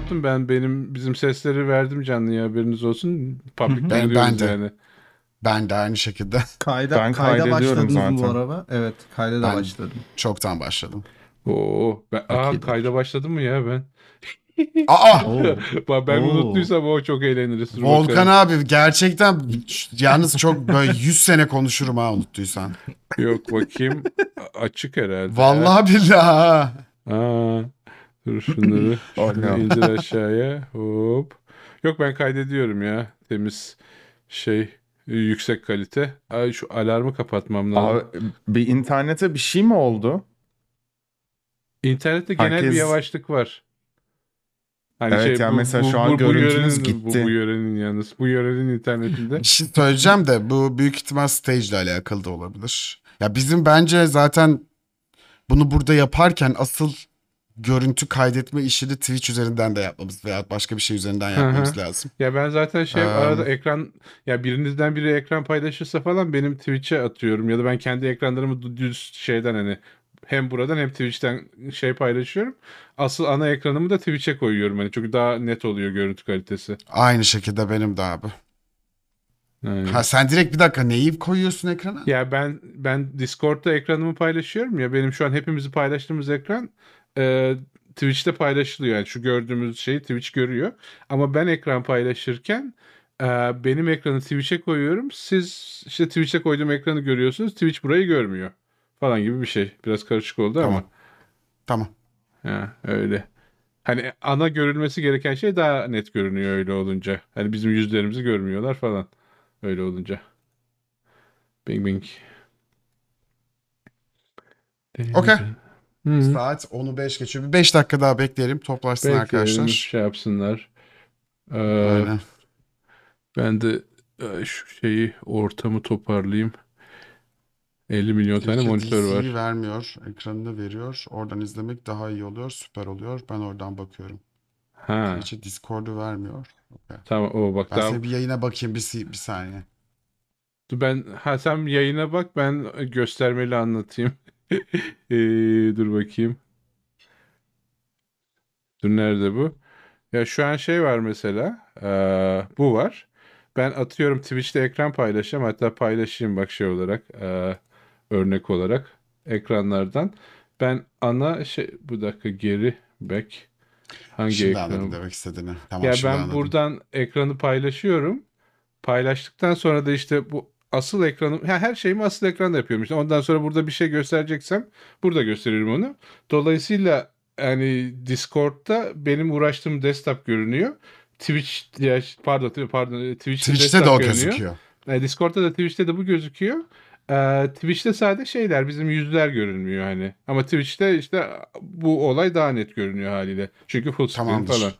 yaptım ben benim bizim sesleri verdim canlıya haberiniz olsun. Public Ben- ben de. yani. Ben de aynı şekilde Kayda, Ben kayda başladınız mı bu zaten. araba? Evet kayda da Ben- başladım. çoktan başladım. Oo, ben, aa, kayda başladım mı ya ben? Aa! Oo. Bak ben Oo. unuttuysam o çok eğleniriz. Volkan bakalım. abi gerçekten yalnız çok böyle 100 sene konuşurum ha unuttuysan. Yok bakayım açık herhalde. Vallahi billahi. ha. Dur şunları şunu indir aşağıya. Hop. Yok ben kaydediyorum ya. Temiz şey yüksek kalite. Ay şu alarmı kapatmam lazım. Abi, bir internete bir şey mi oldu? İnternette genel bir yavaşlık var. Hani Evet, yani mesela şu an görüntünüz yörenin, gitti. Bu, bu yörenin yalnız. Bu yörenin internetinde. Bir şey söyleyeceğim de bu büyük ihtimal stage ile alakalı da olabilir. Ya bizim bence zaten bunu burada yaparken asıl görüntü kaydetme işini Twitch üzerinden de yapmamız veya başka bir şey üzerinden yapmamız lazım. Ya ben zaten şey Ee, arada ekran ya birinizden biri ekran paylaşırsa falan benim Twitch'e atıyorum ya da ben kendi ekranlarımı dü- düz şeyden hani hem buradan hem Twitch'ten şey paylaşıyorum. Asıl ana ekranımı da Twitch'e koyuyorum hani çünkü daha net oluyor görüntü kalitesi. Aynı şekilde benim de abi. Yani. Ha sen direkt bir dakika neyi koyuyorsun ekrana? Ya ben ben Discord'da ekranımı paylaşıyorum ya benim şu an hepimizi paylaştığımız ekran e, Twitch'te paylaşılıyor. Yani şu gördüğümüz şeyi Twitch görüyor. Ama ben ekran paylaşırken e, benim ekranı Twitch'e koyuyorum. Siz işte Twitch'e koyduğum ekranı görüyorsunuz. Twitch burayı görmüyor. Falan gibi bir şey. Biraz karışık oldu ama. Tamam. Tamam. Ha, öyle. Hani ana görülmesi gereken şey daha net görünüyor öyle olunca. Hani bizim yüzlerimizi görmüyorlar falan. Öyle olunca. Bing bing. Okey. Hı. Saat 10'u 5 geçiyor. Bir 5 dakika daha bekleyelim. Toplaşsın Bekleyelim, arkadaşlar. şey yapsınlar. Ee, Aynen. ben de e, şu şeyi ortamı toparlayayım. 50 milyon tane Twitch'e monitör var. DC'yi vermiyor. Ekranını veriyor. Oradan izlemek daha iyi oluyor. Süper oluyor. Ben oradan bakıyorum. Ha, Twitch'e Discord'u vermiyor. Okay. tamam o bak Ben daha size bir yayına bakayım bir, si- bir saniye. Ben ha sen yayına bak ben göstermeli anlatayım. Ee, dur bakayım. Dur nerede bu? Ya şu an şey var mesela. eee, bu var. Ben atıyorum Twitch'te ekran paylaşacağım. Hatta paylaşayım bak şey olarak. eee, örnek olarak. Ekranlardan. Ben ana şey bu dakika geri back. Hangi Şimdi ekran? anladım demek istediğini. Tamam Ya ben anladım. buradan ekranı paylaşıyorum. Paylaştıktan sonra da işte bu asıl ekranım, ya her şeyimi asıl ekranda yapıyorum işte. Ondan sonra burada bir şey göstereceksem burada gösteririm onu. Dolayısıyla yani Discord'da benim uğraştığım desktop görünüyor. Twitch ya pardon pardon Twitch'te, Twitch'te de o görünüyor. gözüküyor. E, Discord'da da Twitch'te de bu gözüküyor. E, Twitch'te sadece şeyler bizim yüzler görünmüyor hani. Ama Twitch'te işte bu olay daha net görünüyor haliyle. Çünkü full screen Tamamdır. falan.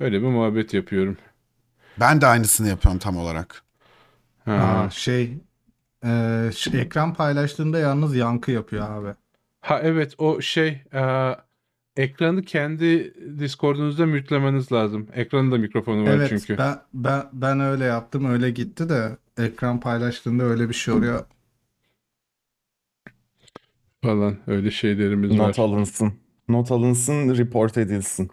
Öyle bir muhabbet yapıyorum. Ben de aynısını yapıyorum tam olarak. Ha. Aa, şey e, şu ekran paylaştığında yalnız yankı yapıyor abi. Ha evet o şey e, ekranı kendi Discord'unuzda mütlemeniz lazım. Ekranın da mikrofonu var Evet çünkü. ben, ben ben öyle yaptım öyle gitti de ekran paylaştığında öyle bir şey oluyor. Falan öyle şeylerimiz var. Not alınsın. Not alınsın, report edilsin.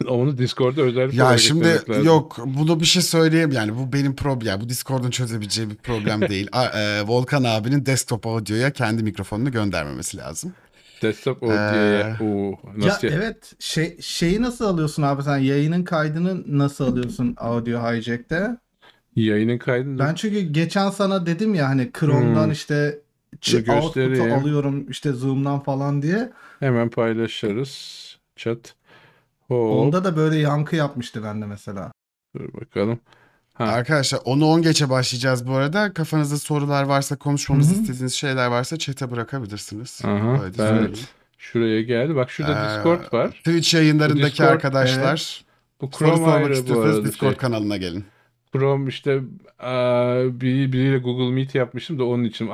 Onu Discord'da özellikle Ya şimdi lazım. yok bunu bir şey söyleyeyim yani bu benim problem yani bu Discord'un çözebileceği bir problem değil. A- e, Volkan abinin desktop audio'ya kendi mikrofonunu göndermemesi lazım. Desktop Ee, OD'ye. Oo, Ya nasıl evet şey şeyi nasıl alıyorsun abi sen yayının kaydını nasıl alıyorsun Audio Hijack'te? Yayının kaydını Ben çünkü geçen sana dedim ya hani Chrome'dan Hmm. işte output'u alıyorum işte Zoom'dan falan diye. hemen paylaşırız. Chat. Hop. Onda da böyle yankı yapmıştı bende mesela. Dur bakalım. Ha. Arkadaşlar 10'u 10 geçe başlayacağız bu arada. Kafanızda sorular varsa konuşmamızı Hı hı. istediğiniz şeyler varsa chat'e bırakabilirsiniz. Aha, ben- söyleyeyim. Şuraya geldi. Bak şurada Ee, Discord var. Twitch yayınlarındaki Discord, arkadaşlar Bu soru Chrome sormak ayrı bu arada. Discord Şey, kanalına gelin. Chrome işte aa, biri, biriyle Google Meet yapmıştım da onun için.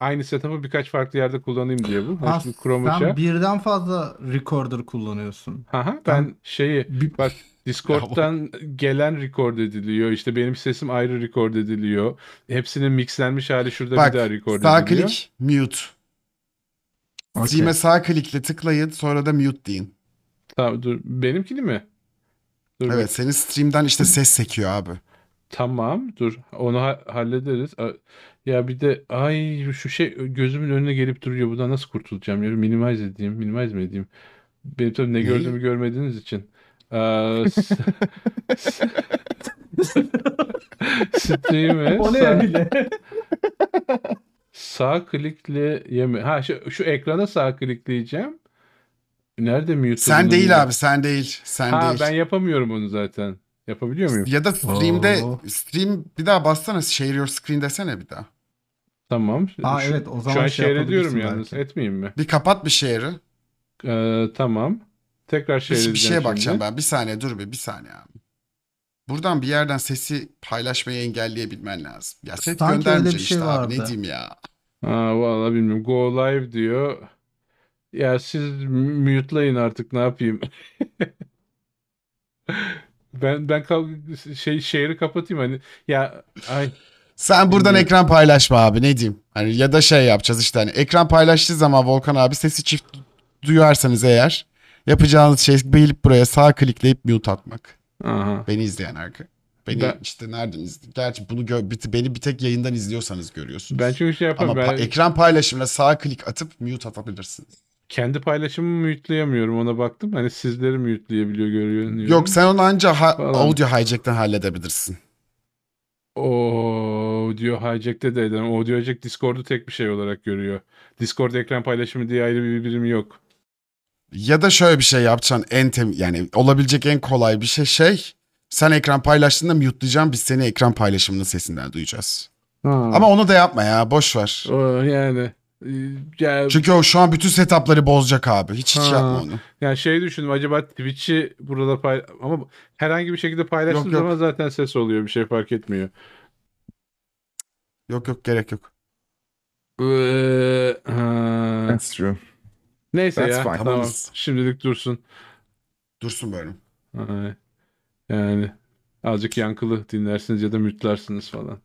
Aynı setup'ı birkaç farklı yerde kullanayım diye bu. Ha, Chrome'u sen şey. birden fazla recorder kullanıyorsun. Aha, ben şeyi Bir- bak Discord'dan gelen record ediliyor. İşte benim sesim ayrı record ediliyor. Hepsinin mixlenmiş hali şurada Bak bir daha record sağ ediliyor. klik mute. Okey. Steam'e sağ klikle tıklayın sonra da mute deyin. Tamam dur. Benimkini mi? Dur Evet senin stream'den işte ses sekiyor abi. Tamam dur onu ha- hallederiz. A- Ya bir de ay şu şey gözümün önüne gelip duruyor. Buradan nasıl kurtulacağım? Ya minimize edeyim. Minimize mi edeyim? Benim tabii ne Neyi? gördüğümü görmediğiniz için. Aa, s- Stream'e O ne sağ, öyle? sağ klikle yeme. Ha şu, şu ekrana sağ klikleyeceğim. Nerede mute Sen değil bilmiyorum. abi sen değil. Sen Ha değil. ben yapamıyorum onu zaten. Yapabiliyor muyum? Ya da stream'de Oo. stream bir daha bassana share your screen desene bir daha. Tamam. Ha Şu- evet o zaman Şu an şey share ediyorum yapabilirsin yalnız. belki. Etmeyeyim mi? Bir kapat bir share'ı. Ee, tamam. Tekrar şey Bir, bir edeceğim şeye bakacağım şimdi. ben. Bir saniye dur bir, bir saniye abi. Buradan bir yerden sesi paylaşmayı engelleyebilmen lazım. Ya ses Sanki öyle bir şey işte abi. Ne vardı. diyeyim ya. Ha vallahi bilmiyorum. Go live diyor. Ya siz mute'layın artık ne yapayım? Ben ben şey share'ı kapatayım hani. Ya ay Sen buradan Bilmiyorum. ekran paylaşma abi ne diyeyim. Hani ya da şey yapacağız işte hani ekran paylaştığı zaman Volkan abi sesi çift duyarsanız eğer yapacağınız şey gelip buraya sağ klikleyip mute atmak. aha. Beni izleyen arka. Beni Ben- işte nereden izle? Gerçi bunu gö- beni bir tek yayından izliyorsanız görüyorsunuz. Ben çünkü şey Ama yapamam. pa- Ben ekran paylaşımına sağ klik atıp mute atabilirsiniz. Kendi paylaşımımı mute'layamıyorum. Ona baktım. Hani sizleri mute'layabiliyor görüyorum. Yok sen onu anca ha- Falan. audio hijack'ten halledebilirsin. Audio Hijack'te de eden. Audio Hijack Discord'u tek bir şey olarak görüyor. Discord ekran paylaşımı diye ayrı bir birimi yok. Ya da şöyle bir şey yapacaksın en tem yani olabilecek en kolay bir şey şey sen ekran paylaştığında mute'layacaksın biz seni ekran paylaşımının sesinden duyacağız. Ama onu da yapma ya boş ver. O yani e, ya, Çünkü o şu an bütün setup'ları bozacak abi. Hiç hiç Ha. yapma onu. yani şey düşündüm acaba Twitch'i burada pay ama herhangi bir şekilde paylaştığım Yok, yok. zaman zaten ses oluyor. Bir şey fark etmiyor. Yok yok gerek yok. Ee, ha. That's true. Neyse That's ya fine. tamam. Tamamız. Şimdilik dursun. Dursun böyle. Ay, Yani azıcık yankılı dinlersiniz ya da mütlersiniz falan.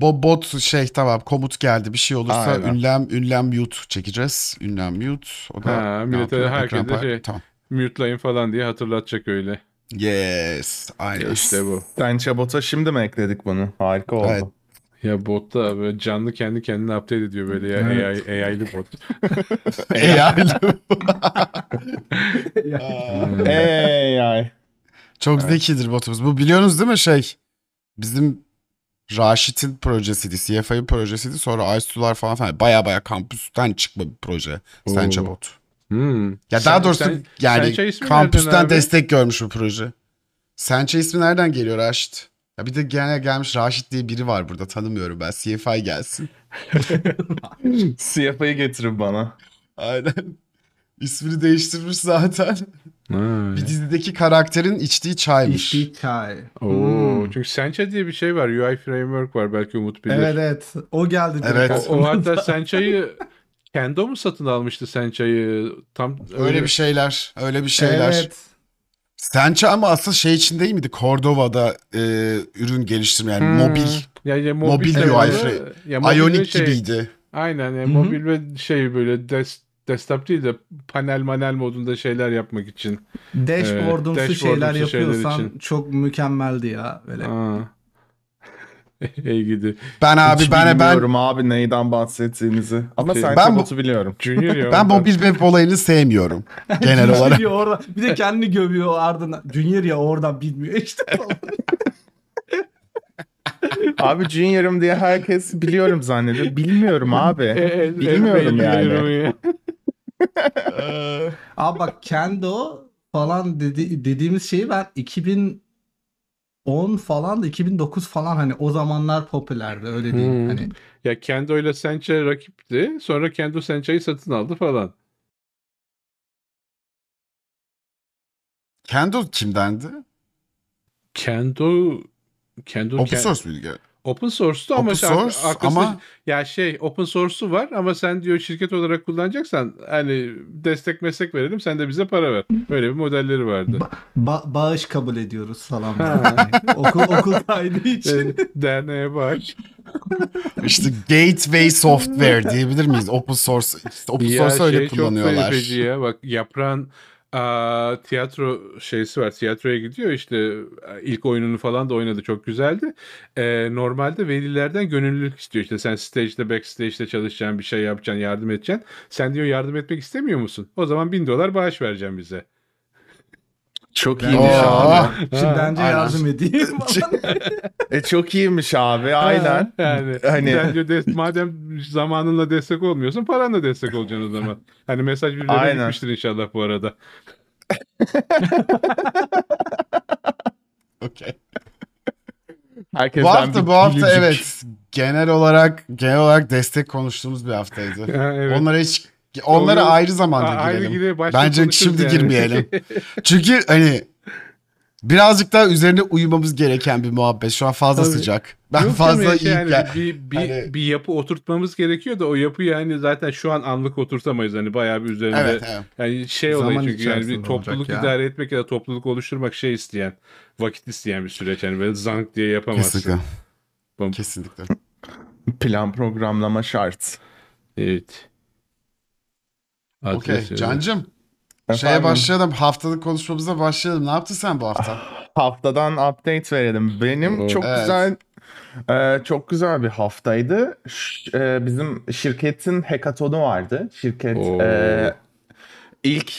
Bo bot şey tamam komut geldi bir şey olursa Aynen. ünlem ünlem mute çekeceğiz. Ünlem mute. O da Ha, millete, herkese şey- Tamam. Mute'layın falan diye hatırlatacak öyle. Yes. Aynen. İşte bu. Sen Chabot'a şimdi mi ekledik bunu? Harika oldu. Evet. Ya bot da böyle canlı kendi kendine update ediyor böyle ya Evet. AI, AI'lı bot. AI. Hey ay. Çok zekidir botumuz. Bu biliyorsunuz değil mi şey? Bizim Raşit'in projesiydi. CFA'nın projesiydi. Sonra Aysular falan falan. Baya baya kampüsten çıkma bir proje. Oo. bot. Hmm. Ya Sen- daha doğrusu sen- yani Sencha ismi kampüsten destek görmüş bu proje. Sença ismi nereden geliyor Raşit? Ya bir de gene gelmiş Raşit diye biri var burada tanımıyorum ben. CFI gelsin. CFA'yı getirin bana. Aynen. İsmini değiştirmiş zaten. Ha. Bir dizideki karakterin içtiği çaymış. İçtiği çay. Oo, Hmm. çünkü Sencha diye bir şey var. UI framework var. Belki Umut bilir. Evet evet. O geldi. direkt Evet. O, aklıma o hatta. Sencha'yı Kendo mu satın almıştı Sencha'yı? Tam Öyle bir şeyler. Öyle bir şeyler. Evet. Sença ama asıl şey için değil miydi? Cordova'da e, ürün geliştirme yani Hmm. mobil. Ya, ya Mobil de UI frame. Ya mobil Ionic şey- gibiydi. Aynen yani mobil ve şey böyle des, desktop değil de panel manel modunda şeyler yapmak için. Dashboard'umsu şeyler dashboard'umsu şeyler yapıyorsan için. çok mükemmeldi ya. Böyle. Aa. İyi gidi. Ben abi Hiç ben ben bilmiyorum abi neyden bahsettiğinizi. Ama Şey, sen ben bu- biliyorum. Junior ben mobil web olayını sevmiyorum genel olarak. Orada, bir de kendini gömüyor ardından. Junior ya oradan bilmiyor işte. abi Junior'ım diye herkes biliyorum zannediyor. Bilmiyorum abi. E, e, Bilmiyorum e, yani. Bilmiyorum Abi bak Kendo falan dedi, dediğimiz şeyi ben 2010 falan da 2009 falan hani o zamanlar popülerdi öyle diyeyim. Hmm. Hani Ya Kendo ile Sencha rakipti. Sonra Kendo Sencha'yı satın aldı falan. Kendo kimdendi? Kendo Kendo Open Ken- source muydu? Open source'tu ama Open şey, source arkasında- ama ya şey open source'u var ama sen diyor şirket olarak kullanacaksan hani destek meslek verelim sen de bize para ver. Böyle bir modelleri vardı. ba- bağış kabul ediyoruz falan. Okul okul kaydı için. Derneğe bak. işte gateway software diyebilir miyiz? Open source. İşte open Ya source öyle şey çok kullanıyorlar. feci ya bak yaprağın aa, tiyatro şeysi var. Tiyatroya gidiyor işte e, ilk oyununu falan da oynadı çok güzeldi. Ee, normalde velilerden gönüllülük istiyor. İşte sen stage'de backstage'de çalışacaksın bir şey yapacaksın yardım edeceksin. Sen diyor yardım etmek istemiyor musun? O zaman bin dolar bağış vereceğim bize. Çok iyiymiş Oo. abi. Şimdi bence aynen. yardım edeyim. E, çok iyiymiş abi aynen. Yani Hani- diyor des- madem zamanınla destek olmuyorsun paranla destek olacaksın o zaman. Hani mesaj birilerine gitmiştir inşallah bu arada. Okey. Herkesten Bu hafta bu hafta gülücük. evet genel olarak genel olarak destek konuştuğumuz bir haftaydı. Ha, evet. Onlara hiç onlara Onu- ayrı zamanda A- ayrı girelim. girelim, başta Bence şimdi yani. girmeyelim. Çünkü hani birazcık daha üzerine uyumamız gereken bir muhabbet. Şu an fazla Tabii. sıcak. Ben Yok fazla iyi yani gel- bir, bir, hani- bir yapı oturtmamız gerekiyor da o yapıyı yani zaten şu an anlık oturtamayız. Hani bayağı bir üzerinde Evet, evet. yani şey Zaman olayı çünkü yani bir topluluk ya. idare etmek ya da topluluk oluşturmak şey isteyen vakit isteyen bir süreç. Yani böyle zank diye yapamazsın. Kesinlikle. Bum. Kesinlikle. Plan programlama şart. Evet. Okey. Adres, evet. Cancım. Şeye Efendim? başlayalım. Haftalık konuşmamıza başlayalım. Ne yaptın sen bu hafta? Haftadan update verelim. Benim Oo. çok Evet. güzel e, çok güzel bir haftaydı. Ş- e, bizim şirketin hackathonu vardı. Şirket Oo. e, ilk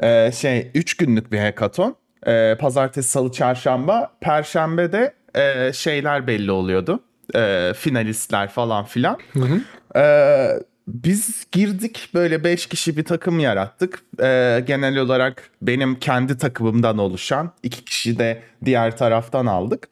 e, şey 3 günlük bir hackathon. E, pazartesi, salı, çarşamba, perşembe de e, şeyler belli oluyordu. E, finalistler falan filan. Ee, biz girdik böyle 5 kişi bir takım yarattık. Ee, genel olarak benim kendi takımımdan oluşan iki kişi de diğer taraftan aldık.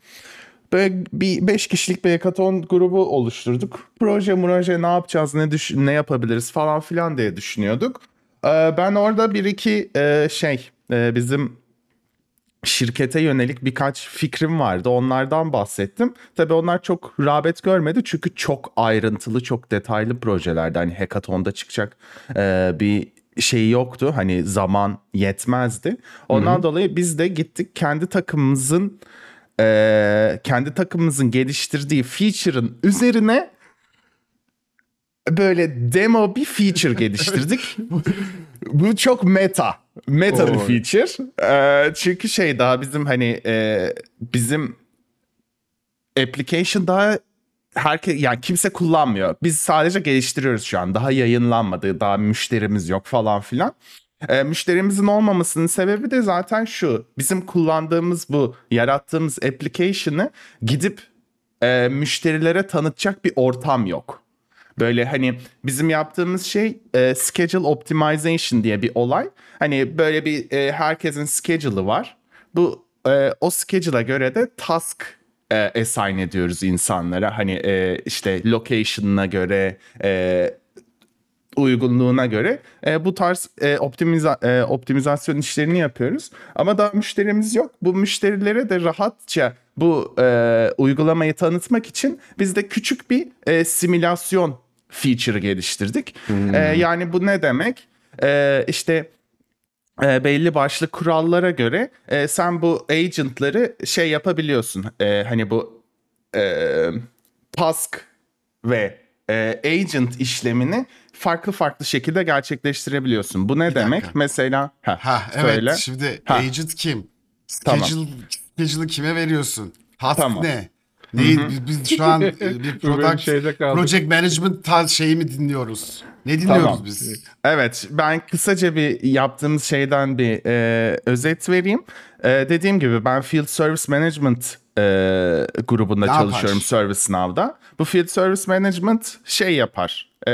Böyle bir 5 kişilik bir hackathon grubu oluşturduk. Proje proje ne yapacağız ne düş ne yapabiliriz falan filan diye düşünüyorduk. Ee, ben orada bir iki e, şey e, bizim şirkete yönelik birkaç fikrim vardı. Onlardan bahsettim. Tabii onlar çok rağbet görmedi çünkü çok ayrıntılı, çok detaylı projelerdi. Hani hackathon'da çıkacak e, bir şey yoktu. Hani zaman yetmezdi. Ondan dolayı biz de gittik kendi takımımızın e, kendi takımımızın geliştirdiği feature'ın üzerine böyle demo bir feature geliştirdik. Bu çok meta. Meta bir feature. Ee, çünkü şey daha bizim hani e, bizim application daha herkes yani kimse kullanmıyor. Biz sadece geliştiriyoruz şu an. Daha yayınlanmadı, daha müşterimiz yok falan filan. Ee, müşterimizin olmamasının sebebi de zaten şu. Bizim kullandığımız bu yarattığımız application'ı gidip e, müşterilere tanıtacak bir ortam yok. Böyle hani bizim yaptığımız şey e, schedule optimization diye bir olay. Hani böyle bir e, herkesin schedule'ı var. Bu e, o schedule'a göre de task e, assign ediyoruz insanlara. Hani e, işte location'ına göre e, uygunluğuna göre e, bu tarz e, optimiza, e, optimizasyon işlerini yapıyoruz. Ama daha müşterimiz yok. Bu müşterilere de rahatça bu e, uygulamayı tanıtmak için biz de küçük bir e, simülasyon feature geliştirdik. E, yani bu ne demek? E, işte e, belli başlı kurallara göre e, sen bu agentları şey yapabiliyorsun. E, hani bu e, task ve e, agent işlemini farklı farklı şekilde gerçekleştirebiliyorsun. Bu ne demek? dakika. Mesela ha, Ha evet söyle. şimdi Ha. agent kim? Tamam. Schedule, schedule'ı kime veriyorsun? Task Tamam. ne? Neyi, biz, biz şu an e, bir product, project management tarz şeyi mi dinliyoruz? Ne dinliyoruz Tamam. biz? Evet, ben kısaca bir yaptığımız şeyden bir e, özet vereyim. E, dediğim gibi ben Field Service Management e, grubunda Ne çalışıyorum yapar? ServiceNow'da. Bu Field Service Management şey yapar. E,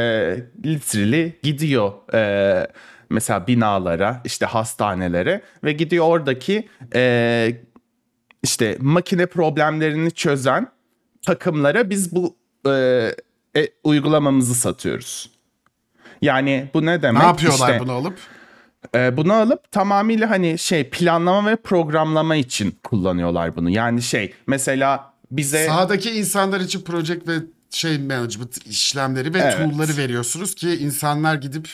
literally gidiyor e, mesela binalara, işte hastanelere ve gidiyor oradaki e, işte makine problemlerini çözen takımlara biz bu e, e, uygulamamızı satıyoruz. Yani bu ne demek? Ne yapıyorlar İşte, bunu alıp? e, bunu alıp tamamıyla hani şey planlama ve programlama için kullanıyorlar bunu. Yani şey mesela bize Sahadaki insanlar için project ve şey management işlemleri ve Evet. tool'ları veriyorsunuz ki insanlar gidip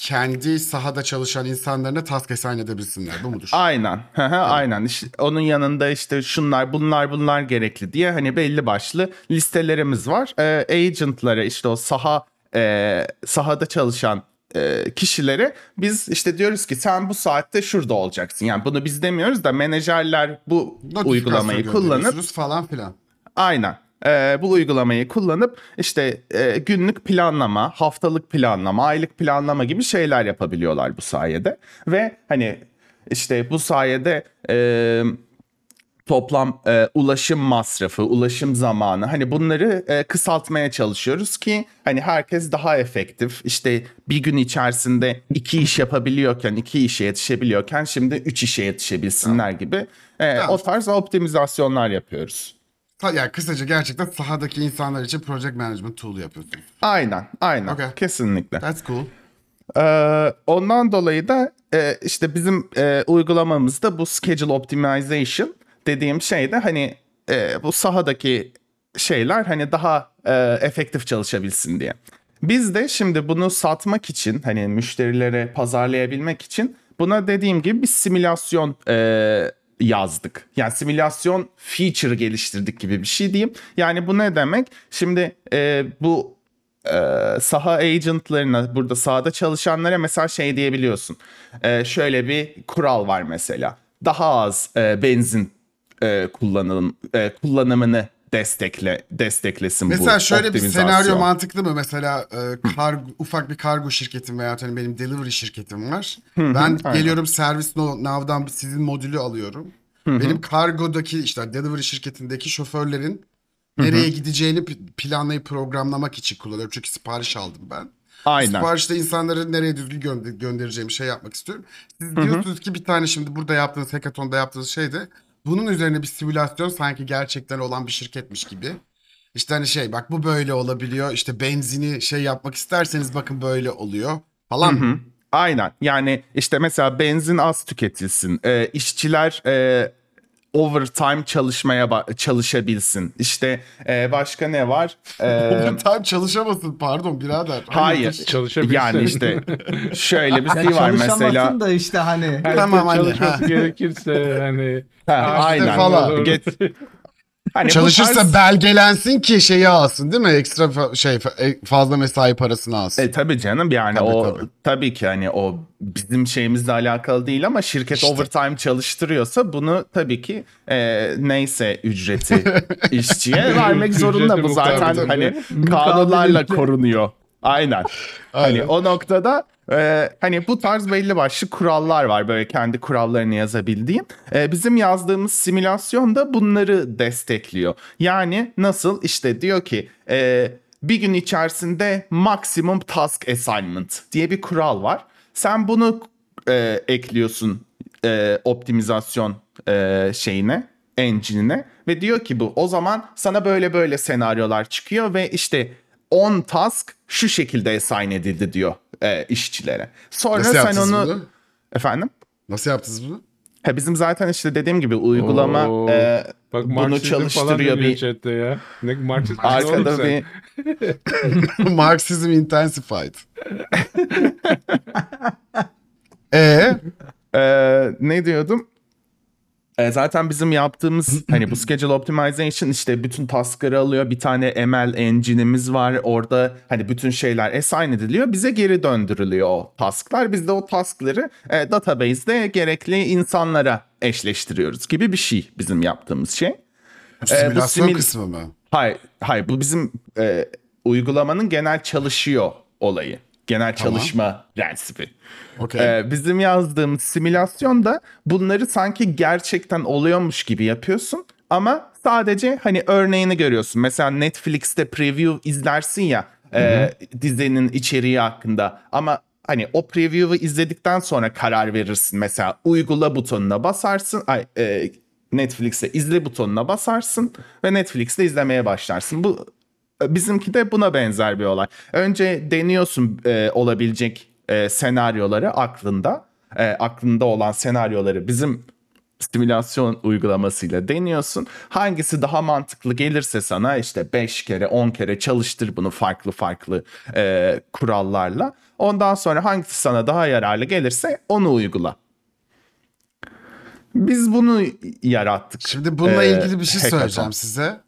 kendi sahada çalışan insanlarına task assign edebilsinler. Bu mudur? Aynen. Aynen. İşte onun yanında işte şunlar bunlar bunlar gerekli diye hani belli başlı listelerimiz var. Ee, agent'lara işte o saha e, sahada çalışan e, kişilere biz işte diyoruz ki sen bu saatte şurada olacaksın. Yani bunu biz demiyoruz da menajerler bu uygulamayı kullanıp falan filan. Aynen. Ee, bu uygulamayı kullanıp işte e, günlük planlama, haftalık planlama, aylık planlama gibi şeyler yapabiliyorlar bu sayede. Ve hani işte bu sayede e, toplam e, ulaşım masrafı, ulaşım zamanı hani bunları e, kısaltmaya çalışıyoruz ki hani herkes daha efektif işte bir gün içerisinde iki iş yapabiliyorken, iki işe yetişebiliyorken şimdi üç işe yetişebilsinler gibi e, o tarz optimizasyonlar yapıyoruz. Ta- Yani kısaca gerçekten sahadaki insanlar için project management tool yapıyorsunuz. Aynen, aynen. Okay. Kesinlikle. That's cool. Ee, ondan dolayı da e, işte bizim e, uygulamamızda bu schedule optimization dediğim şey de hani e, bu sahadaki şeyler hani daha e, efektif çalışabilsin diye. Biz de şimdi bunu satmak için hani müşterilere pazarlayabilmek için buna dediğim gibi bir simülasyon e, yazdık. Yani simülasyon feature geliştirdik gibi bir şey diyeyim. Yani bu ne demek? Şimdi e, bu e, saha agentlarına burada sahada çalışanlara mesela şey diyebiliyorsun. E, şöyle bir kural var mesela. Daha az e, benzin e, kullanım e, kullanımını destekle desteklesin bu Mesela şöyle bir senaryo mantıklı mı? Mesela e, kargo, ufak bir kargo şirketim veya hani benim delivery şirketim var. ben geliyorum servis now'dan sizin modülü alıyorum. Benim kargodaki işte delivery şirketindeki şoförlerin nereye gideceğini planlayıp programlamak için kullanıyorum. Çünkü sipariş aldım ben. Aynen. Siparişte insanları nereye düzgün gönder- göndereceğimi şey yapmak istiyorum. Siz diyorsunuz ki bir tane şimdi burada yaptığınız hackathon'da yaptığınız şey de bunun üzerine bir simülasyon sanki gerçekten olan bir şirketmiş gibi. İşte hani şey bak bu böyle olabiliyor. İşte benzini şey yapmak isterseniz bakın böyle oluyor falan. Hı, Aynen. Yani işte mesela benzin az tüketilsin. E, işçiler e, overtime çalışmaya ba- çalışabilsin. İşte e, başka ne var? E, Overtime çalışamasın pardon birader. hayır. Çalışabilsin. Yani işte şöyle bir şey var mesela. da işte hani Tamam, hani, çalışması gerekirse hani Ha, aynen. falan. Get, hani Çalışırsa tarz- belgelensin ki şeyi alsın değil mi? Ekstra fa- şey fa- e, fazla mesai parasını alsın. E tabii canım yani Tabii, o tabii. tabii. ki hani o bizim şeyimizle alakalı değil ama şirket İşte. overtime çalıştırıyorsa bunu tabii ki e, neyse ücreti işçiye vermek zorunda bu zaten hani kanunlarla korunuyor. Aynen. Hani Aynen. o noktada e, hani bu tarz belli başlı kurallar var böyle kendi kurallarını yazabildiğim. E, bizim yazdığımız simülasyon da bunları destekliyor. Yani nasıl işte diyor ki e, bir gün içerisinde maksimum task assignment diye bir kural var. Sen bunu e, ekliyorsun e, optimizasyon e, şeyine engine'ine ve diyor ki bu o zaman sana böyle böyle senaryolar çıkıyor ve işte 10 task şu şekilde assign edildi diyor e, işçilere. Sonra Nasıl sen onu bunu? efendim Nasıl yaptınız bunu? ha, bizim zaten işte dediğim gibi uygulama Oo. e, bak bunu Marksizm falan çalıştırıyor bir chatte ya. Ne Marksizm arkada bir Marxism intensified. E Ee, ne diyordum? Ee, zaten bizim yaptığımız hani bu schedule optimization işte bütün task'ları alıyor. Bir tane ML engine'imiz var. Orada hani bütün şeyler assign ediliyor. Bize geri döndürülüyor o task'lar. Biz de o task'ları e, database'de gerekli insanlara eşleştiriyoruz gibi bir şey bizim yaptığımız şey. bu bu simülasyon simül- kısmı mı? Hayır, hayır bu bizim e, uygulamanın genel çalışıyor olayı. Genel Tamam. çalışma prensibi. Okey. Ee, bizim yazdığımız simülasyonda bunları sanki gerçekten oluyormuş gibi yapıyorsun ama sadece hani örneğini görüyorsun. Mesela Netflix'te preview izlersin ya e, dizinin içeriği hakkında ama hani o preview'u izledikten sonra karar verirsin. Mesela uygula butonuna basarsın. Ay, e, Netflix'te izle butonuna basarsın ve Netflix'te izlemeye başlarsın. Bu bizimki de buna benzer bir olay. Önce deniyorsun e, olabilecek e, senaryoları aklında. E, aklında olan senaryoları bizim simülasyon uygulamasıyla deniyorsun. Hangisi daha mantıklı gelirse sana işte 5 kere 10 kere çalıştır bunu farklı farklı e, kurallarla. Ondan sonra hangisi sana daha yararlı gelirse onu uygula. Biz bunu yarattık. Şimdi bununla Ee, ilgili bir şey hackathon. söyleyeceğim size.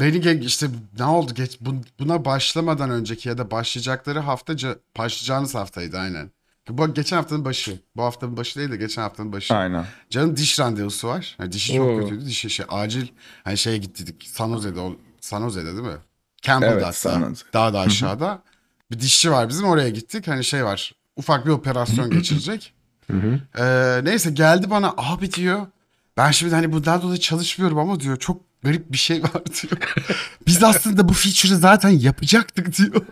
Beni işte ne oldu geç bu- buna başlamadan önceki ya da başlayacakları haftaca başlayacağınız haftaydı aynen. Bu geçen haftanın başı. Bu haftanın başı değil de geçen haftanın başı. Aynen. Canım diş randevusu var. Yani dişi çok Oo. kötüydü. Dişi şey acil hani şeye gittik. San Jose'de San Jose'de değil mi? Campbell'da Evet, hatta. Daha da aşağıda. bir dişçi var bizim oraya gittik. Hani şey var. Ufak bir operasyon geçirecek. Ee, neyse geldi bana abi diyor. Ben şimdi hani bundan dolayı çalışmıyorum ama diyor çok garip bir şey var diyor. Biz aslında bu feature'ı zaten yapacaktık diyor.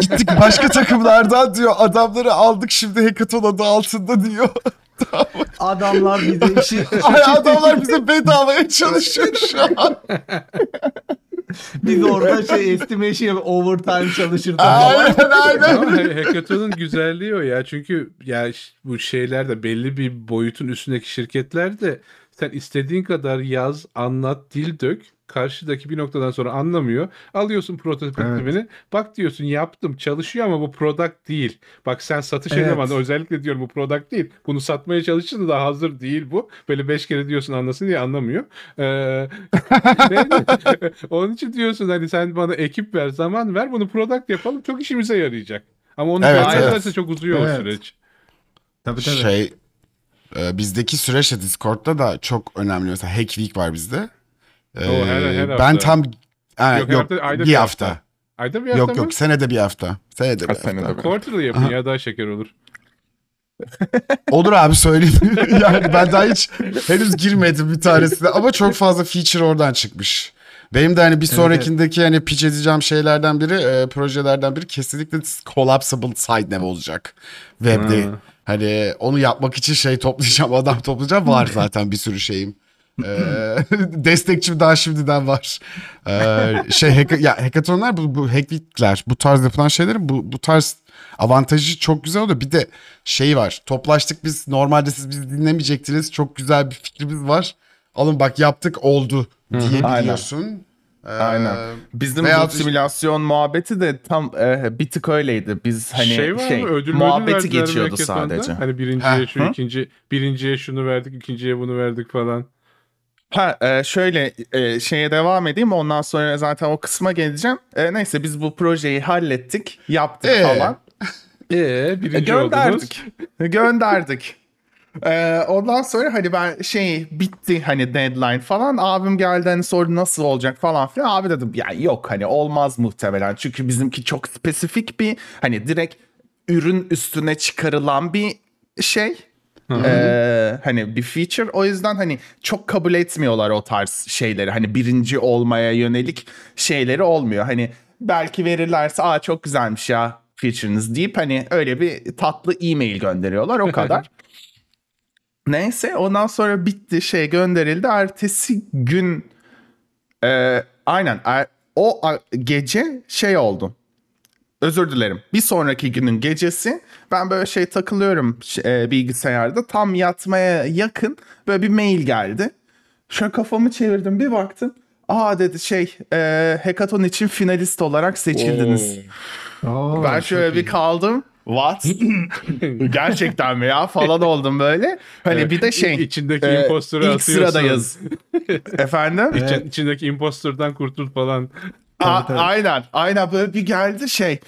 Gittik başka takımlardan diyor adamları aldık şimdi hackathon adı altında diyor. Adamlar bize işi Ay adamlar bize bedavaya çalışıyor şu an. biz orada şey estimation overtime çalışırdık. Aynen aynen. Ama ha- hackathon'un güzelliği o ya. Çünkü ya bu şeyler de belli bir boyutun üstündeki şirketler de sen istediğin kadar yaz, anlat, dil dök. Karşıdaki bir noktadan sonra anlamıyor. Alıyorsun prototipini. Bak diyorsun yaptım çalışıyor ama bu product değil. Bak sen satış Evet. elemanı özellikle diyorum bu product değil. Bunu satmaya çalıştın da daha hazır değil bu. Böyle beş kere diyorsun anlasın diye anlamıyor. Ee, neydi? Onun için diyorsun hani sen bana ekip ver, zaman ver bunu product yapalım çok işimize yarayacak. Ama onu Evet, evet, evet. çok uzuyor Evet. o süreç. Tabii tabii. Şey e, bizdeki süreç de Discord'da da çok önemli. Mesela Hack Week var bizde. Ee, O her- her ben hafta. tam Ha, Yok, yok, hafta- ayda bir bir hafta. hafta. Ayda bir hafta Yok mı? yok senede bir hafta. Senede bir Ha, hafta. senede bir. Quarterly yapın ya daha şeker olur. Olur abi söyleyeyim. yani ben daha hiç henüz girmedim bir tanesine ama çok fazla feature oradan çıkmış. Benim de hani bir sonrakindeki hani pitch edeceğim şeylerden biri, e, projelerden biri kesinlikle collapsible side nav olacak. Web'de. Ha. Hani onu yapmak için şey toplayacağım, adam toplayacağım. Var zaten bir sürü şeyim. Ee, destekçim daha şimdiden var. Ee, şey hack, ya hackathonlar bu, bu hackweekler bu tarz yapılan şeylerin bu, bu tarz avantajı çok güzel oluyor. Bir de şey var. Toplaştık biz normalde siz bizi dinlemeyecektiniz. Çok güzel bir fikrimiz var. Alın bak yaptık oldu diyebiliyorsun. Ee, Aynen. Bizim veya- bu simülasyon muhabbeti de tam e, bir tık öyleydi. Biz hani şey var mı? Ödül muhabbeti mi geçiyordu sadece. Hani birinciye Ha, şu, ikinci, birinciye şunu verdik, ikinciye bunu verdik falan. Ha e, şöyle e, şeye devam edeyim ondan sonra zaten o kısma geleceğim. E, neyse biz bu projeyi hallettik, yaptık Ee? falan. Ee, E, birinci oldunuz. gönderdik. Gönderdik. E, ondan sonra hani ben şey bitti hani deadline falan. Abim geldi hani sordu nasıl olacak falan filan. Abi dedim ya yok hani olmaz muhtemelen. Çünkü bizimki çok spesifik bir hani direkt ürün üstüne çıkarılan bir şey. Ee, hani bir feature o yüzden hani çok kabul etmiyorlar o tarz şeyleri hani birinci olmaya yönelik şeyleri olmuyor hani belki verirlerse aa çok güzelmiş ya feature'ınız deyip hani öyle bir tatlı e-mail gönderiyorlar o kadar. Neyse ondan sonra bitti şey gönderildi ertesi gün e, aynen er- o gece şey oldu özür dilerim. Bir sonraki günün gecesi ben böyle şey takılıyorum e, bilgisayarda. Tam yatmaya yakın böyle bir mail geldi. Şöyle kafamı çevirdim bir baktım. Aa dedi şey e, hackathon için finalist olarak seçildiniz. Oo, ben çok şöyle bir iyi. kaldım. What? Gerçekten mi ya falan oldum böyle. Hani bir de şey. İçindeki e, imposter'ı ilk atıyorsun. sırada yaz. Efendim? İçin- içindeki imposter'dan kurtul falan. A-. Aynen. Aynen böyle bir geldi şey.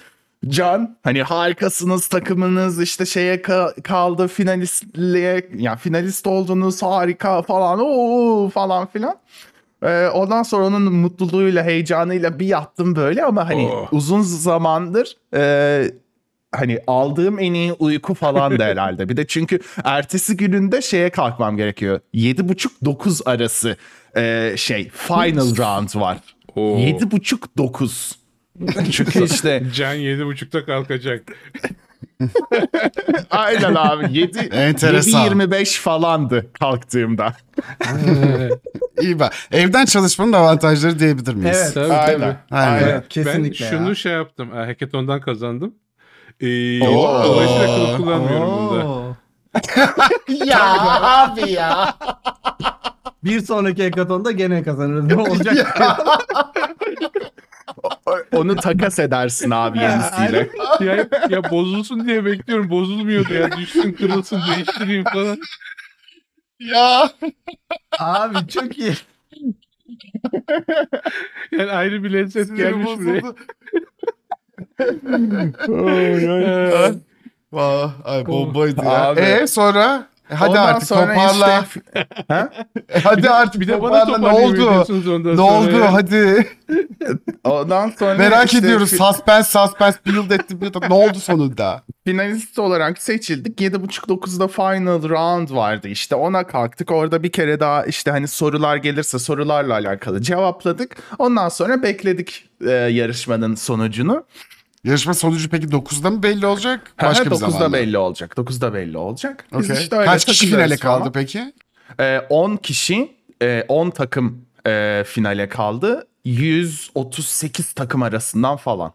Can hani harikasınız takımınız işte şeye ka- kaldı finalistliğe ya finalist oldunuz harika falan o falan filan. Ee, ondan sonra onun mutluluğuyla heyecanıyla bir yattım böyle ama hani Oh. uzun zamandır e, hani aldığım en iyi uyku falan da herhalde. Bir de çünkü ertesi gününde şeye kalkmam gerekiyor. 7.30-9 arası e, şey final round var. Oo. 7.30-9. Çünkü işte Can 7.30'da kalkacak. aynen abi 7 Enteresan. 7.25 falandı kalktığımda. İyi bak. Evden çalışmanın avantajları diyebilir miyiz? Evet. Tabii Aynen. tabii. Aynen. Evet, kesinlikle ben şunu ya. şey yaptım. e, Hackathon'dan kazandım. Ee, Oo. dolayısıyla kılıf kullanmıyorum bunda. Oo. ya abi ya. Bir sonraki hackathonda gene kazanırız. Ne olacak? Onu takas edersin abi yenisiyle. ya, ya bozulsun diye bekliyorum. Bozulmuyordu ya. Düşsün kırılsın değiştireyim falan. ya. Abi çok iyi. Yani ayrı bir lezzet Sinirim gelmiş buraya. bozuldu. Ay, Vah, ay bombaydı ya. Abi. E sonra? E, hadi Ondan artık sonra toparla. işte- Ha? E, hadi artık Bir de bana toparla. Ne oldu? Ne oldu? Hadi. Ondan sonra Merak işte ediyoruz. fi- Suspense, suspense build etti. build etti. Ne oldu sonunda? finalist olarak seçildik. 7.30-9'da final round vardı işte ona kalktık. Orada bir kere daha işte hani sorular gelirse sorularla alakalı cevapladık. Ondan sonra bekledik e, yarışmanın sonucunu. Yarışma sonucu peki 9'da mı belli olacak? Başka bir 9'da zamanda. belli olacak. 9'da belli olacak. Biz Okey. işte öyle Kaç kişi takılıyoruz finale kaldı falan. peki? E, 10 kişi, e, 10 takım e, finale kaldı. 138 takım arasından falan.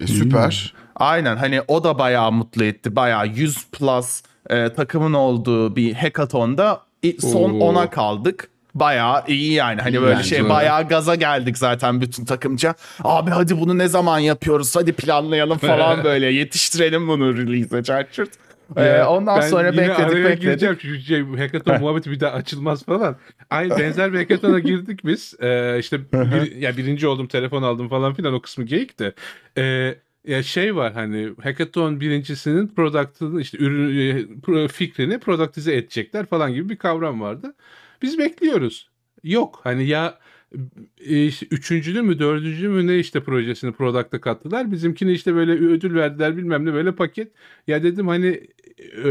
E, süper. Aynen hani o da bayağı mutlu etti. Bayağı 100 plus e, takımın olduğu bir hackathon'da i- son Oo. 10'a kaldık. Bayağı iyi yani. Hani İyi böyle bence şey de. bayağı gaza geldik zaten bütün takımca. Abi hadi bunu ne zaman yapıyoruz? Hadi planlayalım falan böyle. Yetiştirelim bunu release'e çarçurt. Ee, ondan ben sonra yine bekledik araya bekledik. gireceğim. Şu şey, hackathon muhabbeti bir daha açılmaz falan. Aynı benzer bir hackathon'a girdik biz. Ee, işte bir, ya birinci oldum, telefon aldım falan filan o kısmı geyik de. Ee, ya şey var hani hackathon birincisinin product'ını işte ürün e, fikrini productize edecekler falan gibi bir kavram vardı. Biz bekliyoruz. Yok hani ya e, üçüncülü mü dördüncü mü ne işte projesini product'a kattılar. Bizimkini işte böyle ödül verdiler bilmem ne böyle paket. Ya dedim hani e,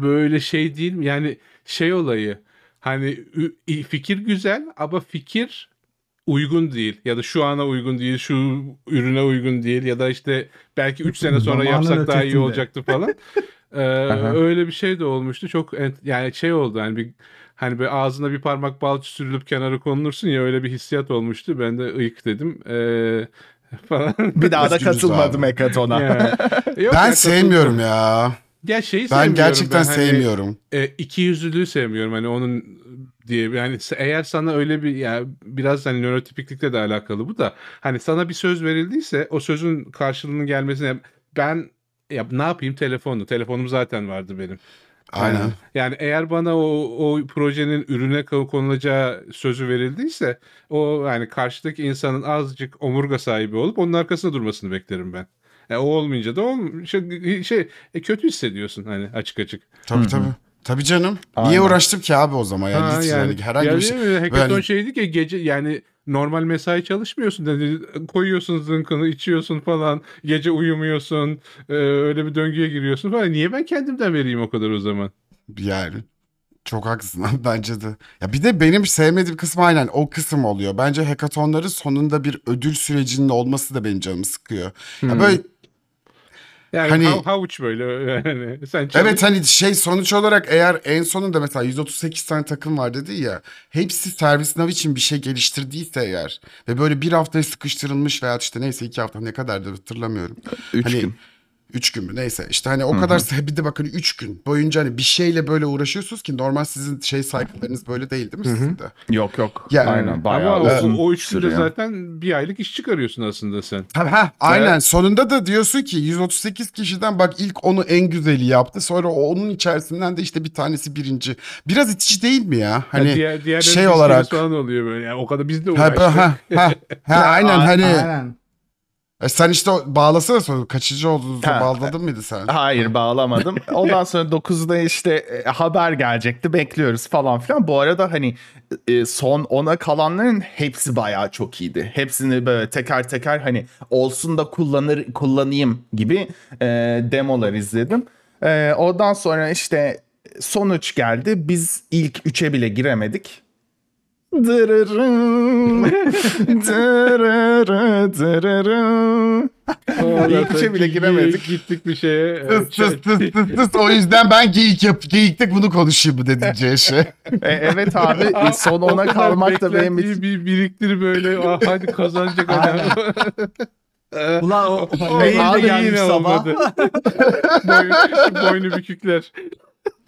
böyle şey değil mi? Yani şey olayı hani fikir güzel ama fikir uygun değil ya da şu ana uygun değil, şu ürüne uygun değil ya da işte belki 3 sene sonra yapsak daha iyi olacaktı falan. Ee, öyle bir şey de olmuştu. Çok yani şey oldu hani bir hani böyle ağzına bir parmak bal sürülüp kenara konulursun ya öyle bir hissiyat olmuştu. Ben de ıyık dedim. Ee, falan. Bir daha da katılmadım abi. Yok Ben ya, sevmiyorum ya. Ya şeyi Ben sevmiyorum gerçekten ben hani, sevmiyorum. e, iki yüzlülüğü sevmiyorum hani onun diye yani eğer sana öyle bir ya biraz hani nörotipiklikle de alakalı bu da hani sana bir söz verildiyse o sözün karşılığının gelmesine ben ya ne yapayım telefonu telefonum zaten vardı benim. Aynen. Yani, yani eğer bana o, o projenin ürüne ko- konulacağı sözü verildiyse o yani karşıdaki insanın azıcık omurga sahibi olup onun arkasında durmasını beklerim ben. E, o olmayınca da olm şey, şey e, kötü hissediyorsun hani açık açık. Tabii tabii. Tabii canım. Niye Aynen. uğraştım ki abi o zaman ya? Ha, Git yani, herhangi yani bir şey. Hackathon böyle- şeydi ki gece yani normal mesai çalışmıyorsun dedi. Koyuyorsun zınkını içiyorsun falan. Gece uyumuyorsun. e, öyle bir döngüye giriyorsun falan. Niye ben kendimden vereyim o kadar o zaman? Yani. Çok haklısın bence de. Ya bir de benim sevmediğim kısmı aynen o kısım oluyor. Bence hackathonların sonunda bir ödül sürecinin olması da benim canımı sıkıyor. Ya Hmm. böyle Yani Hani- hav- havuç böyle yani. Sen çalış- Evet hani şey sonuç olarak eğer en sonunda mesela 138 tane takım var dedi ya hepsi ServiceNow için bir şey geliştirdiyse eğer ve böyle bir haftaya sıkıştırılmış veya işte neyse iki hafta ne kadardır hatırlamıyorum. Üç hani, gün. Üç gün mü neyse işte hani o kadar bir de bakın üç gün boyunca hani bir şeyle böyle uğraşıyorsunuz ki normal sizin şey cycle'larınız böyle değil değil mi sizin de? Yok yok. Yani- Aynen bayağı Ama uzun o, üç günde sürüyor. zaten bir aylık iş çıkarıyorsun aslında sen. Ha, ha, aynen sonunda da diyorsun ki 138 kişiden bak ilk onu en güzeli yaptı sonra onun içerisinden de işte bir tanesi birinci. Biraz itici değil mi ya? Hani Yani diğer, diğerleri şey olarak- falan oluyor böyle. Yani o kadar biz de Ha, uğraştık. ha, ha, ha, aynen hani Aynen. E sen işte o- bağlasana sonra kaçıncı olduğunuzu Ha. bağladın mıydı sen? Hayır bağlamadım. Ondan sonra 9'da işte e, haber gelecekti bekliyoruz falan filan. Bu arada hani e, son 10'a kalanların hepsi bayağı çok iyiydi. Hepsini böyle teker teker hani olsun da kullanır kullanayım gibi e, demolar izledim. E, ondan sonra işte sonuç geldi. Biz ilk 3'e bile giremedik. Dırırım, dırırı, dırırı. İlk üçe bile giremedik. Gittik bir şeye. e, Tıs tıs tıs tıs tıs. O yüzden ben geyik yap geyikte bunu konuşayım bu dedim Ceşe. E, evet abi son ona kadar kalmak da benim için. bir biriktir böyle. Ah, hadi kazanacak adam. Ulan o O- mail de gelmiş sabah. olmadı. Boy, boynu bükükler.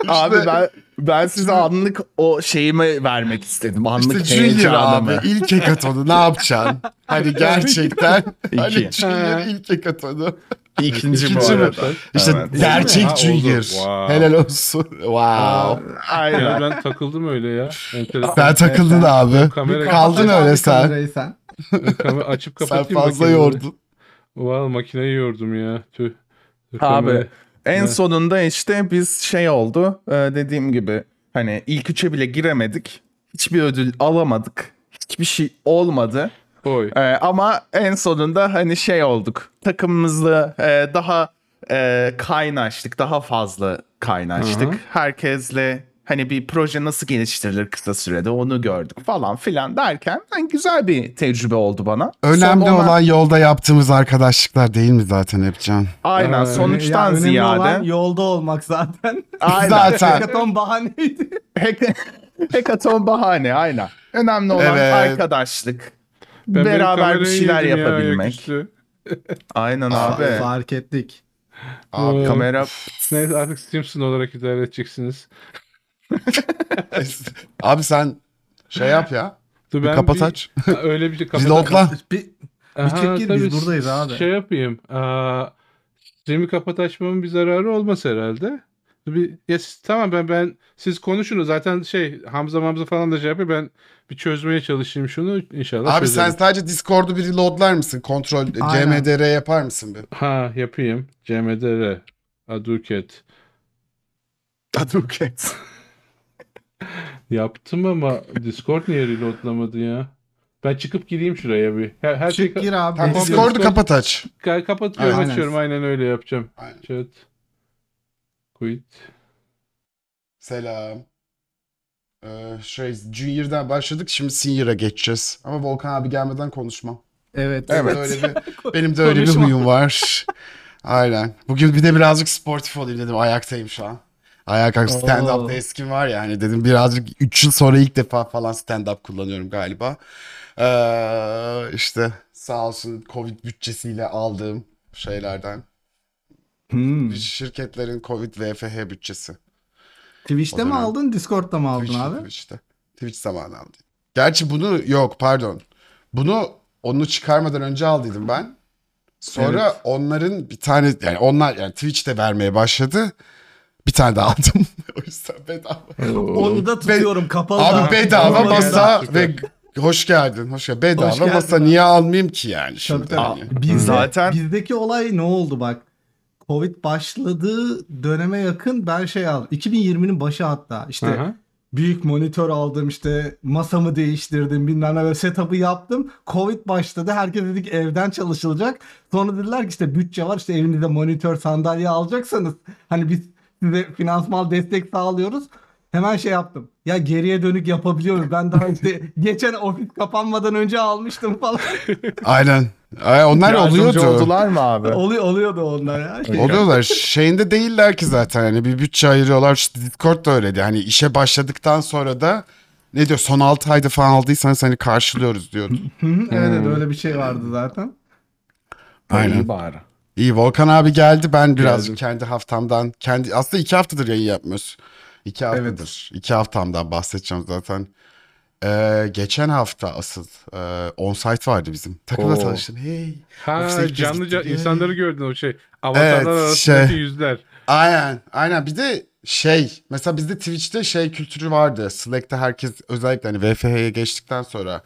Abi ben ben size anlık o şeyimi vermek istedim. Anlık İşte Junior abi ilk hekatonu ne yapacaksın? Hani gerçekten hani İki. Junior ilk hekatonu. İkinci, bu İkinci mi? arada. İşte Evet. gerçek Ha. Junior. Wow. Helal olsun. Wow. Aynen. Yani ben takıldım öyle ya. Enteresan. Sen takıldın abi. Kamera Kaldın öyle abi sen. kamerayı sen. Açıp Sen kapatayım fazla makineyi. yordun. Valla makineyi yordum ya. Tüh. Abi en Evet. sonunda işte biz şey oldu e, dediğim gibi hani ilk üçe bile giremedik. Hiçbir ödül alamadık. Hiçbir şey olmadı. Oy. E, ama en sonunda hani şey olduk. Takımımızla e, daha e, kaynaştık. Daha fazla kaynaştık. Hı hı. Herkesle hani bir proje nasıl geliştirilir kısa sürede onu gördük falan filan derken hani güzel bir tecrübe oldu bana. Önemli Son ona- olan yolda yaptığımız arkadaşlıklar değil mi zaten hep Can? Aynen Ee, sonuçtan Ya önemli ziyade. olan yolda olmak zaten. Aynen. Zaten. Hackathon bahaneydi. Hackathon bahane aynen. Önemli olan Evet. arkadaşlık. Ben beraber bir şeyler ya, yapabilmek. ayaküstü. Aynen Aa, abi. Fark ettik. Abi. Kamera Neyse artık Simpson olarak idare edeceksiniz. abi sen şey yap ya. Dur Bir kapat bir- aç. Öyle bir şey kapat. Reloadla. Bir, Aha, çık gir, biz buradayız abi. Şey yapayım. Aa, stream'i kapat açmamın bir zararı olmaz herhalde. Bir, ya siz- tamam ben ben siz konuşunuz zaten şey Hamza Hamza falan da şey yapıyor ben bir çözmeye çalışayım şunu inşallah Abi sen çözerim. sadece Discord'u bir reloadlar mısın? Kontrol Aynen. CMDR yapar mısın bir? Ha yapayım. CMDR. Aduket. Aduket. Yaptım ama Discord niye reloadlamadı ya? Ben çıkıp gireyim şuraya bir. Her, her şey çık gir abi. Tamam, biz Discord'u Discord- kapat aç. Ka- kapatıyorum Aynen. açıyorum aynen öyle yapacağım. Aynen. Chat. Quit. Selam. Ee, şey Junior'dan başladık şimdi Senior'a geçeceğiz. Ama Volkan abi gelmeden konuşmam. Evet. Benim de Evet. öyle bir, benim de öyle bir Konuşma. huyum var. Aynen. Bugün bir de birazcık sportif olayım dedim. Ayaktayım şu an. Ayağa kalk stand-up'ta Oo. eskim var ya hani dedim birazcık 3 yıl sonra ilk defa falan stand-up kullanıyorum galiba. Ee, işte sağ olsun Covid bütçesiyle aldığım şeylerden. Hmm. Şirketlerin Covid VFH bütçesi. Twitch'te mi aldın, Discord'da mı aldın Twitch'te, abi? Twitch'te. Twitch zamanı aldım. Gerçi bunu yok pardon. Bunu onu çıkarmadan önce aldıydım ben. Sonra Evet. onların bir tane yani onlar yani Twitch'te vermeye başladı. Bir tane daha aldım. o yüzden bedava. Onu da tutuyorum kapalı. Abi da. bedava Kapalı masa ve hoş geldin. Hoş geldin. Bedava Hoş geldin masa abi. niye almayayım ki yani şimdi? Tabii, tabii. hani? Bizde, Zaten- bizdeki olay ne oldu bak. Covid başladığı döneme yakın ben şey aldım. 2020'nin başı hatta. İşte Aha. büyük monitör aldım işte masamı değiştirdim bilmem ne böyle setup'ı yaptım. Covid başladı herkes dedi ki evden çalışılacak. Sonra dediler ki işte bütçe var işte evinizde monitör sandalye alacaksanız hani biz size finansmal destek sağlıyoruz. Hemen şey yaptım. Ya geriye dönük yapabiliyoruz. Ben daha işte geçen ofis kapanmadan önce almıştım falan. Aynen. Ay, onlar Yardımcı oluyordu. oldular mı abi? Oluyor oluyordu onlar ya. Şey- Oluyorlar. Şeyinde değiller ki zaten. Hani bir bütçe ayırıyorlar. İşte Discord da öyleydi. Hani işe başladıktan sonra da ne diyor son 6 ayda falan aldıysanız hani karşılıyoruz diyordu. Hı hı, evet evet öyle bir şey vardı zaten. Aynen. İyi bari. İyi Volkan abi geldi. Ben birazcık Geldim. kendi haftamdan kendi aslında iki haftadır yayın yapmıyoruz. İki haftadır. İki haftamdan bahsedeceğim zaten. Ee, geçen hafta asıl e, on-site vardı bizim. Takımla Oo. tanıştım. Hey. Ha canlıca gittik. insanları gördün o şey. Avatarlar Evet, arasındaki şey. yüzler. Aynen. Aynen. Bir de şey mesela bizde Twitch'te şey kültürü vardı. Slack'te herkes özellikle hani VFH'ye geçtikten sonra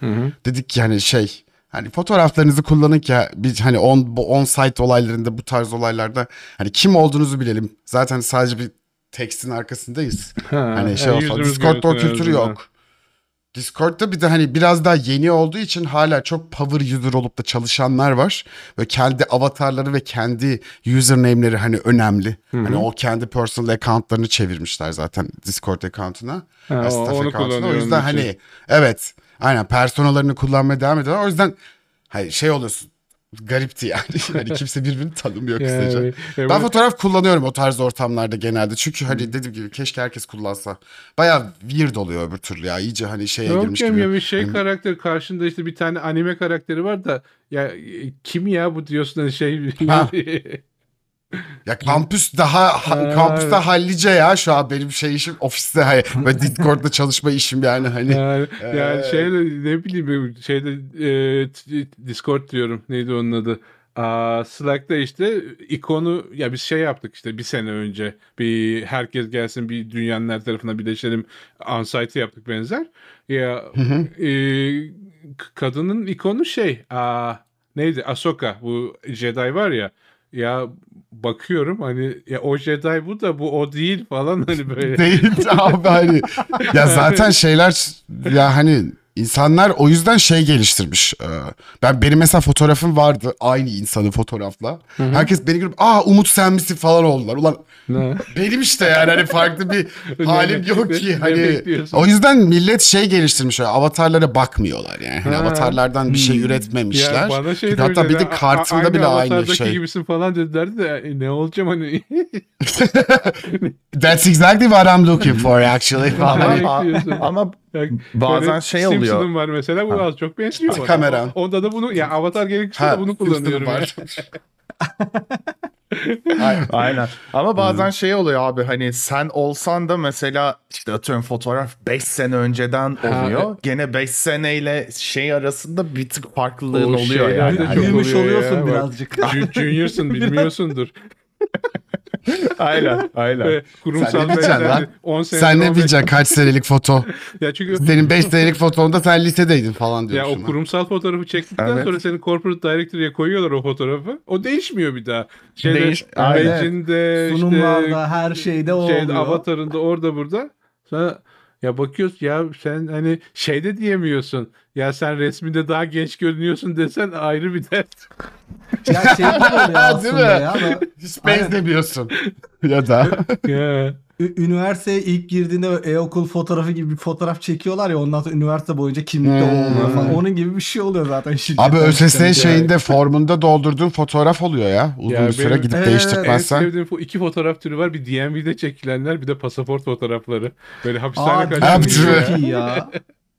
dedik ki hani şey hani fotoğraflarınızı kullanın ki biz hani on, on site olaylarında bu tarz olaylarda hani kim olduğunuzu bilelim. Zaten sadece bir tekstin arkasındayız. Ha, Hani şey yani olsa yüzümüz Discord'da o kültürü yok. Discord'da bir de hani biraz daha yeni olduğu için hala çok power user olup da çalışanlar var. Ve kendi avatarları ve kendi username'leri hani önemli. Hani o kendi personal account'larını çevirmişler zaten Discord account'una. Ha, staff account'una. O yüzden hani evet aynen personalarını kullanmaya devam ediyorlar. O yüzden hani şey oluyorsun garipti yani. hani kimse birbirini tanımıyor kısaca. Yani, Ben bu- fotoğraf kullanıyorum o tarz ortamlarda genelde. Çünkü hani dediğim gibi keşke herkes kullansa. Baya weird oluyor öbür türlü ya. İyice hani şeye Yok girmiş gibi. ya bir şey Hani- karakter karşında işte bir tane anime karakteri var da ya kim ya bu diyorsun hani şey. Ya kampüs daha ha- kampüste hallice ya. Şu an benim şey işim ofiste hani ve Discord'da çalışma işim yani hani. Yani, yani Ee, şeyde ne bileyim şeyde e, Discord diyorum. Neydi onun adı. Aa, Slack'ta işte ikonu ya biz şey yaptık işte bir sene önce. Bir herkes gelsin bir dünyanın her tarafına birleşelim on-site yaptık benzer. Ya e, kadının ikonu şey aa, neydi? Ahsoka bu Jedi var ya. Ya bakıyorum hani ya o Jedi bu da bu o değil falan hani böyle. Değil abi hani. Ya zaten şeyler ya hani insanlar o yüzden şey geliştirmiş. Ee, Ben benim mesela fotoğrafım vardı aynı insanın fotoğrafla. Herkes beni görüp aa Umut sen misin falan oldular. Ulan Ne? benim işte yani hani farklı bir halim yok ki hani. O yüzden millet şey geliştirmiş. öyle, Avatarlara bakmıyorlar yani. Hani Ha. avatarlardan bir şey üretmemişler. Ya bana şey hatta bir de demişler, "A- a- kartımda bile aynı şey. gibisin falan dediler de e, ne olacağım hani. That's exactly what I'm looking for actually? Ama Yani bazen şey oluyor. Simpson'ın var mesela bu az çok benziyor bana. Kamera. Onda da bunu ya Avatar gerekirse Ha, de bunu kullanıyorum. var. Aynen. Aynen. Ama bazen şey oluyor abi hani sen olsan da mesela işte atıyorum fotoğraf 5 sene önceden Ha, oluyor. Gene 5 seneyle şey arasında bir tık farklılığın O oluyor yani. Büyümüş oluyor oluyorsun ya, birazcık. Ju- Junior'sın bilmiyorsundur. aynen aynen. Ve kurumsal Sen ne bileceksin lan? 10 sene Sen ne bileceksin kaç senelik foto? Ya çünkü Senin 5 senelik fotonda sen lisedeydin falan ya diyorsun. o kurumsal fotoğrafı çektikten Evet. sonra seni corporate directory'e koyuyorlar o fotoğrafı. O değişmiyor bir daha. Şeyde, Değiş- Aynen. Badge'inde, işte Sunumlarda her şeyde o şeyde oluyor. avatarında orada burada. Sonra ya bakıyorsun ya sen hani şeyde diyemiyorsun. Ya sen resminde daha genç görünüyorsun desen ayrı bir dert. Ya şey gibi oluyor Değil aslında mi? ya. Hiç benzemiyorsun. ya da. Ü- Üniversiteye ilk girdiğinde e-okul fotoğrafı gibi bir fotoğraf çekiyorlar ya ondan sonra üniversite boyunca kimlikte o oluyor falan. Onun gibi bir şey oluyor zaten. Abi şirketten ÖSS çıkınca. şeyinde formunda doldurduğun fotoğraf oluyor ya. Uzun Ya bir süre benim- gidip Evet, En değiştirmezsen. sevdiğim fo- iki fotoğraf türü var. Bir DMV'de çekilenler bir de pasaport fotoğrafları. Böyle hapishane Aa, kaçan Abi, çok ya. iyi ya.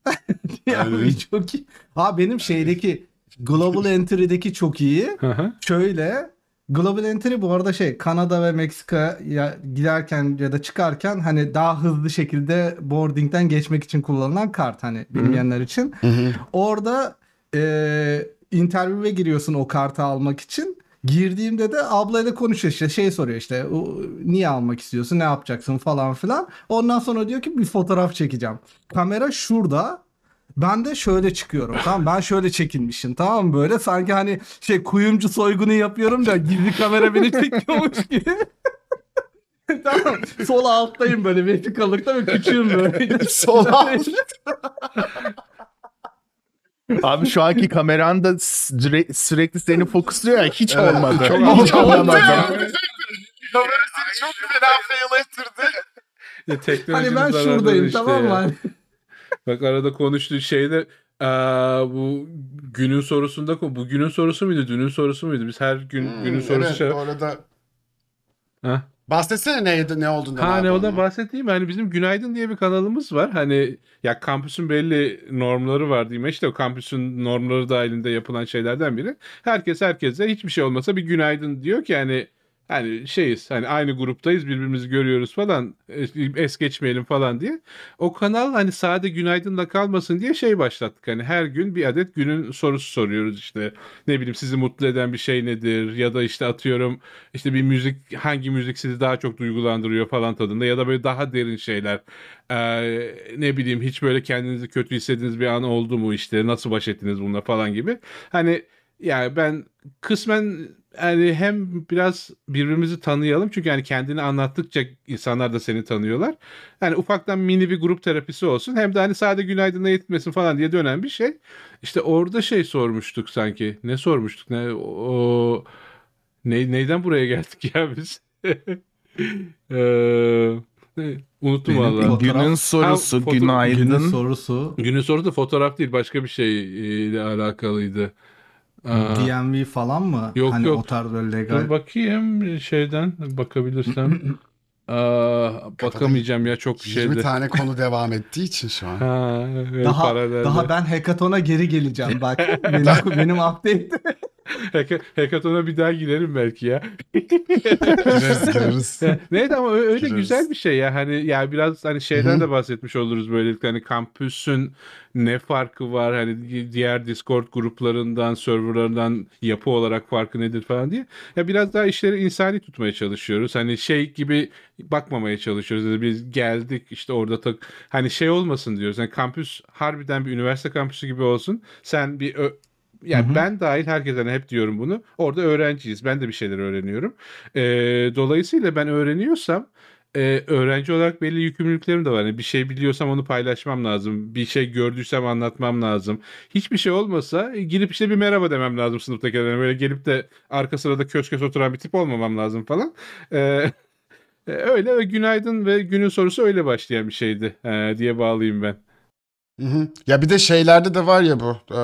bu çok iyi. Aa benim şeydeki Global Entry'deki çok iyi. Hı hı. Şöyle Global Entry bu arada şey Kanada ve Meksika'ya giderken ya da çıkarken hani daha hızlı şekilde boarding'den geçmek için kullanılan kart hani bilmeyenler için. Hı hı. Orada e, interview'e giriyorsun o kartı almak için. Girdiğimde de ablayla konuşuyor işte şey soruyor işte "O, niye almak istiyorsun ne yapacaksın falan filan. Ondan sonra diyor ki bir fotoğraf çekeceğim. Kamera şurada ben de şöyle çıkıyorum tamam ben şöyle çekilmişim tamam mı böyle sanki hani şey kuyumcu soygunu yapıyorum da gizli kamera beni çekiyormuş gibi. tamam sol alttayım böyle vesikalıkta ve küçüğüm böyle. Sol alt. Abi şu anki kameran da süre- sürekli seni fokusluyor ya hiç Evet, olmadı. çok hiç olmadı. olmadı. Kamera seni çok güzel fail ettirdi. Ya Hani ben şuradayım tamam mı? Bak arada konuştuğu şeyde aa, bu günün sorusunda bu günün sorusu muydu dünün sorusu muydu biz her gün günün sorusu Hmm, Evet, şey- bu arada Ha? bahsetsene neydi ne olduğundan. Ha ne o da onun. bahsedeyim. Hani bizim Günaydın diye bir kanalımız var. Hani ya kampüsün belli normları var diyeyim. İşte o kampüsün normları dahilinde yapılan şeylerden biri. Herkes herkese hiçbir şey olmasa bir günaydın diyor ki hani hani şeyiz hani aynı gruptayız birbirimizi görüyoruz falan es- geçmeyelim falan diye. O kanal hani sade günaydınla kalmasın diye şey başlattık. Hani her gün bir adet günün sorusu soruyoruz işte. Ne bileyim sizi mutlu eden bir şey nedir? Ya da işte atıyorum işte bir müzik hangi müzik sizi daha çok duygulandırıyor falan tadında ya da böyle daha derin şeyler. Ee, ne bileyim hiç böyle kendinizi kötü hissettiğiniz bir an oldu mu işte nasıl baş ettiniz bununla falan gibi. Hani yani ben kısmen yani hem biraz birbirimizi tanıyalım çünkü yani kendini anlattıkça insanlar da seni tanıyorlar. Yani ufaktan mini bir grup terapisi olsun hem de hani sadece günaydınla yetmesin falan diye dönen bir şey. İşte orada şey sormuştuk sanki. Ne sormuştuk? Ne o ne, neyden buraya geldik ya biz? Eee, ne? unuttum Benim valla. Günün sorusu Ha, foto- günaydın. günün sorusu Günün sorusu da fotoğraf değil başka bir şeyle alakalıydı. Aa, DMV falan mı? Yok, hani yok. o tarz böyle legal. dur bakayım şeyden bakabilirsem. Aa, bakamayacağım ya çok 20 şeyde. tane konu devam ettiği için şu an. Ha, Daha paralelde. daha ben hackathon'a geri geleceğim bak. benim benim update. Hacka- Hackathon'a bir daha girelim belki ya. Gireriz gireriz. Neydi ama öyle Gireriz. güzel bir şey ya. Hani ya biraz hani şeyden de bahsetmiş oluruz böylelikle. Hani kampüsün ne farkı var? Hani di- diğer Discord gruplarından, serverlarından yapı olarak farkı nedir falan diye. Ya biraz daha işleri insani tutmaya çalışıyoruz. Hani şey gibi bakmamaya çalışıyoruz. Yani biz geldik işte orada tak hani şey olmasın diyoruz. Yani kampüs harbiden bir üniversite kampüsü gibi olsun. Sen bir yani ben dahil herkes hani hep diyorum bunu. Orada öğrenciyiz. Ben de bir şeyler öğreniyorum. Ee, dolayısıyla ben öğreniyorsam e, öğrenci olarak belli yükümlülüklerim de var. Yani bir şey biliyorsam onu paylaşmam lazım. Bir şey gördüysem anlatmam lazım. Hiçbir şey olmasa e, girip işte bir merhaba demem lazım sınıftakilerine. Böyle gelip de arka sırada kös kös oturan bir tip olmamam lazım falan. Ee, e, öyle ve günaydın ve günün sorusu öyle başlayan bir şeydi e, diye bağlayayım ben. Hı hı. Ya bir de şeylerde de var ya bu e,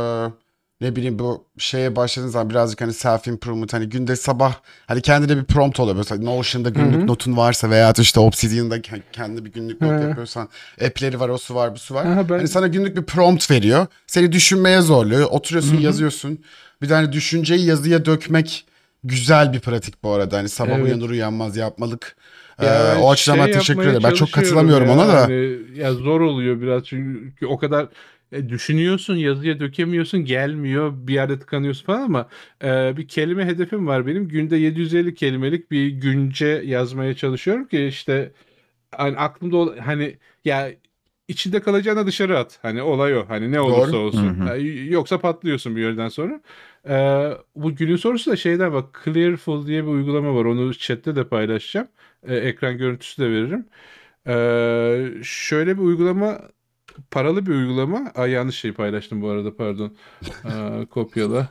ne bileyim bu şeye başladığın zaman birazcık hani self improvement hani günde sabah hani kendine bir prompt oluyor. Mesela Notion'da günlük notun varsa veya işte Obsidian'da ke- kendi bir günlük not yapıyorsan app'leri var o su var bu su var. Aha, ben- Hani sana günlük bir prompt veriyor. Seni düşünmeye zorluyor. Oturuyorsun yazıyorsun. Bir de hani düşünceyi yazıya dökmek güzel bir pratik bu arada. Hani sabah Evet. uyanır uyanmaz yapmalık. Ya Ee, o açıdan şey teşekkür ederim. Ben çok katılamıyorum ya. ona da. Hani ya zor oluyor biraz çünkü o kadar e, düşünüyorsun yazıya dökemiyorsun gelmiyor bir yerde tıkanıyorsun falan ama e, bir kelime hedefim var benim günde 750 kelimelik bir günce yazmaya çalışıyorum ki işte hani aklımda hani ya içinde kalacağına dışarı at hani olay o hani ne olursa Doğru. olsun Hı hı. Yoksa patlıyorsun bir yerden sonra. E, bu günün sorusu da şeyden bak Clearful diye bir uygulama var onu chatte de paylaşacağım e, ekran görüntüsü de veririm. E, şöyle bir uygulama paralı bir uygulama. Ay yanlış şey paylaştım bu arada pardon. E, kopyala.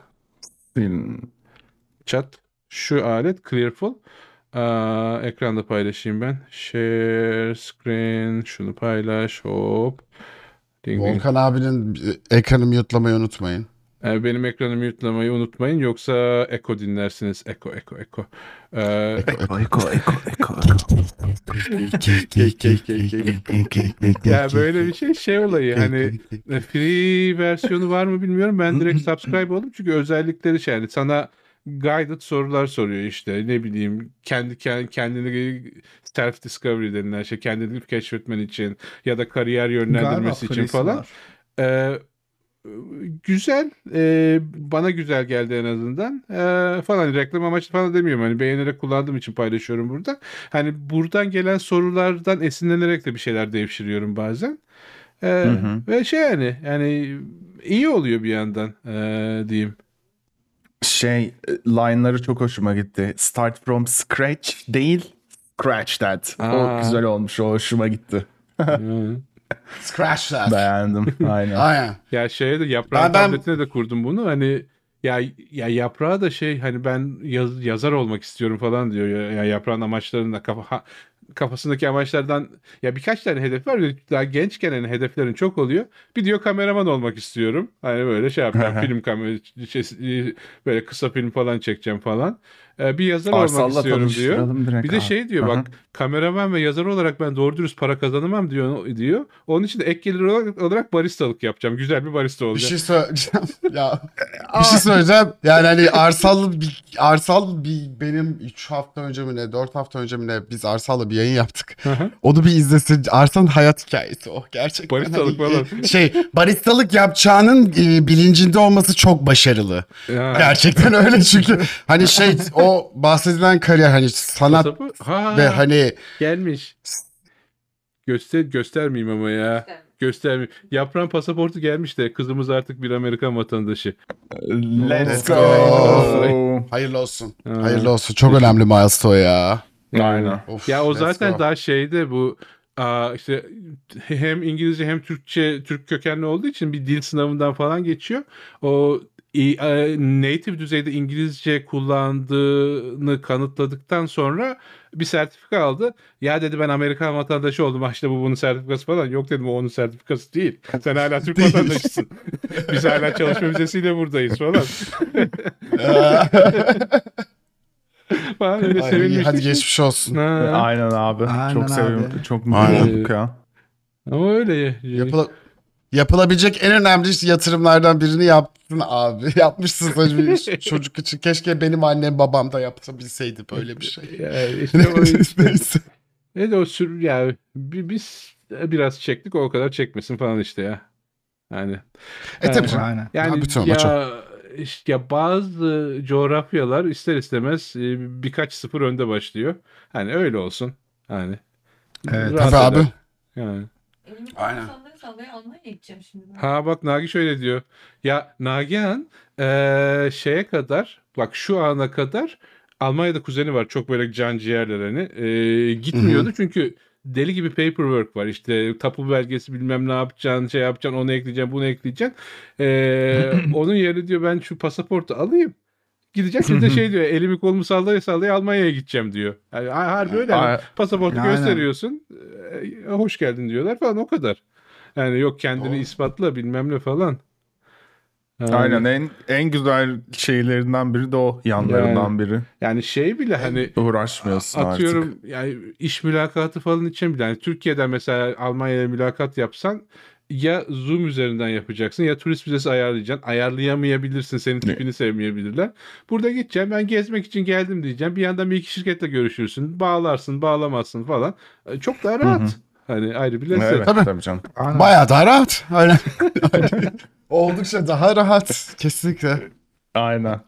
Chat. Şu alet Clearful. E, ekranda paylaşayım ben. Share screen. Şunu paylaş. Hop. Ding ding. Volkan abinin e, ekranı mute'lamayı unutmayın. E, benim ekranımı yutlamayı unutmayın. Yoksa Eko dinlersiniz. Eko, Eko, Eko. E, Eko, eko, eko, eko, ya böyle bir şey şey olayı hani Free versiyonu var mı bilmiyorum. Ben direkt subscribe oldum çünkü özellikleri şey yani sana guided sorular soruyor işte ne bileyim kendi kend- kendini self discovery denilen şey kendini keşfetmen için ya da kariyer yönlendirmesi için falan. var. Ee, güzel Ee, bana güzel geldi en azından Ee, falan reklam amaçlı falan demiyorum hani beğenerek kullandığım için paylaşıyorum burada hani buradan gelen sorulardan esinlenerek de bir şeyler devşiriyorum bazen Ee, hı. ve şey yani yani iyi oluyor bir yandan ee, diyeyim Şey, e, line'ları çok hoşuma gitti. Start from scratch değil, scratch that. Aa. O güzel olmuş, o hoşuma gitti. Hı. Scratch that. Beğendim, aynen. Aynen. Ya şeye de yaprağın Ben- ben- tabletine de kurdum bunu. Hani ya ya yaprağı da şey hani ben yaz- yazar olmak istiyorum falan diyor. Ya, ya yaprağın amaçlarında kafa ha- kafasındaki amaçlardan ya birkaç tane hedef var. Daha gençken hani hedeflerin çok oluyor. Bir diyor kameraman olmak istiyorum. Hani böyle şey yapacağım. film kamera şey, böyle kısa film falan çekeceğim falan. Ee, bir yazar olmak Arsal'la istiyorum diyor. direkt Bir de abi. şey diyor Aha. bak kameraman ve yazar olarak ben doğru dürüst para kazanamam diyor diyor. Onun için de ek gelir olarak, olarak baristalık yapacağım. Güzel bir barista Bir olacağım. şey söyleyeceğim. ya bir şey söyleyeceğim. Yani hani Arsal bir Arsal bir benim 3 hafta önce mi ne 4 hafta önce mi ne biz Arsal'la bir yayın yaptık. Hı hı. Onu bir izlesin. Arsal'ın hayat hikayesi o gerçekten. Baristalık Hani, falan. Şey baristalık yapacağının e, bilincinde olması çok başarılı. Ya. Gerçekten öyle çünkü hani şey o bahsedilen kariyer hani sanat Ha, ve hani gelmiş. Göster göstermeyeyim ama ya. Göstermeyeyim. Yaprağın pasaportu gelmiş de kızımız artık bir Amerikan vatandaşı. Let's go. hayırlı olsun. Ha. Hayırlı olsun. Çok önemli milestone ya. Aynen. Of, Ya o zaten go. daha şeyde bu aa, işte hem İngilizce hem Türkçe Türk kökenli olduğu için bir dil sınavından falan geçiyor. O native düzeyde İngilizce kullandığını kanıtladıktan sonra bir sertifika aldı. Ya dedi ben Amerikan vatandaşı oldum. Ha işte bu bunun sertifikası falan. Yok dedim o onun sertifikası değil. Sen hala Türk Değil. vatandaşısın. Biz hala çalışma vizesiyle buradayız falan. falan öyle Ay, sevinmiştik. hadi geçmiş olsun. Ha. Aynen abi. Aynen çok abi. sevim, çok mutlu olduk ya. Ama öyle. Yapıla- Yapılabilecek en önemli yatırımlardan birini yaptın abi. Yapmışsın tabii çocuk için. Keşke benim annem babam da yapabilseydi böyle bir şey. Yani işte o işte. Neyse. Ne de o sür yani bi- biz biraz çektik o kadar çekmesin falan işte ya. Yani. E tabii Ha, canım. Aynen. Yani bütün ya, amaç işte ya bazı coğrafyalar ister istemez e, birkaç sıfır önde başlıyor. Hani öyle olsun. Hani. Evet. Tabii abi. Yani. Aynen. Sallaya Almanya'ya gideceğim şimdi. ben. Ha bak Nagi şöyle diyor. Ya Nagihan eee, şeye kadar bak şu ana kadar Almanya'da kuzeni var. Çok böyle can ciğerler hani. Eee, gitmiyordu çünkü deli gibi paperwork var. İşte tapu belgesi bilmem ne yapacaksın, şey yapacaksın, onu ekleyeceksin, bunu ekleyeceksin. Eee, onun yerine diyor ben şu pasaportu alayım. Gideceğim şimdi de şey diyor elimi kolumu sallaya sallaya Almanya'ya gideceğim diyor. Yani ha- harbi öyle. Yani pasaportu Aynen. gösteriyorsun. hoş geldin diyorlar falan o kadar. Yani yok kendini Doğru. ispatla bilmem ne falan. Yani, Aynen en en güzel şeylerinden biri de o yanlarından biri. Yani şey bile hani Uğraşmıyorsun atıyorum artık. yani iş mülakatı falan için bile hani Türkiye'den mesela Almanya'ya mülakat yapsan ya Zoom üzerinden yapacaksın ya turist vizesi ayarlayacaksın. Ayarlayamayabilirsin. Senin tipini sevmeyebilirler. Burada gideceğim ben gezmek için geldim diyeceğim. Bir yandan bir iki şirketle görüşürsün. Bağlarsın, bağlamazsın falan. E, Çok daha rahat. Hı hı. Hani ayrı bir lezzet. Evet Tabii. tabii canım. Aynen. Bayağı daha rahat. Aynen. Oldukça daha rahat. Kesinlikle. Aynen.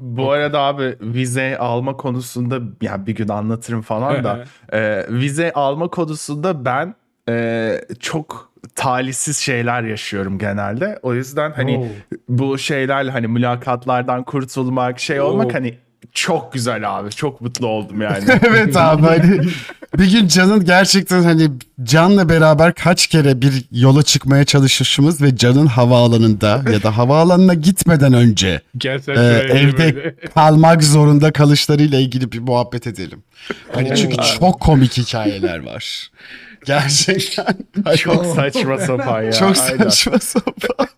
Bu arada abi vize alma konusunda ya bir gün anlatırım falan da e, vize alma konusunda ben e, çok talihsiz şeyler yaşıyorum genelde. O yüzden hani Oo. bu şeylerle hani mülakatlardan kurtulmak şey olmak Oo. hani çok güzel abi. Çok mutlu oldum yani. evet abi hani bir gün Can'ın gerçekten hani Can'la beraber kaç kere bir yola çıkmaya çalışışımız ve Can'ın havaalanında ya da havaalanına gitmeden önce e, evde böyle. kalmak zorunda kalışlarıyla ilgili bir muhabbet edelim. Hani çünkü çok komik hikayeler var. Gerçekten. çok saçma sapan ya. Çok saçma sapan.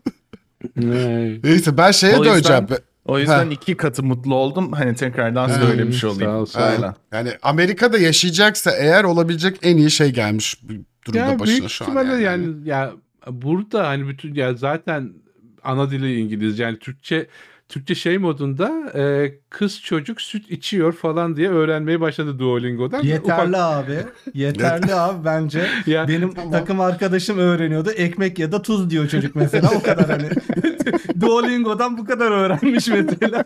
Ne? Neyse ben şeye O yüzden- döneceğim. O yüzden Ha. iki katı mutlu oldum. Hani tekrardan Ha, söylemiş sağ olayım. ol, sağ ol. Aynen. Yani Amerika'da yaşayacaksa eğer olabilecek en iyi şey gelmiş durumda Ya başına büyük şu an. yani. yani. ya burada hani bütün ya zaten ana dili İngilizce yani Türkçe Türkçe şey modunda e, kız çocuk süt içiyor falan diye öğrenmeye başladı Duolingo'dan. Yeterli abi. Yeterli abi bence. Ya, Benim takım arkadaşım öğreniyordu. Ekmek ya da tuz diyor çocuk mesela. O kadar hani. Duolingo'dan bu kadar öğrenmiş mesela.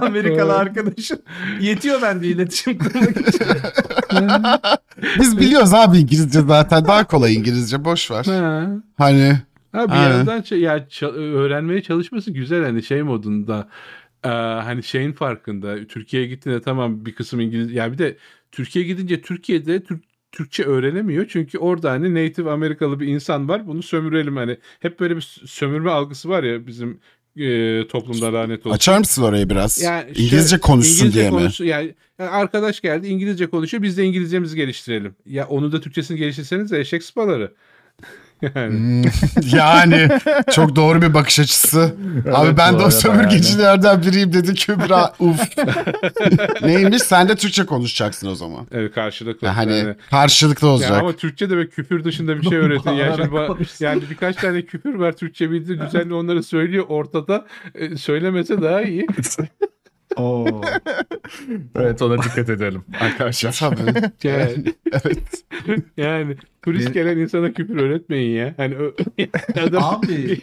Amerikalı arkadaşım. Yetiyor bende iletişim kurmak için. Biz biliyoruz abi İngilizce zaten daha kolay İngilizce boş ver. Ha. Hani Ha bir Aynen. yandan şey, ya ça- öğrenmeye çalışması güzel hani şey modunda e, hani şeyin farkında Türkiye'ye gittiğinde tamam bir kısım İngiliz ya bir de Türkiye'ye gidince Türkiye'de Türk Türkçe öğrenemiyor çünkü orada hani native Amerikalı bir insan var bunu sömürelim hani hep böyle bir sömürme algısı var ya bizim e, toplumda lanet olsun. açar mısın orayı biraz? Yani İngilizce şöyle, konuşsun İngilizce diye mi? konuşsun- Yani, yani arkadaş geldi İngilizce konuşuyor biz de İngilizcemizi geliştirelim. Ya onu da Türkçesini geliştirseniz de eşek sıpaları. Yani. Hmm, yani çok doğru bir bakış açısı. Abi ben de o sömürgecilerden biriyim dedi Kübra. Uf. Neymiş? Sen de Türkçe konuşacaksın o zaman. Evet karşılıklı. Hani Yani- karşılıklı Ya olacak. ama Türkçe de ve küfür dışında bir şey öğretin. Yani, şimdi ba- yani birkaç tane küfür var Türkçe bildiği düzenli onları söylüyor ortada. E, söylemese daha iyi. Oo. Evet ona dikkat edelim arkadaşlar. Tabii. Yani, evet. yani turist gelen insana küfür öğretmeyin ya. Hani adam, Abi.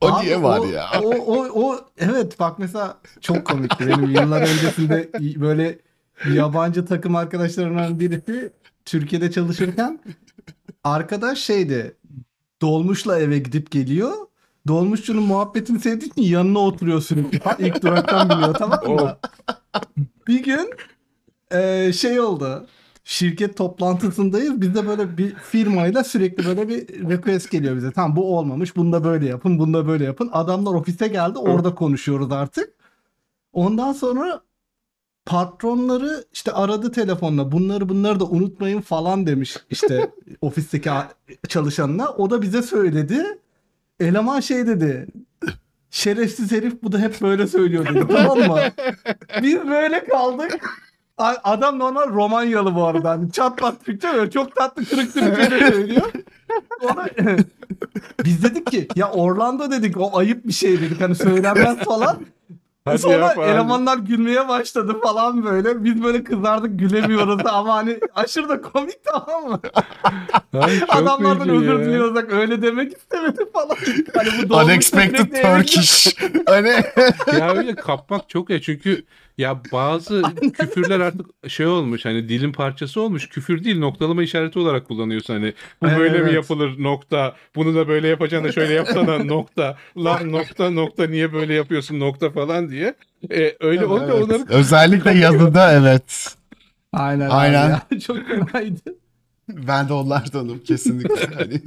O Abi niye var o- ya? O, o, o evet bak mesela çok komikti. Benim yıllar öncesinde böyle yabancı takım arkadaşlarımdan birisi Türkiye'de çalışırken arkadaş şeydi dolmuşla eve gidip geliyor. Dolmuşçunun muhabbetini sevdiği için yanına oturuyor sürekli. Ha, İlk duraktan biniyor tamam mı? Bir gün e, şey oldu. Şirket toplantısındayız. Biz de böyle bir firmayla sürekli böyle bir request geliyor bize. Tamam bu olmamış. Bunu da böyle yapın. Bunu da böyle yapın. Adamlar ofise geldi. Orada konuşuyoruz artık. Ondan sonra patronları işte aradı telefonla. Bunları bunları da unutmayın falan demiş işte ofisteki çalışanına. O da bize söyledi. Eleman şey dedi. Şerefsiz herif bu da hep böyle söylüyor dedi. tamam mı? Biz böyle kaldık. Adam normal Romanyalı bu arada. Hani çat pat Türkçe böyle çok tatlı kırık Türkçe de söylüyor. Sonra biz dedik ki ya Orlando dedik o ayıp bir şey dedik hani söylenmez falan. Hadi Sonra ya falan. elemanlar gülmeye başladı falan böyle. Biz böyle kızardık gülemiyoruz ama hani aşırı da komik tamam mı? Çok Adamlardan özür ya. diliyoruz bak öyle demek istemedim falan. Hani bu Unexpected Turkish. hani ya öyle kapmak çok ya çünkü ya bazı küfürler artık şey olmuş hani dilin parçası olmuş küfür değil noktalama işareti olarak kullanıyorsun hani bu böyle mi yapılır nokta bunu da böyle yapacaksın da şöyle yapsana nokta lan nokta nokta niye böyle yapıyorsun nokta falan diye e, öyle olunca Evet. onları Özellikle yazıda evet. Aynen Aynen. Aynen. ya. Çok fenaydı. Ben de onlardanım kesinlikle. Hani...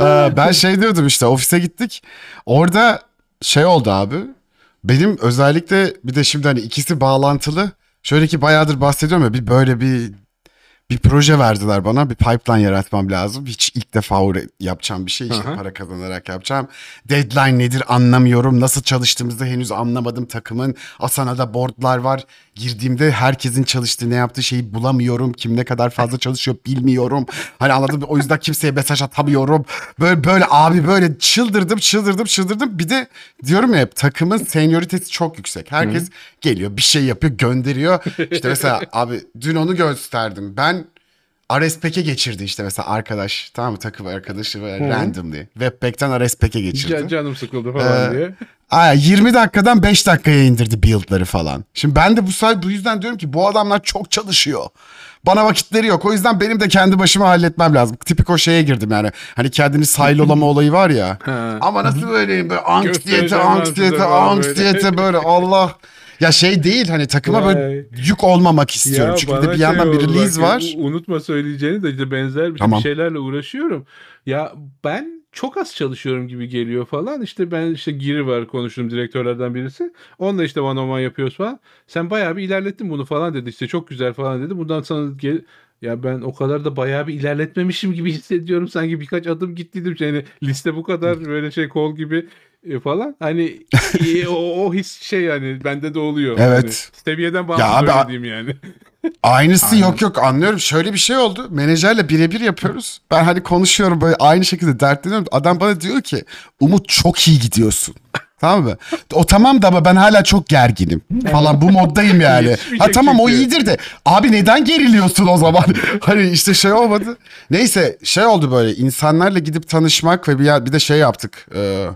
Ee, ben şey diyordum işte ofise gittik. Orada şey oldu abi. Benim özellikle bir de şimdi hani ikisi bağlantılı. Şöyle ki bayağıdır bahsediyorum ya bir böyle bir bir proje verdiler bana. Bir pipeline yaratmam lazım. Hiç ilk defa yapacağım bir şey. işte Aha. para kazanarak yapacağım. Deadline nedir anlamıyorum. Nasıl çalıştığımızı henüz anlamadım takımın. Asana'da boardlar var. Girdiğimde herkesin çalıştığı ne yaptığı şeyi bulamıyorum. Kim ne kadar fazla çalışıyor bilmiyorum. Hani anladın mı? O yüzden kimseye mesaj atamıyorum. Böyle böyle abi böyle çıldırdım çıldırdım çıldırdım. Bir de diyorum ya hep takımın senioritesi çok yüksek. Herkes geliyor bir şey yapıyor gönderiyor. İşte mesela abi dün onu gösterdim. Ben RSPEC'e geçirdi işte mesela arkadaş tamam mı takım arkadaşı böyle randomly. Webpack'ten RSPEC'e geçirdi. Ca- canım sıkıldı falan Ee, diye. Aa, 20 dakikadan 5 dakikaya indirdi build'ları falan. Şimdi ben de bu bu yüzden diyorum ki bu adamlar çok çalışıyor. Bana vakitleri yok. O yüzden benim de kendi başıma halletmem lazım. Tipik o şeye girdim yani. Hani kendini saylolama olayı var ya. Ama nasıl böyleyim böyle anksiyete, anksiyete, böyle. anksiyete böyle Allah. Ya şey değil hani takıma böyle Vay. yük olmamak istiyorum. Çünkü bir de bana bir şey yandan bir oldu release bak, var. Unutma söyleyeceğini de işte benzer bir Tamam. şeylerle uğraşıyorum. Ya ben çok az çalışıyorum gibi geliyor falan. İşte ben işte Giri var konuştuğum direktörlerden birisi. Onunla işte one on one yapıyoruz falan. Sen bayağı bir ilerlettin bunu falan dedi. İşte çok güzel falan dedi. Bundan sana gel ya ben o kadar da bayağı bir ilerletmemişim gibi hissediyorum. Sanki birkaç adım gittiydim. Yani liste bu kadar böyle şey kol gibi falan. Hani e, o, o his şey yani bende de oluyor. Evet. Hani seviyeden bağımsız abi, öyle a- diyeyim yani. Aynısı Aynen. yok yok anlıyorum. Şöyle bir şey oldu. Menajerle birebir yapıyoruz. Ben hani konuşuyorum böyle aynı şekilde dertleniyorum. Adam bana diyor ki Umut çok iyi gidiyorsun. Tamam mı? O tamam da ama ben hala çok gerginim falan bu moddayım yani. Ha tamam o iyidir de abi neden geriliyorsun o zaman? hani işte şey olmadı. Neyse şey oldu böyle insanlarla gidip tanışmak ve bir, bir de şey yaptık. Ee,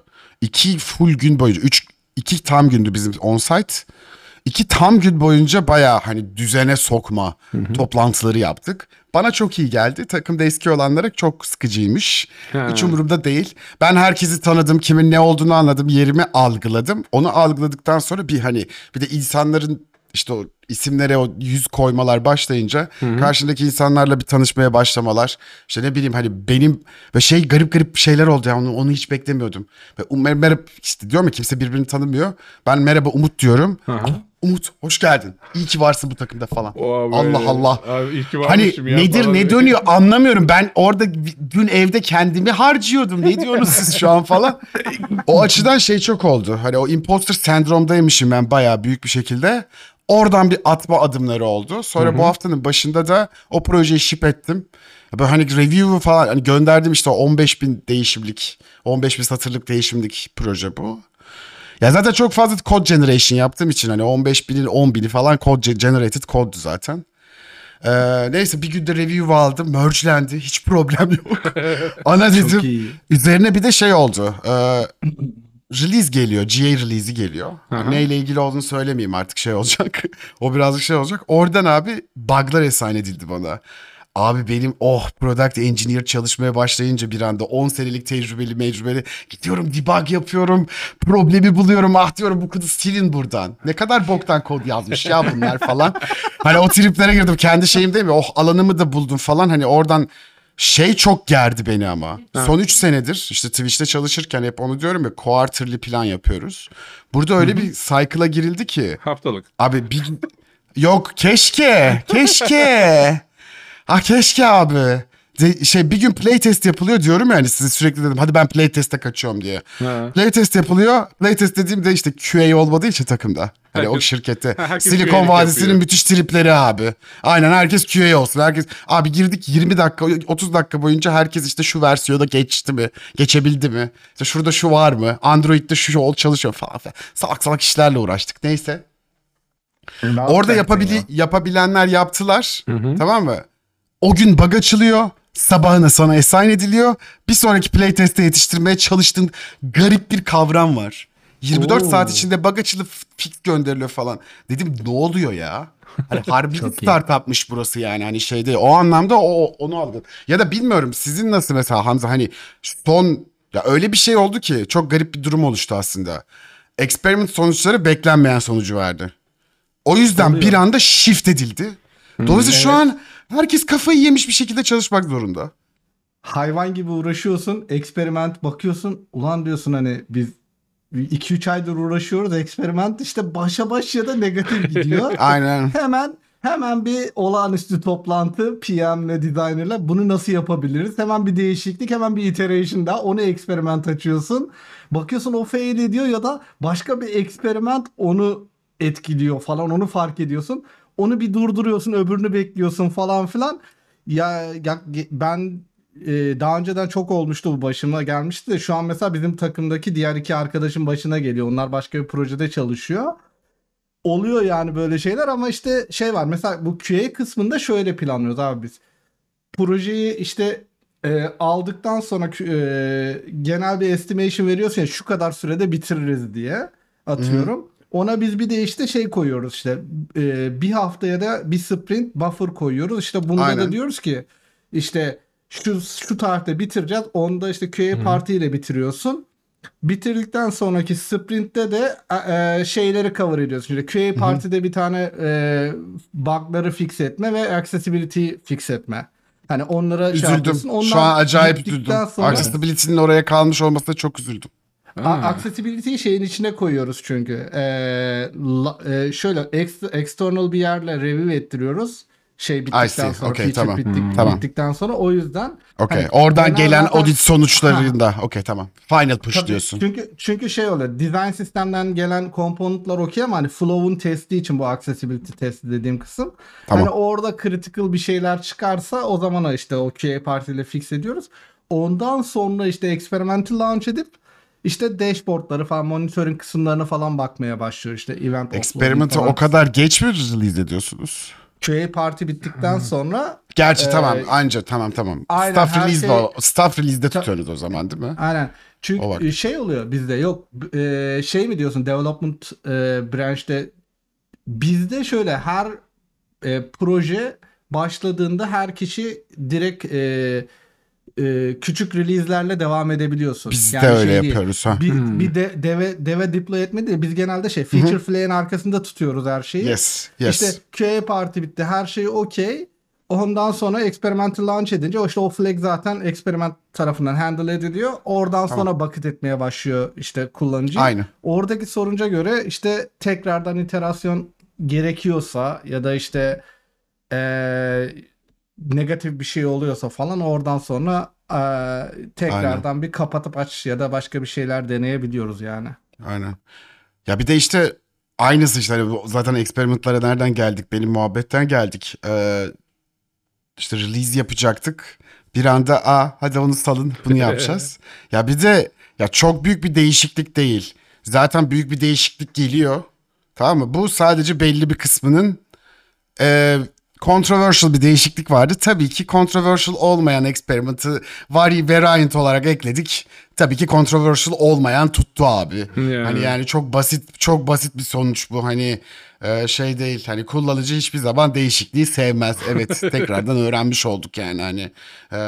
iki full gün boyunca üç iki tam gündü bizim on site. İki tam gün boyunca bayağı hani düzene sokma toplantıları yaptık. Bana çok iyi geldi. Takımda eski olanlara çok sıkıcıymış. Ha. Hiç umurumda değil. Ben herkesi tanıdım, kimin ne olduğunu anladım, yerimi algıladım. Onu algıladıktan sonra bir hani bir de insanların işte o isimlere o yüz koymalar başlayınca karşındaki insanlarla bir tanışmaya başlamalar. İşte ne bileyim hani benim ve şey garip garip şeyler oldu ya onu, onu hiç beklemiyordum. Ve um- mer- merhaba işte diyorum ya kimse birbirini tanımıyor. Ben merhaba Umut diyorum. Hı hı. "Ah, Umut hoş geldin. İyi ki varsın bu takımda falan. Abi, Allah Allah. Abi iyi ki Hani ya nedir falan ne dönüyor anlamıyorum. Ben orada dün evde kendimi harcıyordum. Ne diyorsunuz siz şu an falan. O açıdan şey çok oldu. Hani o imposter sendromdaymışım ben bayağı büyük bir şekilde. Oradan bir atma adımları oldu. Sonra bu haftanın başında da o projeyi ship ettim. Böyle hani review falan hani gönderdim işte o 15 bin değişimlik, 15 bin satırlık değişimlik proje bu. Ya zaten çok fazla code generation yaptığım için hani 15 binin 10 bini falan code ge- generated code'du zaten. Ee, neyse bir günde review aldım. Merge'lendi. Hiç problem yok. Ana dedim. Üzerine bir de şey oldu. Ee, release geliyor. GA release'i geliyor. hı. Neyle ilgili olduğunu söylemeyeyim artık şey olacak. o birazcık şey olacak. Oradan abi bug'lar assign edildi bana. Abi benim oh product engineer çalışmaya başlayınca bir anda 10 senelik tecrübeli mecrübeli gidiyorum debug yapıyorum problemi buluyorum ah diyorum bu kızı silin buradan. Ne kadar boktan kod yazmış ya bunlar falan. hani o triplere girdim kendi şeyim değil mi oh alanımı da buldum falan hani oradan şey çok gerdi beni ama. Son 3 senedir işte Twitch'te çalışırken hep onu diyorum ya quarterly plan yapıyoruz. Burada öyle bir cycle'a girildi ki Haftalık. Abi bir yok keşke keşke. Ah keşke abi. De- şey bir gün playtest yapılıyor diyorum yani size sürekli dedim hadi ben playtest'e kaçıyorum diye. Ha. Playtest yapılıyor. Playtest dediğimde işte QA olmadığı için takımda. Hani o Herkes- şirkette. Ha, herkes Silikon Vadisi'nin yapıyor. müthiş tripleri abi. Aynen herkes QA olsun. Herkes abi girdik 20 dakika 30 dakika boyunca herkes işte şu versiyona geçti mi? Geçebildi mi? İşte şurada şu var mı? Android'de şu ol çalışıyor falan. filan. Salak salak işlerle uğraştık. Neyse. Ne Orada yapabili ya? yapabilenler yaptılar. Tamam mı? O gün bug açılıyor. Sabahına sana assign ediliyor. Bir sonraki playtest'e yetiştirmeye çalıştığın garip bir kavram var. 24 Oo. saat içinde bug açılıp fix gönderiliyor falan. Dedim ne oluyor ya? Hani harbi bir startupmış burası yani hani şeyde o anlamda o onu aldım. Ya da bilmiyorum sizin nasıl mesela Hamza hani son ya öyle bir şey oldu ki çok garip bir durum oluştu aslında. Experiment sonuçları beklenmeyen sonucu verdi. O yüzden Oluyor. bir anda shift edildi. Dolayısıyla şu an herkes kafayı yemiş bir şekilde çalışmak zorunda. hayvan gibi uğraşıyorsun. Eksperiment bakıyorsun. Ulan diyorsun hani biz 2-3 aydır uğraşıyoruz. Eksperiment işte başa baş ya da negatif gidiyor. Aynen. hemen hemen bir olağanüstü toplantı PM'le designer'la bunu nasıl yapabiliriz? Hemen bir değişiklik, hemen bir iteration daha. Onu eksperiment açıyorsun. Bakıyorsun o fail ediyor ya da başka bir eksperiment onu etkiliyor falan. Onu fark ediyorsun. Onu bir durduruyorsun, öbürünü bekliyorsun falan filan. Ya, ya ben e, daha önceden çok olmuştu bu başıma gelmişti de şu an mesela bizim takımdaki diğer iki arkadaşın başına geliyor. Onlar başka bir projede çalışıyor oluyor yani böyle şeyler ama işte şey var mesela bu QA kısmında şöyle planlıyoruz abi biz. Projeyi işte e, aldıktan sonra e, genel bir estimation veriyorsun ya şu kadar sürede bitiririz diye atıyorum. Ona biz bir de işte şey koyuyoruz işte e, bir haftaya da bir sprint buffer koyuyoruz. İşte bunda Aynen. da diyoruz ki işte şu şu tarihte bitireceğiz. Onda işte QA partiyle bitiriyorsun. Bitirdikten sonraki sprintte de e, e, şeyleri cover ediyorsun. İşte QA partide bir tane e, bug'ları fix etme ve accessibility fix etme. Hani onlara şey. Üzüldüm. Şu Onlar an acayip üzüldüm. sonra- Accessibility'nin oraya kalmış olmasına çok üzüldüm. A- Accessibility'yi şeyin içine koyuyoruz çünkü. Ee, la- e, şöyle ex- external bir yerle review ettiriyoruz. Şey bittikten see. sonra, Okay, feature tamam. bittik- Tamam. bittikten sonra o yüzden Okey. Hani Oradan gelen zaten- audit sonuçlarında. Okey tamam. Final push Tabii, diyorsun. Çünkü çünkü şey oluyor. Design sistemden gelen komponentler okey ama hani flow'un testi için bu accessibility testi dediğim kısım. Tamam. Hani orada critical bir şeyler çıkarsa o zaman işte o QA partiyle fix ediyoruz. Ondan sonra işte experimental launch edip işte dashboardları falan monitoring kısımlarına falan bakmaya başlıyor işte event Experiment'ı o kadar geç mi release ediyorsunuz? QA parti bittikten sonra Gerçi Ee, tamam anca tamam tamam. aynen, staff release'de şey- o- staff release'de tutuyorsunuz o zaman değil mi? Aynen. Çünkü e, şey oluyor bizde yok e, şey mi diyorsun development e, branch'te bizde şöyle her e, proje başladığında her kişi direkt e, e, küçük release'lerle devam edebiliyorsun. Biz Yani de öyle şey değil. yapıyoruz ha. Bir, bir de deve deve deploy etmedi de biz genelde şey feature flag'in arkasında tutuyoruz her şeyi. Yes, yes. İşte QA parti bitti. Her şey okey. Ondan sonra experimental launch edince o işte o flag zaten experiment tarafından handle ediliyor. Oradan sonra bucket etmeye başlıyor işte kullanıcı. Aynı. Oradaki sorunca göre işte tekrardan iterasyon gerekiyorsa ya da işte eee, negatif bir şey oluyorsa falan oradan sonra eee, tekrardan bir kapatıp aç ya da başka bir şeyler deneyebiliyoruz yani. Aynen. Ya bir de işte aynısı işte hani zaten experimentlara nereden geldik? Benim muhabbetten geldik. Ee, işte release yapacaktık. Bir anda a hadi onu salın bunu yapacağız. ya bir de ya çok büyük bir değişiklik değil. Zaten büyük bir değişiklik geliyor. Tamam mı? Bu sadece belli bir kısmının e, controversial bir değişiklik vardı. Tabii ki controversial olmayan experiment'ı vari variant olarak ekledik. Tabii ki controversial olmayan tuttu abi. Yani. Hani yani çok basit çok basit bir sonuç bu. Hani e, şey değil. Hani kullanıcı hiçbir zaman değişikliği sevmez. Evet tekrardan öğrenmiş olduk yani hani. E,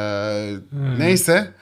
neyse.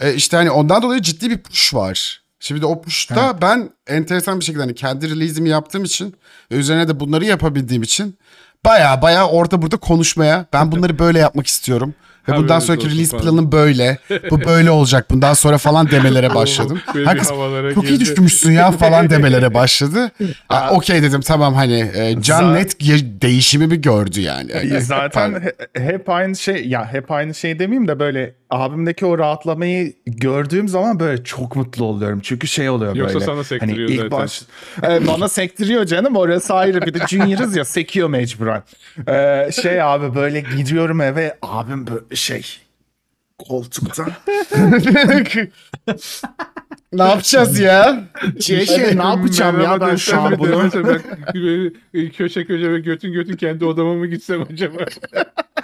E, işte hani ondan dolayı ciddi bir push var. Şimdi o push'ta ben enteresan bir şekilde hani kendi release'imi yaptığım için ve üzerine de bunları yapabildiğim için baya baya orada burada konuşmaya ben bunları böyle yapmak istiyorum. Ve bundan Haberiniz sonraki olsun release falan. planım böyle. Bu böyle olacak bundan sonra falan demelere başladım. Böyle Herkes havalara çok iyi girdi. düşünmüşsün ya falan demelere başladı. Ha, Okey dedim tamam hani e, Can Za- net ge- değişimimi gördü yani. Zaten he- hep aynı şey ya hep aynı şey demeyeyim de böyle abimdeki o rahatlamayı gördüğüm zaman böyle çok mutlu oluyorum. Çünkü şey oluyor Yoksa böyle. sana sektiriyor hani ilk zaten. baş Evet, bana sektiriyor canım orası ayrı bir de junior'ız ya sekiyor mecburen. Ee, şey abi böyle gidiyorum eve abim böyle şey koltukta. ne yapacağız ya? Şey, şey ne yapacağım ya ben şu an bunu. böyle köşe köşe ve götün götün kendi odama mı gitsem acaba?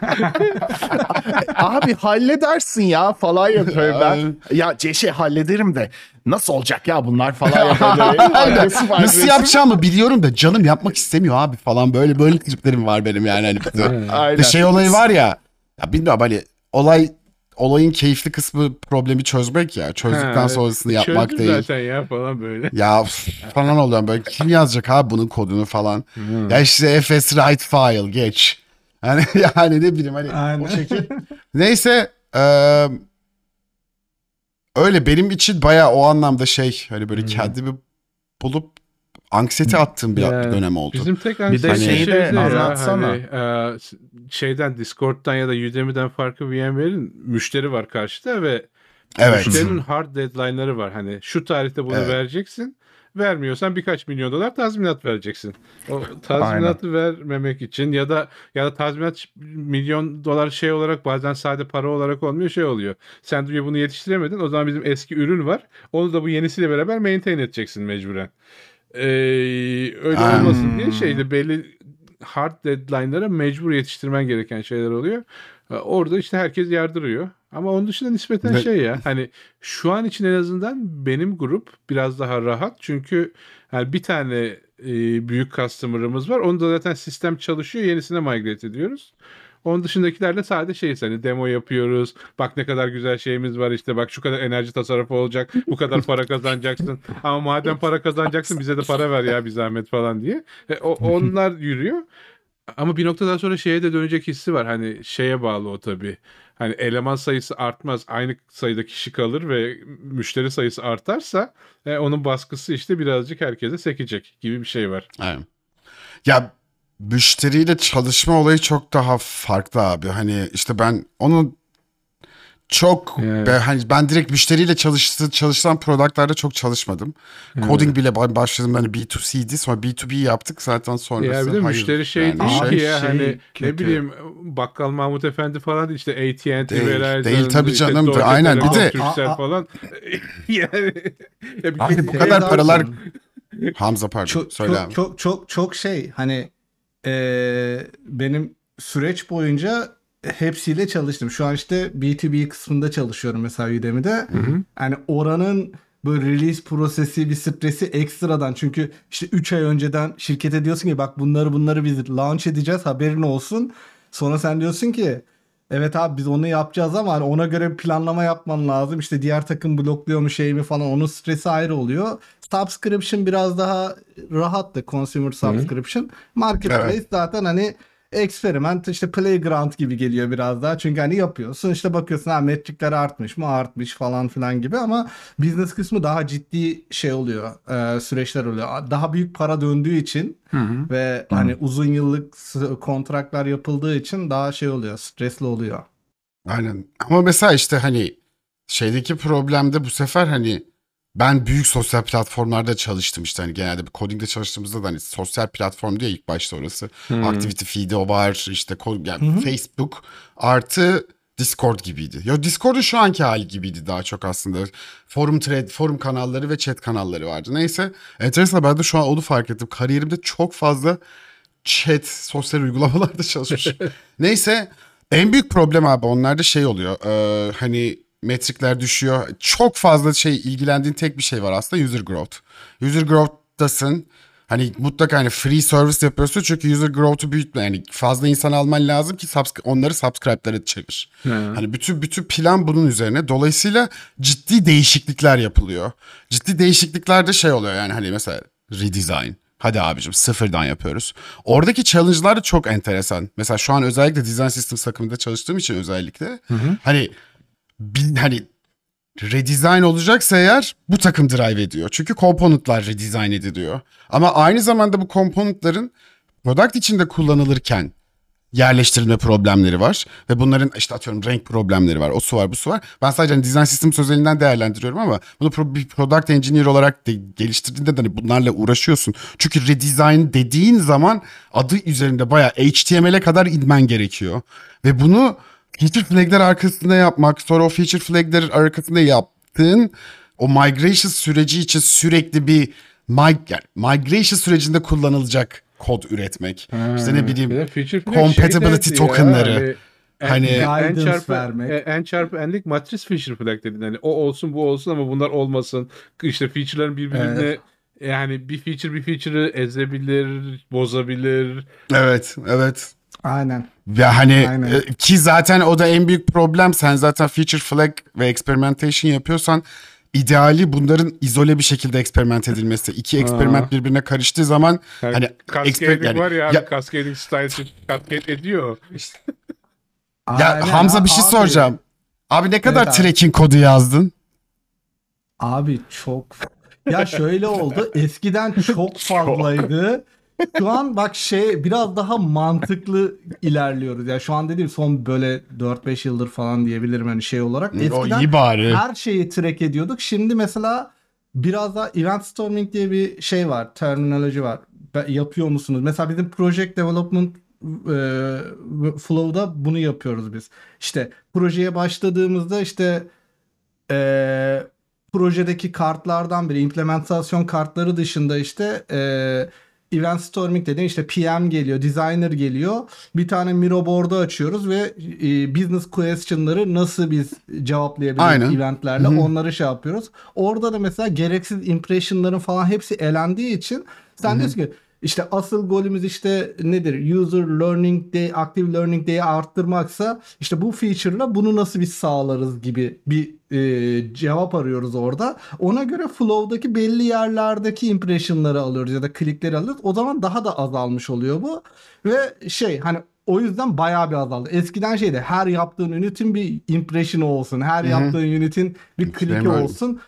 Abi halledersin ya falan yapıyorum ben. Ya ce- şey hallederim de nasıl olacak ya bunlar falan yapıyor. Agresif, Nasıl yapacağımı biliyorum da canım yapmak istemiyor abi falan böyle böyle triplerim var benim yani. Hani bir de- Aynen. Bir şey olayı var ya. Ya bilmiyorum hani olay olayın keyifli kısmı problemi çözmek ya. Çözdükten Ha, sonrasını yapmak Çözdüm değil. zaten ya falan böyle. Ya falan oluyor böyle kim yazacak abi bunun kodunu falan. Ya işte fs write file geç. Hani yani ne bileyim hani Aynen. o şekil. Neyse eee, öyle benim için bayağı o anlamda şey hani böyle kendimi bulup anksiyete attığım bir Yani dönem oldu. Bizim tek de anksiyete şeyi de ya, anlatsana. Hani, e, şeyden Discord'dan ya da Udemy'den farkı VMware'in müşteri var karşıda ve Evet. müşterinin hard deadline'ları var. Hani şu tarihte bunu Evet. vereceksin. Vermiyorsan birkaç milyon dolar tazminat vereceksin. O tazminatı vermemek için ya da ya da tazminat milyon dolar şey olarak bazen sade para olarak olmuyor şey oluyor. Sen diyor bunu yetiştiremedin. O zaman bizim eski ürün var. Onu da bu yenisiyle beraber maintain edeceksin mecburen. Ee, öyle olmasın diye şeyde belli hard deadline'lara mecbur yetiştirmen gereken şeyler oluyor. Ee, Orada işte herkes yardırıyor. Ama onun dışında nispeten şey ya hani şu an için en azından benim grup biraz daha rahat. Çünkü yani bir tane e, büyük customer'ımız var. Onda zaten sistem çalışıyor. Yenisine migrate ediyoruz. Onun dışındakilerle sadece şey hani demo yapıyoruz. Bak ne kadar güzel şeyimiz var işte bak şu kadar enerji tasarrufu olacak. Bu kadar para kazanacaksın. Ama madem para kazanacaksın bize de para ver ya bir zahmet falan diye. E, o, onlar yürüyor. Ama bir noktadan sonra şeye de dönecek hissi var. Hani şeye bağlı o tabii. Hani eleman sayısı artmaz. Aynı sayıda kişi kalır ve müşteri sayısı artarsa e, onun baskısı işte birazcık herkese sekecek gibi bir şey var. Aynen. Ya müşteriyle çalışma olayı çok daha farklı abi. Hani işte ben onu çok Evet. ben, hani ben direkt müşteriyle çalıştı, çalışılan productlarda çok çalışmadım. Coding bile ba- başladım hani B2C'di sonra B2B yaptık zaten sonrası. Ya bir de hayır. müşteri şey Yani değil Abi ki ya şey hani ne kötü. bileyim Bakkal Mahmut Efendi falan işte AT&T Değil, Verizon değil tabii işte canım. Deutsche Aynen, bir de- aa. falan yani ya bir Abi bu Şey kadar daha paralar Hamza pardon çok, söyle çok, abi. çok çok çok şey hani eee, benim süreç boyunca hepsiyle çalıştım. Şu an işte B2B kısmında çalışıyorum mesela Udemy'de. Yani oranın böyle release prosesi bir stresi ekstradan çünkü işte 3 ay önceden şirkete diyorsun ki bak bunları bunları biz launch edeceğiz haberin olsun. Sonra sen diyorsun ki evet abi biz onu yapacağız ama hani ona göre bir planlama yapman lazım. İşte diğer takım blokluyor mu şey mi falan onun stresi ayrı oluyor. Subscription biraz daha rahattı consumer subscription. Marketplace Evet. zaten hani experiment işte playground gibi geliyor biraz daha. Çünkü hani yapıyorsun işte bakıyorsun ha metrikler artmış mı artmış falan filan gibi ama business kısmı daha ciddi şey oluyor e, süreçler oluyor. Daha büyük para döndüğü için ve hani uzun yıllık kontratlar yapıldığı için daha şey oluyor stresli oluyor. Aynen. Ama mesela işte hani şeydeki problemde bu sefer hani ben büyük sosyal platformlarda çalıştım işte hani genelde bir coding'de çalıştığımızda da hani sosyal platform diyor ilk başta orası. Activity feed'i o var işte yani Facebook artı Discord gibiydi. Ya Discord'un şu anki hali gibiydi daha çok aslında. Forum thread, forum kanalları ve chat kanalları vardı. Neyse. Enteresan ben de şu an onu fark ettim. Kariyerimde çok fazla chat, sosyal uygulamalarda çalışmışım. Neyse en büyük problem abi onlarda şey oluyor. Ee, hani metrikler düşüyor. Çok fazla şey ilgilendiğin tek bir şey var aslında user growth. User growth'tasın. Hani mutlaka hani free service yapıyorsun çünkü user growth'u büyütme. Yani fazla insan alman lazım ki subscri- onları subscribe'lara çevir. Hani bütün bütün plan bunun üzerine. Dolayısıyla ciddi değişiklikler yapılıyor. Ciddi değişiklikler de şey oluyor yani hani mesela redesign. Hadi abicim sıfırdan yapıyoruz. Oradaki challenge'lar da çok enteresan. Mesela şu an özellikle design system takımında çalıştığım için özellikle hani hani redesign olacaksa eğer bu takım drive ediyor. Çünkü komponentler redesign ediliyor. Ama aynı zamanda bu komponentlerin product içinde kullanılırken yerleştirilme problemleri var. Ve bunların işte atıyorum renk problemleri var. O su var bu su var. Ben sadece hani design system özelinden değerlendiriyorum ama bunu bir product engineer olarak de geliştirdiğinde de hani bunlarla uğraşıyorsun. Çünkü redesign dediğin zaman adı üzerinde bayağı HTML'e kadar inmen gerekiyor. Ve bunu feature flag'ler arkasında yapmak, sonra o feature flag'ler arkasında yaptığın o migration süreci için sürekli bir mig yani migration sürecinde kullanılacak kod üretmek. işte ne bileyim flag compatibility şey derdi ya, tokenları. Hani, Hani- en, çarpı, vermek. e, en çarpı enlik matris feature flag dedin. Hani o olsun bu olsun ama bunlar olmasın. İşte feature'ların birbirine yani bir feature bir feature'ı ezebilir, bozabilir. Evet, evet. Aynen. Ve hani Aynen. e, ki zaten o da en büyük problem. Sen zaten feature flag ve experimentation yapıyorsan ideali bunların izole bir şekilde eksperiment edilmesi. İki eksperiment birbirine karıştığı zaman Yani hani cascading yani- var ya, ya- cascading style cascade ediyor. ya Aynen Hamza bir şey abi. soracağım. Abi ne kadar Evet abi. tracking kodu yazdın? Abi çok ya şöyle oldu. Eskiden çok fazlaydı. Şu an bak şey biraz daha mantıklı ilerliyoruz. Ya şu an dediğim son böyle 4-5 yıldır falan diyebilirim hani şey olarak. o Eskiden iyi bari. her şeyi track ediyorduk. Şimdi mesela biraz daha event storming diye bir şey var. Terminoloji var. Yapıyor musunuz? Mesela bizim project development e, flow'da bunu yapıyoruz biz. İşte projeye başladığımızda işte e, projedeki kartlardan biri implementasyon kartları dışında işte e, event storming dediğin işte PM geliyor, designer geliyor. Bir tane Miro board'u açıyoruz ve e, business question'ları nasıl biz cevaplayabiliriz Aynen. eventlerle onları şey yapıyoruz. Orada da mesela gereksiz impression'ların falan hepsi elendiği için sen diyorsun ki işte asıl golümüz işte nedir? User learning day, active learning day'i arttırmaksa işte bu feature'la bunu nasıl biz sağlarız gibi bir e, cevap arıyoruz orada. Ona göre flow'daki belli yerlerdeki impression'ları alıyoruz ya da klikleri alıyoruz. O zaman daha da azalmış oluyor bu. Ve şey hani o yüzden bayağı bir azaldı. Eskiden şeydi her yaptığın unit'in bir impression'ı olsun. Her yaptığın unit'in bir Framework. olsun.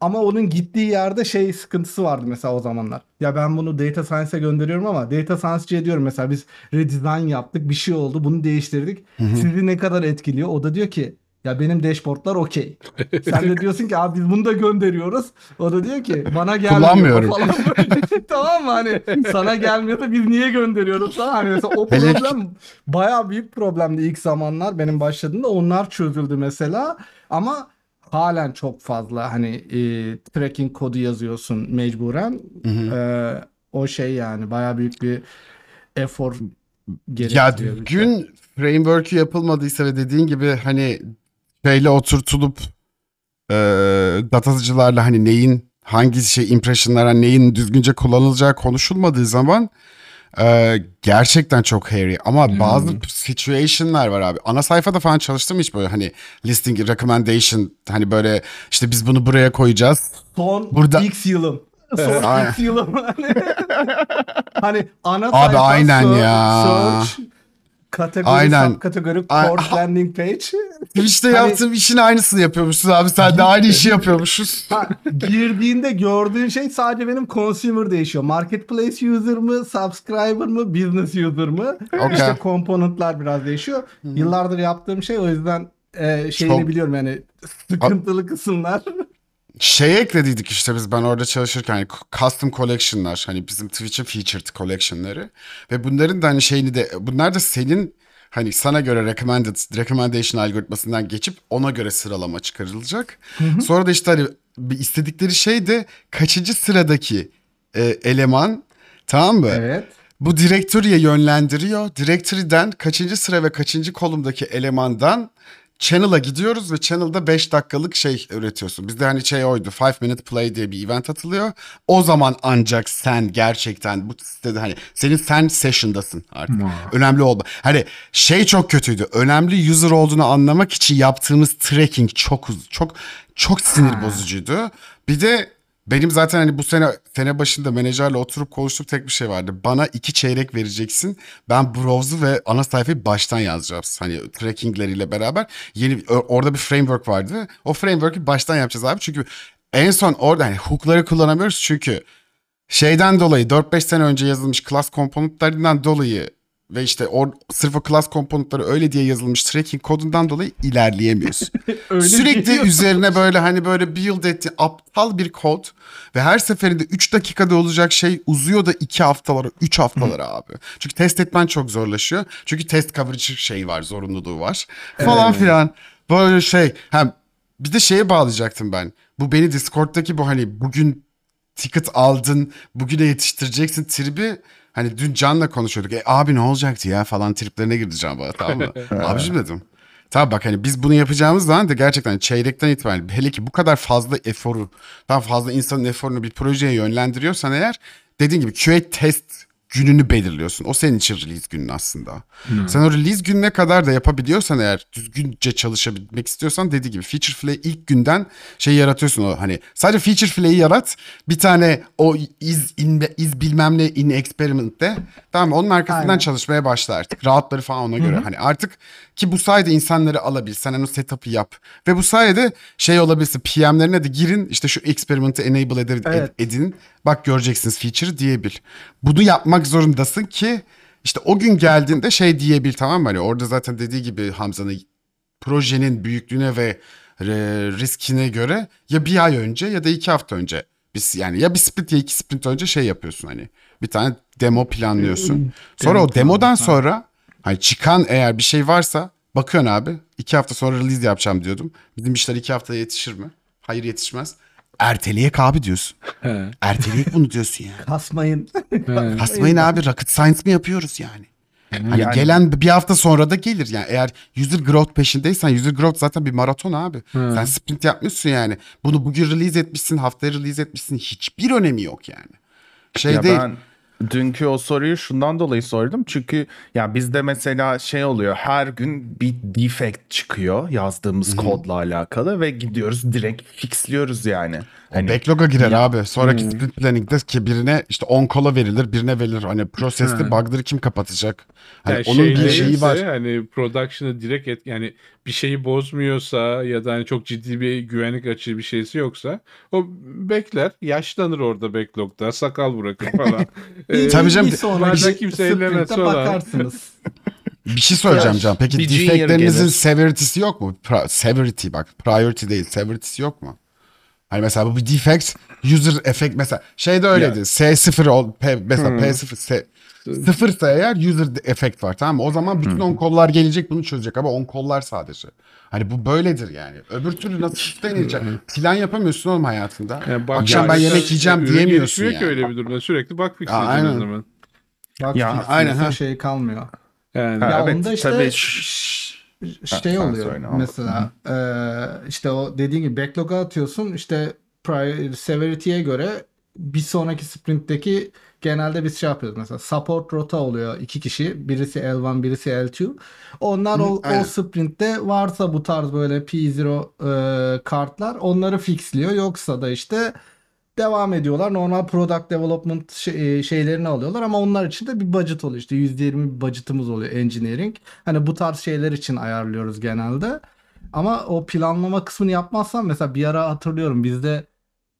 Ama onun gittiği yerde şey sıkıntısı vardı mesela o zamanlar. Ya ben bunu data science'e gönderiyorum ama data science'ciye diyorum mesela biz redesign yaptık bir şey oldu bunu değiştirdik. Sizi ne kadar etkiliyor? O da diyor ki ya benim dashboardlar okey. Sen de diyorsun ki abi biz bunu da gönderiyoruz. O da diyor ki bana gelmiyor Kullanmıyorum. falan. tamam mı hani sana gelmiyor da biz niye gönderiyoruz falan. Hani mesela o problem bayağı büyük problemdi ilk zamanlar benim başladığımda onlar çözüldü mesela. Ama halen çok fazla hani e, tracking kodu yazıyorsun mecburen. E, o şey yani bayağı büyük bir efor Ya gerektiriyor. şey. gün framework'ü yapılmadıysa ve dediğin gibi hani şeyle oturtulup e, datıcılarla hani neyin hangi şey impressionlara neyin düzgünce kullanılacağı konuşulmadığı zaman e, gerçekten çok hairy. Ama bazı situation'lar var abi. Ana sayfada falan çalıştım hiç böyle hani listing recommendation hani böyle işte biz bunu buraya koyacağız. Son Burada- X yılım. Son. X yılım. Hani, hani ana Abi sayfa aynen search, ya. search kategori Aynen. subkategori Ay- core landing page. Twitch'te Hani- yaptığım işin aynısını yapıyormuşuz abi. Sen de aynı işi yapıyormuşuz. Ha, girdiğinde gördüğün şey sadece benim consumer değişiyor. Marketplace user mı, subscriber mı, business user mı? Okey. İşte komponentler biraz değişiyor. Yıllardır yaptığım şey o yüzden e, şeyini Çok- biliyorum yani sıkıntılı kısımlar. Şey eklediydik işte biz ben orada çalışırken hani custom collection'lar hani bizim Twitch'in featured collection'ları ve bunların da hani şeyini de bunlar da senin hani sana göre recommended recommendation algoritmasından geçip ona göre sıralama çıkarılacak. Sonra da işte hani bir istedikleri şey de kaçıncı sıradaki e, eleman tamam mı? Evet. Bu directory'e yönlendiriyor. Directory'den kaçıncı sıra ve kaçıncı kolumdaki elemandan channel'a gidiyoruz ve channel'da 5 dakikalık şey üretiyorsun. Bizde hani şey oydu 5 minute play diye bir event atılıyor. O zaman ancak sen gerçekten bu sitede hani senin sen session'dasın artık. Önemli oldu. Hani şey çok kötüydü. Önemli user olduğunu anlamak için yaptığımız tracking çok çok çok sinir bozucuydu. Bir de benim zaten hani bu sene sene başında menajerle oturup konuştuğum tek bir şey vardı. Bana iki çeyrek vereceksin. Ben browse'u ve ana sayfayı baştan yazacağız. Hani trackingleriyle beraber yeni orada bir framework vardı. O framework'ü baştan yapacağız abi. Çünkü en son orada hani hook'ları kullanamıyoruz çünkü şeyden dolayı 4-5 sene önce yazılmış class komponentlerinden dolayı ve işte or, sırf o class komponentleri öyle diye yazılmış tracking kodundan dolayı ilerleyemiyoruz. Öyle Sürekli geliyor. üzerine böyle hani böyle build ettiği aptal bir kod ve her seferinde 3 dakikada olacak şey uzuyor da 2 haftalara 3 haftalara abi. Çünkü test etmen çok zorlaşıyor. Çünkü test coverage şey var zorunluluğu var falan filan. Böyle şey hem bir de şeye bağlayacaktım ben. Bu beni Discord'daki bu hani bugün ticket aldın bugüne yetiştireceksin tribi hani dün Can'la konuşuyorduk. E abi ne olacaktı ya falan triplerine girdi Can bana tamam mı? Abicim dedim. Tamam bak hani biz bunu yapacağımız zaman da gerçekten çeyrekten itibaren hele ki bu kadar fazla eforu, daha fazla insanın eforunu bir projeye yönlendiriyorsan eğer dediğin gibi QA test gününü belirliyorsun. O senin için release günün aslında. Sen o release gününe kadar da yapabiliyorsan eğer düzgünce çalışabilmek istiyorsan dediği gibi feature flag ilk günden şey yaratıyorsun o hani sadece feature flag'i yarat bir tane o iz, in, iz bilmem ne in experiment'te tamam onun arkasından Aynen. çalışmaya başla artık. Rahatları falan ona göre. Hani artık ki bu sayede insanları alabilsen hani o setup'ı yap. Ve bu sayede şey olabilsin PM'lerine de girin işte şu experiment'ı enable ed- Evet. edin. Bak göreceksiniz feature diyebil. Bunu yapmak zorundasın ki işte o gün geldiğinde şey diyebil tamam mı? Hani orada zaten dediği gibi Hamza'nın projenin büyüklüğüne ve riskine göre ya bir ay önce ya da iki hafta önce biz yani ya bir sprint ya iki sprint önce şey yapıyorsun hani bir tane demo planlıyorsun. Sonra Demo o demodan sonra hani çıkan eğer bir şey varsa bakıyorsun abi iki hafta sonra release yapacağım diyordum. Bizim işler iki haftaya yetişir mi? Hayır yetişmez. Erteleyek abi diyorsun. He, Erteleyek bunu diyorsun yani. Kasmayın. he. Kasmayın abi rocket science mi yapıyoruz yani? Hani Yani- gelen bir hafta sonra da gelir yani eğer user growth peşindeysen user growth zaten bir maraton abi. Sen sprint yapmışsın yani. Bunu bugün release etmişsin haftaya release etmişsin hiçbir önemi yok yani. Şey ya değil. ben dünkü o soruyu şundan dolayı sordum. Çünkü ya bizde mesela şey oluyor her gün bir defect çıkıyor yazdığımız kodla alakalı ve gidiyoruz direkt fixliyoruz yani. Hani Backlog'a girer abi. Sonraki sprint planning'de ki birine işte on kola verilir, birine verilir. Hani proseste bug'ları kim kapatacak? Hani Yani onun şey bir şeyi var. Hani production'ı direkt et, yani bir şeyi bozmuyorsa ya da hani çok ciddi bir güvenlik açığı bir şeysi yoksa o bekler, yaşlanır orada backlog'da, sakal bırakır falan. Ee, Tabii canım. Bir sonraki kimse ellemez falan. bakarsınız. Bir şey söyleyeceğim Ya, Can. Peki gelir. severity'si yok mu? Pra- severity bak. Priority değil. Severity'si yok mu? Hani mesela bu bir defect user effect mesela şeyde öyleydi. Ya. S0 ol P, mesela P0 S sıfırsa eğer user effect var tamam mı? O zaman bütün on kollar gelecek bunu çözecek ama on kollar sadece. Hani bu böyledir yani. Öbür türlü nasıl deneyecek? Plan yapamıyorsun oğlum hayatında. Yani bak- Akşam ben yemek yiyeceğim diyemiyorsun yani. ki öyle bir durumda. Sürekli bak fix aynen. zaman. Bak Ya, aynen, ha. şey kalmıyor. Yani Ya evet, onda işte tabii. şey oluyor mesela eee, işte o dediğin gibi backlog'a atıyorsun işte prior, severity'ye göre bir sonraki sprintteki genelde biz şey yapıyoruz mesela support rota oluyor iki kişi birisi L1 birisi L2 onlar Hı, o, aynen. o sprintte varsa bu tarz böyle P0 eee, kartlar onları fixliyor yoksa da işte devam ediyorlar. Normal product development şey- e, şeylerini alıyorlar ama onlar için de bir budget oluyor. İşte %20 bir budgetımız oluyor engineering. Hani bu tarz şeyler için ayarlıyoruz genelde. Ama o planlama kısmını yapmazsan mesela bir ara hatırlıyorum bizde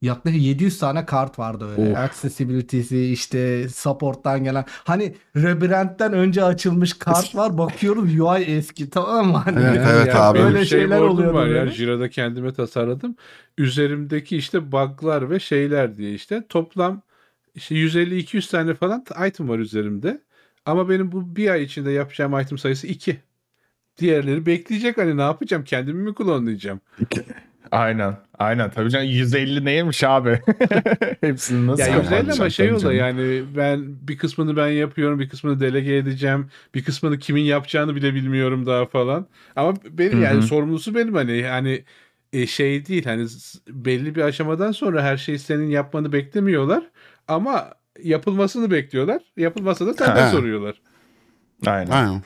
yaklaşık 700 tane kart vardı öyle. Of. Accessibility'si işte support'tan gelen. Hani rebrand'den önce açılmış kart var. Bakıyoruz UI eski tamam mı? Hani Evet, evet ya abi. benim Öyle şey şeyler oluyordu var ya böyle. Jira'da kendime tasarladım. Üzerimdeki işte bug'lar ve şeyler diye işte toplam işte 150-200 tane falan item var üzerimde. Ama benim bu bir ay içinde yapacağım item sayısı 2. Diğerleri bekleyecek hani ne yapacağım kendimi mi klonlayacağım? Aynen. Aynen. Tabii canım 150 neymiş abi? Hepsini nasıl Ya Nasıl 150 ama şey oluyor yani ben bir kısmını ben yapıyorum bir kısmını delege edeceğim bir kısmını kimin yapacağını bile bilmiyorum daha falan. Ama benim Hı yani sorumlusu benim hani hani e, şey değil hani belli bir aşamadan sonra her şeyi senin yapmanı beklemiyorlar ama yapılmasını bekliyorlar. Yapılmasa da senden Ha. soruyorlar. Aynen. Aynen.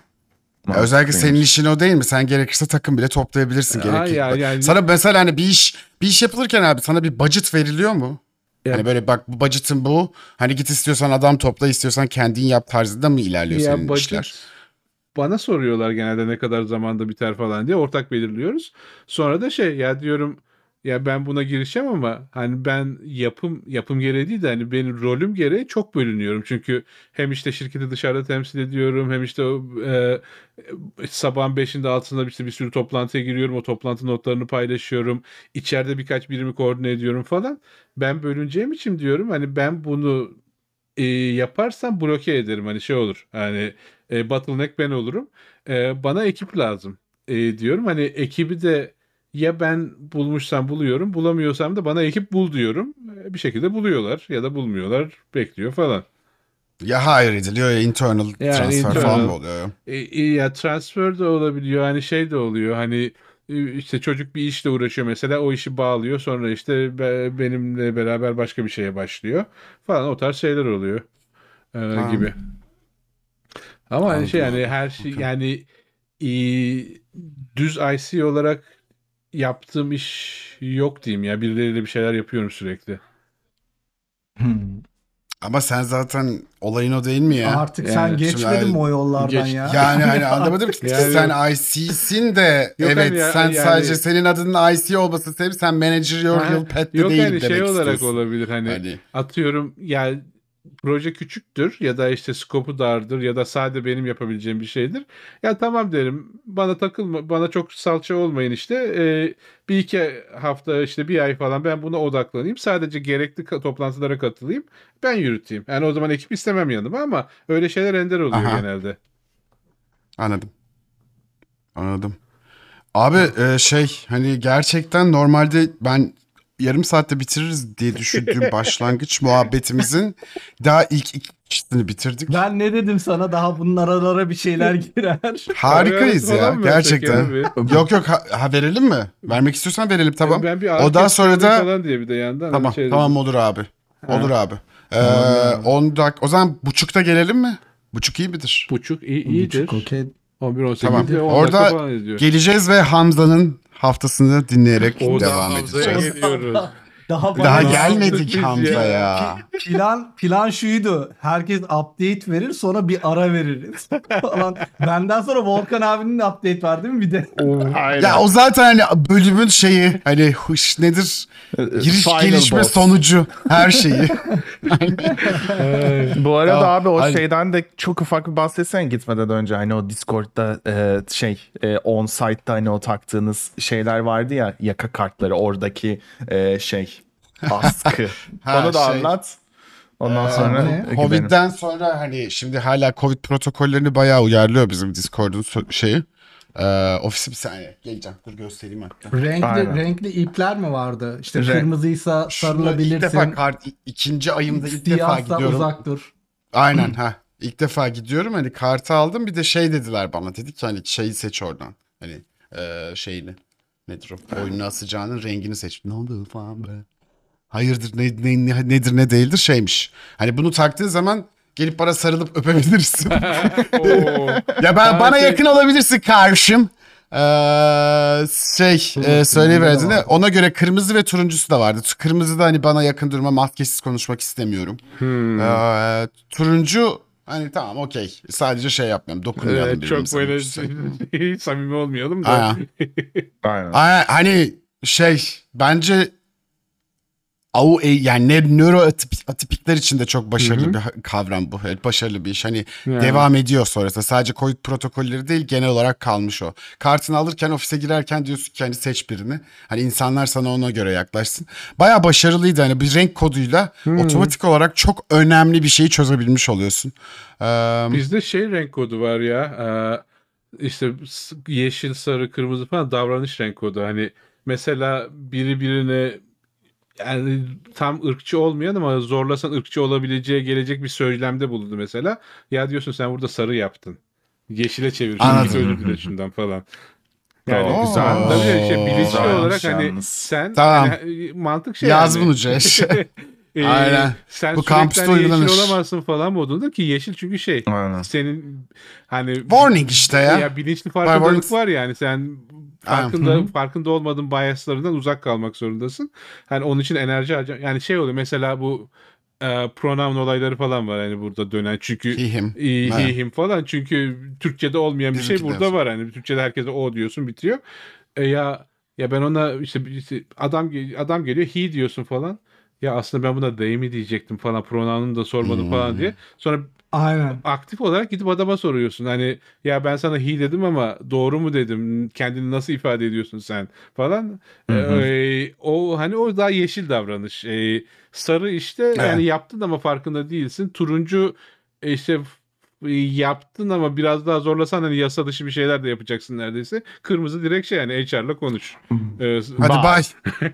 Ya özellikle senin Mantıklıymış. işin o değil mi? Sen gerekirse takım bile toplayabilirsin gerekirse. ya, yani- Sana mesela hani bir iş bir iş yapılırken abi sana bir budget veriliyor mu? Ya- Hani böyle bak bu budget'ın bu. Hani git istiyorsan adam topla istiyorsan kendin yap tarzında mı ilerliyor Ya senin budget- işler? Bana soruyorlar genelde ne kadar zamanda biter falan diye ortak belirliyoruz. Sonra da şey ya diyorum ya ben buna girişeceğim ama hani ben yapım yapım gereği değil de hani benim rolüm gereği çok bölünüyorum. Çünkü hem işte şirketi dışarıda temsil ediyorum hem işte o, e, sabahın 5'inde altında işte bir sürü toplantıya giriyorum. O toplantı notlarını paylaşıyorum. İçeride birkaç birimi koordine ediyorum falan. Ben bölüneceğim için diyorum hani ben bunu e, yaparsam bloke ederim hani şey olur. Hani e, bottleneck ben olurum. E, bana ekip lazım e, diyorum. Hani ekibi de ya ben bulmuşsam buluyorum, bulamıyorsam da bana ekip bul diyorum. E, bir şekilde buluyorlar ya da bulmuyorlar, bekliyor falan. Ya hayır ediliyor ya internal Yani transfer internal. falan mı oluyor? E, e, ya transfer de olabiliyor, hani şey de oluyor. Hani e, işte çocuk bir işle uğraşıyor mesela o işi bağlıyor sonra işte be- benimle beraber başka bir şeye başlıyor falan o tarz şeyler oluyor e, gibi. Ama hani şey Anladım yani abi. her şey Okey. yani e, düz IC olarak yaptığım iş yok diyeyim ya birileriyle bir şeyler yapıyorum sürekli. Hmm. Ama sen zaten olayın o değil mi ya? Artık Yani sen şimdi geçmedin mi o yollardan Geç- ya? Yani hani anlamadım ki Yani- sen IC'sin de Yok evet hani ya- sen yani- sadece senin adının IC olması sebebi sen managerial Ha, pet de Yok değil hani demek şey olarak istiyorsun. olabilir hani Hani atıyorum ya proje küçüktür ya da işte skopu dardır ya da sadece benim yapabileceğim bir şeydir. Ya tamam derim bana takılma bana çok salça olmayın işte Ee, bir iki hafta işte bir ay falan ben buna odaklanayım. Sadece gerekli toplantılara katılayım ben yürüteyim. Yani o zaman ekip istemem yanıma ama öyle şeyler ender oluyor Aha. genelde. Anladım. Anladım. Abi e, şey hani gerçekten normalde ben yarım saatte bitiririz diye düşündüğüm başlangıç muhabbetimizin daha ilk ikisini bitirdik. Ben ne dedim sana daha bunun aralara bir şeyler girer. Harikayız ya gerçekten. Yok yok ha, ha verelim mi? Vermek istiyorsan verelim tamam. Ben bir Ondan sonra da- falan diye bir de yandan Tamam şey tamam olur abi. Olur abi. Ee, Tamam ya. 10 dak o zaman buçukta gelelim mi? Buçuk iyi midir? buçuk iyi, iyidir. Buçuk, okey. 11 18 Tamam. 10 Orada. Geleceğiz ve Hamza'nın haftasını dinleyerek O da devam Hamza'ya edeceğiz. geliyoruz. Daha, Daha gelmedik Hamza ya. ya. Plan plan şuydu. Herkes update verir sonra bir ara veririz. falan. Benden sonra Volkan abinin de update var değil mi bir de? Aynen. Ya o zaten hani bölümün şeyi hani huş nedir? Giriş Final gelişme boss. sonucu her şeyi. Bu arada Tamam, abi o hadi. şeyden de çok ufak bir bahsetsene gitmeden önce hani o Discord'da e, şey e, on site'da hani o taktığınız şeyler vardı ya yaka kartları oradaki e, şey askı. Ha, Onu da şey. anlat. Ondan Ee, sonra gidelim. Covid'den sonra hani şimdi hala Covid protokollerini bayağı uyarlıyor bizim Discord'un şeyi. Ee, ofisi bir saniye geleceğim. Dur göstereyim hatta. Renkli Aynen. renkli ipler mi vardı? İşte Renk- kırmızıysa Şunu ilk sarılabilirsin. defa kart ikinci ayımda ilk defa gidiyorum. uzak dur. Aynen ha. İlk defa gidiyorum hani kartı aldım bir de şey dediler bana dedik ki hani şeyi seç oradan. Hani e, şeyini nedir o oyununu asacağının rengini seç. Ne oldu falan böyle. Hayırdır ne, ne, ne- nedir ne değildir şeymiş. Hani bunu taktığın zaman gelip bana sarılıp öpebilirsin. Oo. ya ben bana şey- yakın olabilirsin karşım. Ee, şey e, söyleyiverdi de ona göre kırmızı ve turuncusu da vardı. Kırmızı da hani bana yakın durma maskesiz konuşmak istemiyorum. Hmm. Ee, turuncu hani tamam okey. Sadece şey yapmıyorum. Dokunmayalım Evet, çok böyle mümkünse. samimi olmayalım da. Aynen. Aynen. Aynen, hani şey bence Au e, yani ne, nöroatipikler için de çok başarılı Hı hı. bir kavram bu. Evet, başarılı bir iş. Hani Yani. devam ediyor sonrasında. Sadece Covid protokolleri değil genel olarak kalmış o. Kartını alırken ofise girerken diyorsun ki hani seç birini. Hani insanlar sana ona göre yaklaşsın. Baya başarılıydı. Hani bir renk koduyla otomatik olarak çok önemli bir şeyi çözebilmiş oluyorsun. Ee, Bizde şey renk kodu var ya. işte yeşil, sarı, kırmızı falan davranış renk kodu. Hani mesela biri birine yani tam ırkçı olmayan ama zorlasan ırkçı olabileceği gelecek bir söylemde bulundu mesela. Ya diyorsun sen burada sarı yaptın. Yeşile çevir. Şunu Anladım. git dile şundan falan. Yani Oo, güzel. Tabii işte bilinçli olarak hani yalnız. sen Tamam. hani, mantık şey Yaz yani. bunu Ceş. Ee, Aynen. Sen Bu kampüste hani yeşil uygulanır. olamazsın falan modunda ki yeşil çünkü şey Aynen. senin hani Warning işte ya. ya bilinçli farkındalık var yani sen farkında Hı hı. farkında olmadığın biaslarından uzak kalmak zorundasın. Hani onun için enerji harca yani şey oluyor mesela bu e, pronoun olayları falan var hani burada dönen çünkü He, him. he, he, him falan çünkü Türkçe'de olmayan bir şey Bizimki burada var hani Türkçe'de herkese o diyorsun bitiyor. E, ya ya ben ona işte, işte adam adam geliyor he diyorsun falan. Ya aslında ben buna they mi diyecektim falan pronoun'unu da sormadım Hmm. falan diye. Sonra Aynen. aktif olarak gidip adama soruyorsun. Hani ya ben sana he dedim ama doğru mu dedim? Kendini nasıl ifade ediyorsun sen falan. Hı hı. Ee, o hani o daha yeşil davranış. Ee, sarı işte yani yaptın ama farkında değilsin. Turuncu e, işte f- yaptın ama biraz daha zorlasan hani yasa dışı bir şeyler de yapacaksın neredeyse. Kırmızı direkt şey yani HR'la konuş. Ee, Hadi Bye. bay.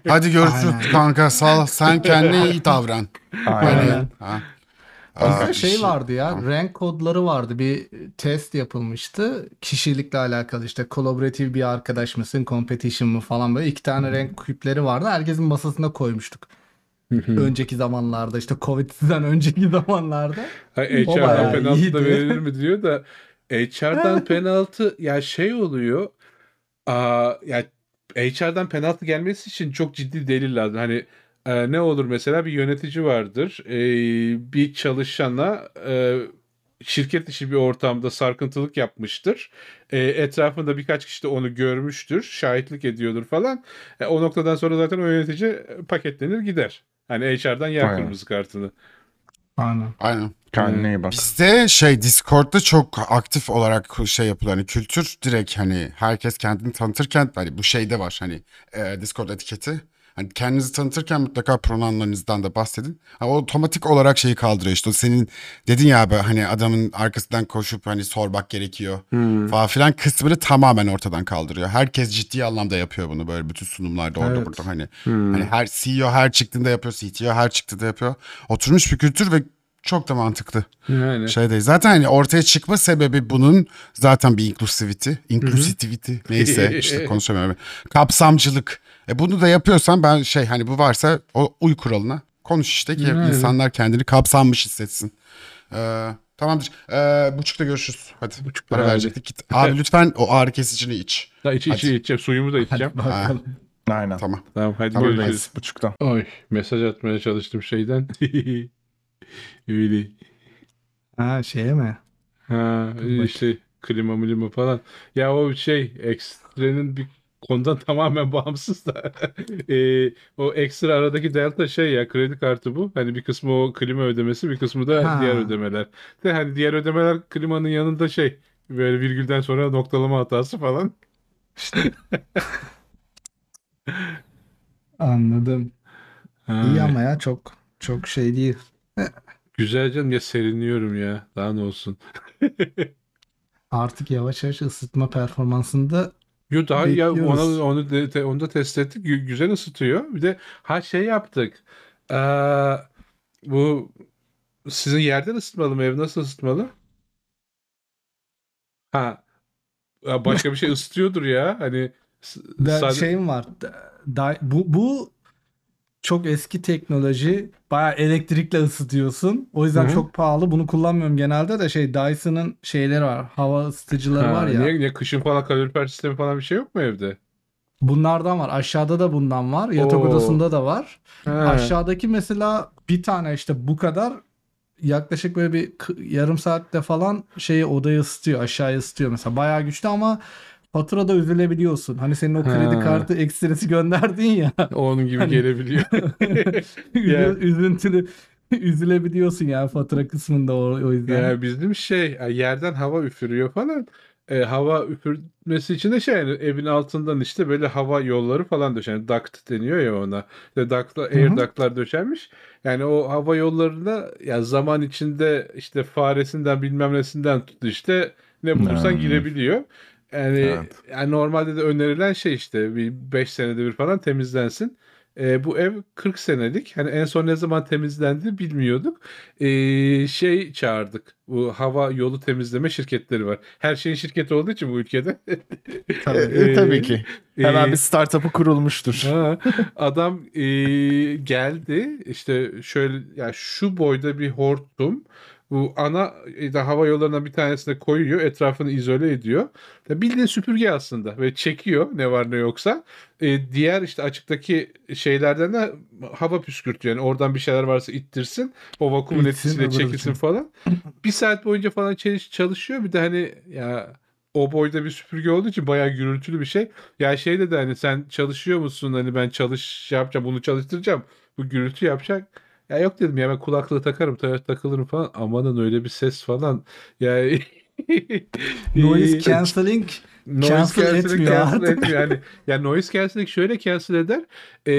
Hadi görüşürüz Aynen. kanka sağ ol. Sen kendine iyi davran. Aynen. Aynen. Ha. Aa, şey vardı ya renk kodları vardı. Bir test yapılmıştı. Kişilikle alakalı işte collaborative bir arkadaş mısın competition mı falan böyle iki tane renk küpleri vardı. Herkesin masasına koymuştuk. Önceki zamanlarda işte Covid'den önceki zamanlarda. HR'dan penaltı da verilir mi diyor da HR'dan penaltı ya şey oluyor aa, ya HR'dan penaltı gelmesi için çok ciddi delil lazım. Hani e, ne olur mesela bir yönetici vardır e, bir çalışana e, şirket dışı bir ortamda sarkıntılık yapmıştır. E, etrafında birkaç kişi de onu görmüştür, şahitlik ediyordur falan. E, o noktadan sonra zaten o yönetici paketlenir gider. Hani HR'dan yer Aynen. kırmızı kartını. Aynen. Aynen. Kendine iyi bak. Bizde şey Discord'da çok aktif olarak şey yapılıyor. Hani kültür direkt hani herkes kendini tanıtırken hani bu şeyde var hani e, Discord etiketi. Hani kendinizi tanıtırken mutlaka pronounlarınızdan da bahsedin. Ha, o otomatik olarak şeyi kaldırıyor işte. O senin dedin ya abi hani adamın arkasından koşup hani sormak gerekiyor falan filan kısmını tamamen ortadan kaldırıyor. Herkes ciddi anlamda yapıyor bunu böyle bütün sunumlarda orada Evet. burada hani. Hani her CEO her çıktığında yapıyor, CTO her çıktığında yapıyor. Oturmuş bir kültür ve çok da mantıklı Yani. şey değil. Zaten hani ortaya çıkma sebebi bunun zaten bir inclusivity, inclusivity neyse işte konuşamıyorum. Kapsamcılık. E bunu da yapıyorsan ben şey hani bu varsa o uy kuralına konuş işte ki Yani. insanlar kendini kapsanmış hissetsin. Ee, tamamdır. Ee, buçukta görüşürüz. Hadi. Buçukta, Para hadi. verecektik. Git. Abi lütfen o ağrı kesicini iç. Ha, içi, içi, Hadi. içeceğim. Suyumu da içeceğim. Bakalım. Aynen. Tamam. Tamam hadi Tamam, görüşürüz. Buradayız buçukta. Oy mesaj atmaya çalıştım şeyden. Öyle. Ha şeye mi? Ha bakayım. işte klima milima falan. Ya o şey ekstrenin bir konudan tamamen bağımsız da e, o ekstra aradaki delta şey ya kredi kartı bu. Hani bir kısmı o klima ödemesi bir kısmı da Ha. diğer ödemeler. De hani diğer ödemeler klimanın yanında şey böyle virgülden sonra noktalama hatası falan. Anladım. Ha, İyi ama ya çok çok şey değil. Güzel canım ya serinliyorum ya. Daha ne olsun. Artık yavaş yavaş ısıtma performansında Yo daha ya Bekliyoruz. ona onu de, onu da test ettik. Gü- güzel ısıtıyor. Bir de ha şey yaptık. Ee, bu sizin yerden ısıtmalı mı? Ev nasıl ısıtmalı? Ha ya başka bir şey ısıtıyordur ya. Hani s- da sade- şeyim var. Da- da- bu bu çok eski teknoloji. Bayağı elektrikle ısıtıyorsun. O yüzden Hı hı. çok pahalı. Bunu kullanmıyorum genelde de şey Dyson'ın şeyleri var. Hava ısıtıcıları Ha, var ya. Niye, niye kışın falan kalorifer sistemi falan bir şey yok mu evde? Bunlardan var. Aşağıda da bundan var. Yatak Oo. odasında da var. Ha. Aşağıdaki mesela bir tane işte bu kadar yaklaşık böyle bir yarım saatte falan şeyi odayı ısıtıyor. Aşağıya ısıtıyor mesela. Bayağı güçlü ama faturada üzülebiliyorsun. Hani senin o kredi Ha. kartı ekstresi gönderdin ya. Onun gibi Hani- gelebiliyor. Üzü- Ya. Üzüntülü üzülebiliyorsun yani fatura kısmında o, o yüzden. Ya bizim şey yerden hava üfürüyor falan. E, hava üfürmesi için de şey yani evin altından işte böyle hava yolları falan döşen. Yani duct deniyor ya ona. İşte ductlar, air ductlar döşenmiş. Yani o hava yollarında ya zaman içinde işte faresinden bilmem nesinden tut işte ne bulursan Hmm. girebiliyor. Yani, Evet. yani normalde de önerilen şey işte bir 5 senede bir falan temizlensin. E, bu ev 40 senelik. Hani en son ne zaman temizlendi bilmiyorduk. E, şey çağırdık. bu hava yolu temizleme şirketleri var. Her şeyin şirketi olduğu için bu ülkede. E, tabii ki. Hemen Ee, bir startup'ı kurulmuştur. Ha, adam e, geldi işte şöyle ya şu boyda bir hortum bu ana e, da hava yollarına bir tanesine koyuyor etrafını izole ediyor. Ya bildiğin süpürge aslında ve çekiyor ne var ne yoksa. E, diğer işte açıktaki şeylerden de hava püskürtüyor. Yani oradan bir şeyler varsa ittirsin. O vakumun etkisiyle çekilsin falan. bir saat boyunca falan çalış- çalışıyor. Bir de hani ya o boyda bir süpürge olduğu için bayağı gürültülü bir şey. Ya şey dedi hani sen çalışıyor musun? Hani ben çalış şey yapacağım bunu çalıştıracağım. Bu gürültü yapacak. Ya yok dedim ya ben kulaklığı takarım ta- takılırım falan. Amanın öyle bir ses falan. Ya Noise cancelling Noise cancel etmiyor cancel artık. etmiyor. Yani, yani noise cancelling şöyle cancel eder. E,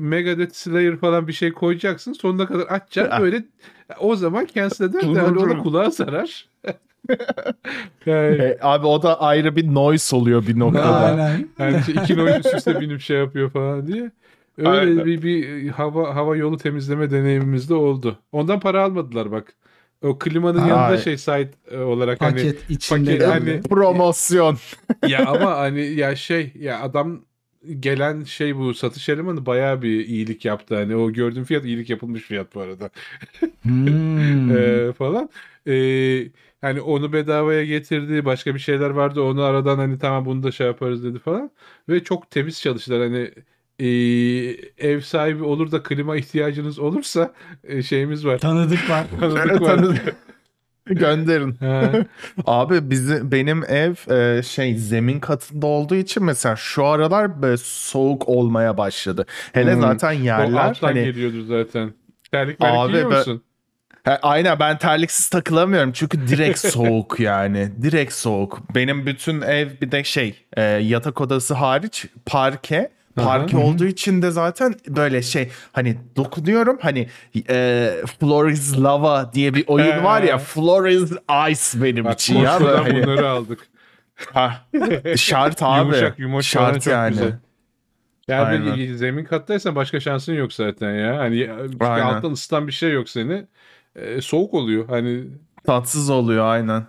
Megadeth Slayer falan bir şey koyacaksın. Sonuna kadar açacaksın. Böyle o zaman cancel eder de hani ona kulağa zarar. yani, E, abi o da ayrı bir noise oluyor bir noktada. Aynen. yani iki noise üst üste binip şey yapıyor falan diye. Öyle Aynen. bir, bir hava hava yolu temizleme deneyimimiz de oldu. Ondan para almadılar bak. O klimanın Ay. yanında şey site e, olarak hani Paket içinde. paket- hani-. Promosyon. ya ama hani ya şey ya adam gelen şey bu satış elemanı bayağı bir iyilik yaptı. Hani o gördüğüm fiyat iyilik yapılmış fiyat bu arada. Hmm. Ee, falan. Ee, hani onu bedavaya getirdi. Başka bir şeyler vardı. Onu aradan hani tamam bunu da şey yaparız dedi falan. Ve çok temiz çalıştılar. Hani ee, ev sahibi olur da klima ihtiyacınız olursa e, şeyimiz var. Tanıdık var. Tanıdık var. Tanıdık. Gönderin. Ha. Abi bizi benim ev e, şey zemin katında olduğu için mesela şu aralar böyle soğuk olmaya başladı. Hele Hmm. zaten O yerler alttan hani geliyordur zaten. Terlik Abi giyiyor ben- musun? He, aynen ben terliksiz takılamıyorum çünkü direkt soğuk yani. Direkt soğuk. Benim bütün ev bir de şey e, yatak odası hariç parke. Parke Aha. olduğu için de zaten böyle şey hani dokunuyorum hani e, Floor is Lava diye bir oyun var ya Floor is Ice benim Bak için ya. Böyle bunları aldık. ha, şart abi. Yumuşak yumuşak şart çok yani. güzel. Yani böyle zemin kattaysan başka şansın yok zaten ya. Hani çünkü Aynen. alttan ısıtan bir şey yok seni. Ee, soğuk oluyor. Hani Tatsız oluyor aynen.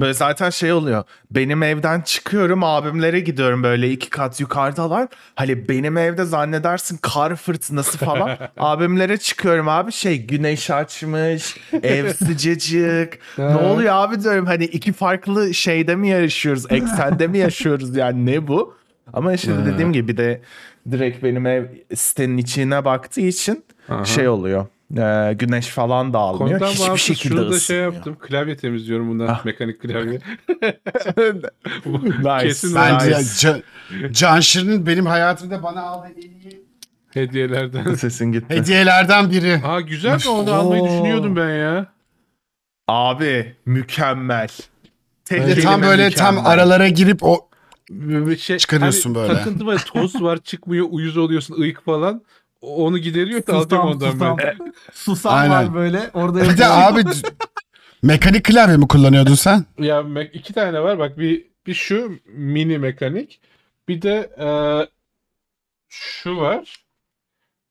Böyle zaten şey oluyor. Benim evden çıkıyorum abimlere gidiyorum böyle iki kat yukarıdalar. Hani benim evde zannedersin kar fırtınası falan. abimlere çıkıyorum abi şey güneş açmış, ev sıcacık. ne oluyor abi diyorum hani iki farklı şeyde mi yaşıyoruz, eksende mi yaşıyoruz yani ne bu? Ama Ha. dediğim gibi de direkt benim ev sitenin içine baktığı için Aha. şey oluyor. E, güneş falan da almıyor. konudan Hiçbir bağımsız şekilde şunu da şey ısınmıyor. yaptım. Klavye temizliyorum bundan. Ah. Mekanik klavye. nice. Kesin Bence nice. Ca- Can Şirin'in benim hayatımda bana aldığı en iyi Hediyelerden. Sesin gitti. hediyelerden biri. Aa güzel mi? Onu almayı Oo. düşünüyordum ben ya. Abi mükemmel. Tek Ve tam böyle tam mükemmel. aralara girip o Bir bir şey, Çıkarıyorsun hani böyle. Takıntı var. Toz var çıkmıyor. Uyuz oluyorsun. ıyık falan. Onu gideriyor da alacağım ondan susam. ben. Susam Aynen. var böyle. Orada bir de abi mekanik klavye mi kullanıyordun sen? Ya me- iki tane var. Bak bir bir şu mini mekanik. Bir de e, şu var.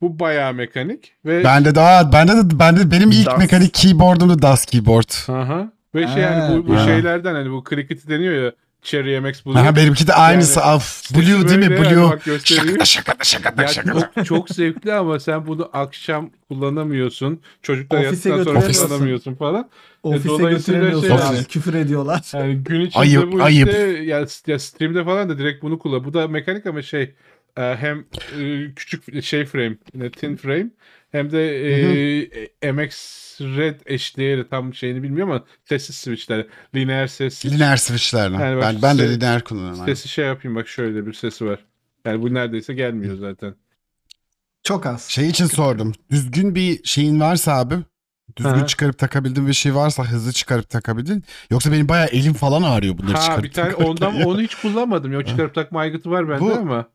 Bu bayağı mekanik ve Bende daha bende de bende benim ilk Das. mekanik keyboard'um da DAS keyboard. Aha. Ve şey yani bu, bu Ha. şeylerden hani bu cricket deniyor ya Cherry MX Blue. Aha, benimki de aynısı. Yani Af, Blue değil mi? Blue. bak gösteriyor. Şakada şakada şakada şakada. çok, çok zevkli ama sen bunu akşam kullanamıyorsun. Çocuklar Ofise yattıktan sonra kullanamıyorsun falan. ofise dolayısıyla götüremiyorsun şey yani- Küfür ediyorlar. Yani gün içinde Ayıp, bu ayıp. işte ya, ya streamde falan da direkt bunu kullan. Bu da mekanik ama şey e, hem e, küçük şey frame, yine thin frame hem de e, MX Red eşdeğeri tam şeyini bilmiyorum ama sessiz switchler. Lineer ses. Lineer switchlerle. Yani bak ben, ben de lineer kullanıyorum. Sesi şey yapayım bak şöyle bir sesi var. Yani bu neredeyse gelmiyor zaten. Çok az. Şey için sordum. Düzgün bir şeyin varsa abi. Düzgün Aha. çıkarıp takabildiğin bir şey varsa hızlı çıkarıp takabildin. Yoksa benim bayağı elim falan ağrıyor bunları Ha çıkarıp bir tane ondan ya. onu hiç kullanmadım. Yok çıkarıp takma aygıtı var bende Bu- ama.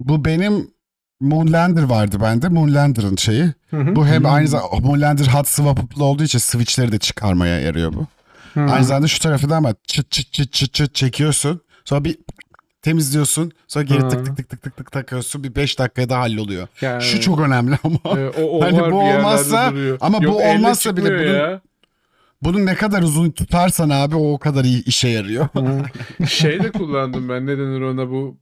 Bu benim Moonlander vardı bende. Moonlander'ın şeyi. Hı hı. Bu hem Hmm. aynı zamanda Moonlander hot swap'lı olduğu için switchleri de çıkarmaya yarıyor bu. Hı. Aynı zamanda şu tarafı da ama çıt çıt çıt çıt çıt çekiyorsun. Sonra bir temizliyorsun. Sonra geri tık tık tık tık tık tık takıyorsun. Bir 5 dakikaya da halloluyor. Yani, Şu çok önemli ama. e, o, o Hani bu olmazsa- duruyor. ama bu Yok, elle olmazsa bile bunun- ya. Bunu ne kadar uzun tutarsan abi o o kadar iyi işe yarıyor. şey de kullandım ben ne denir ona bu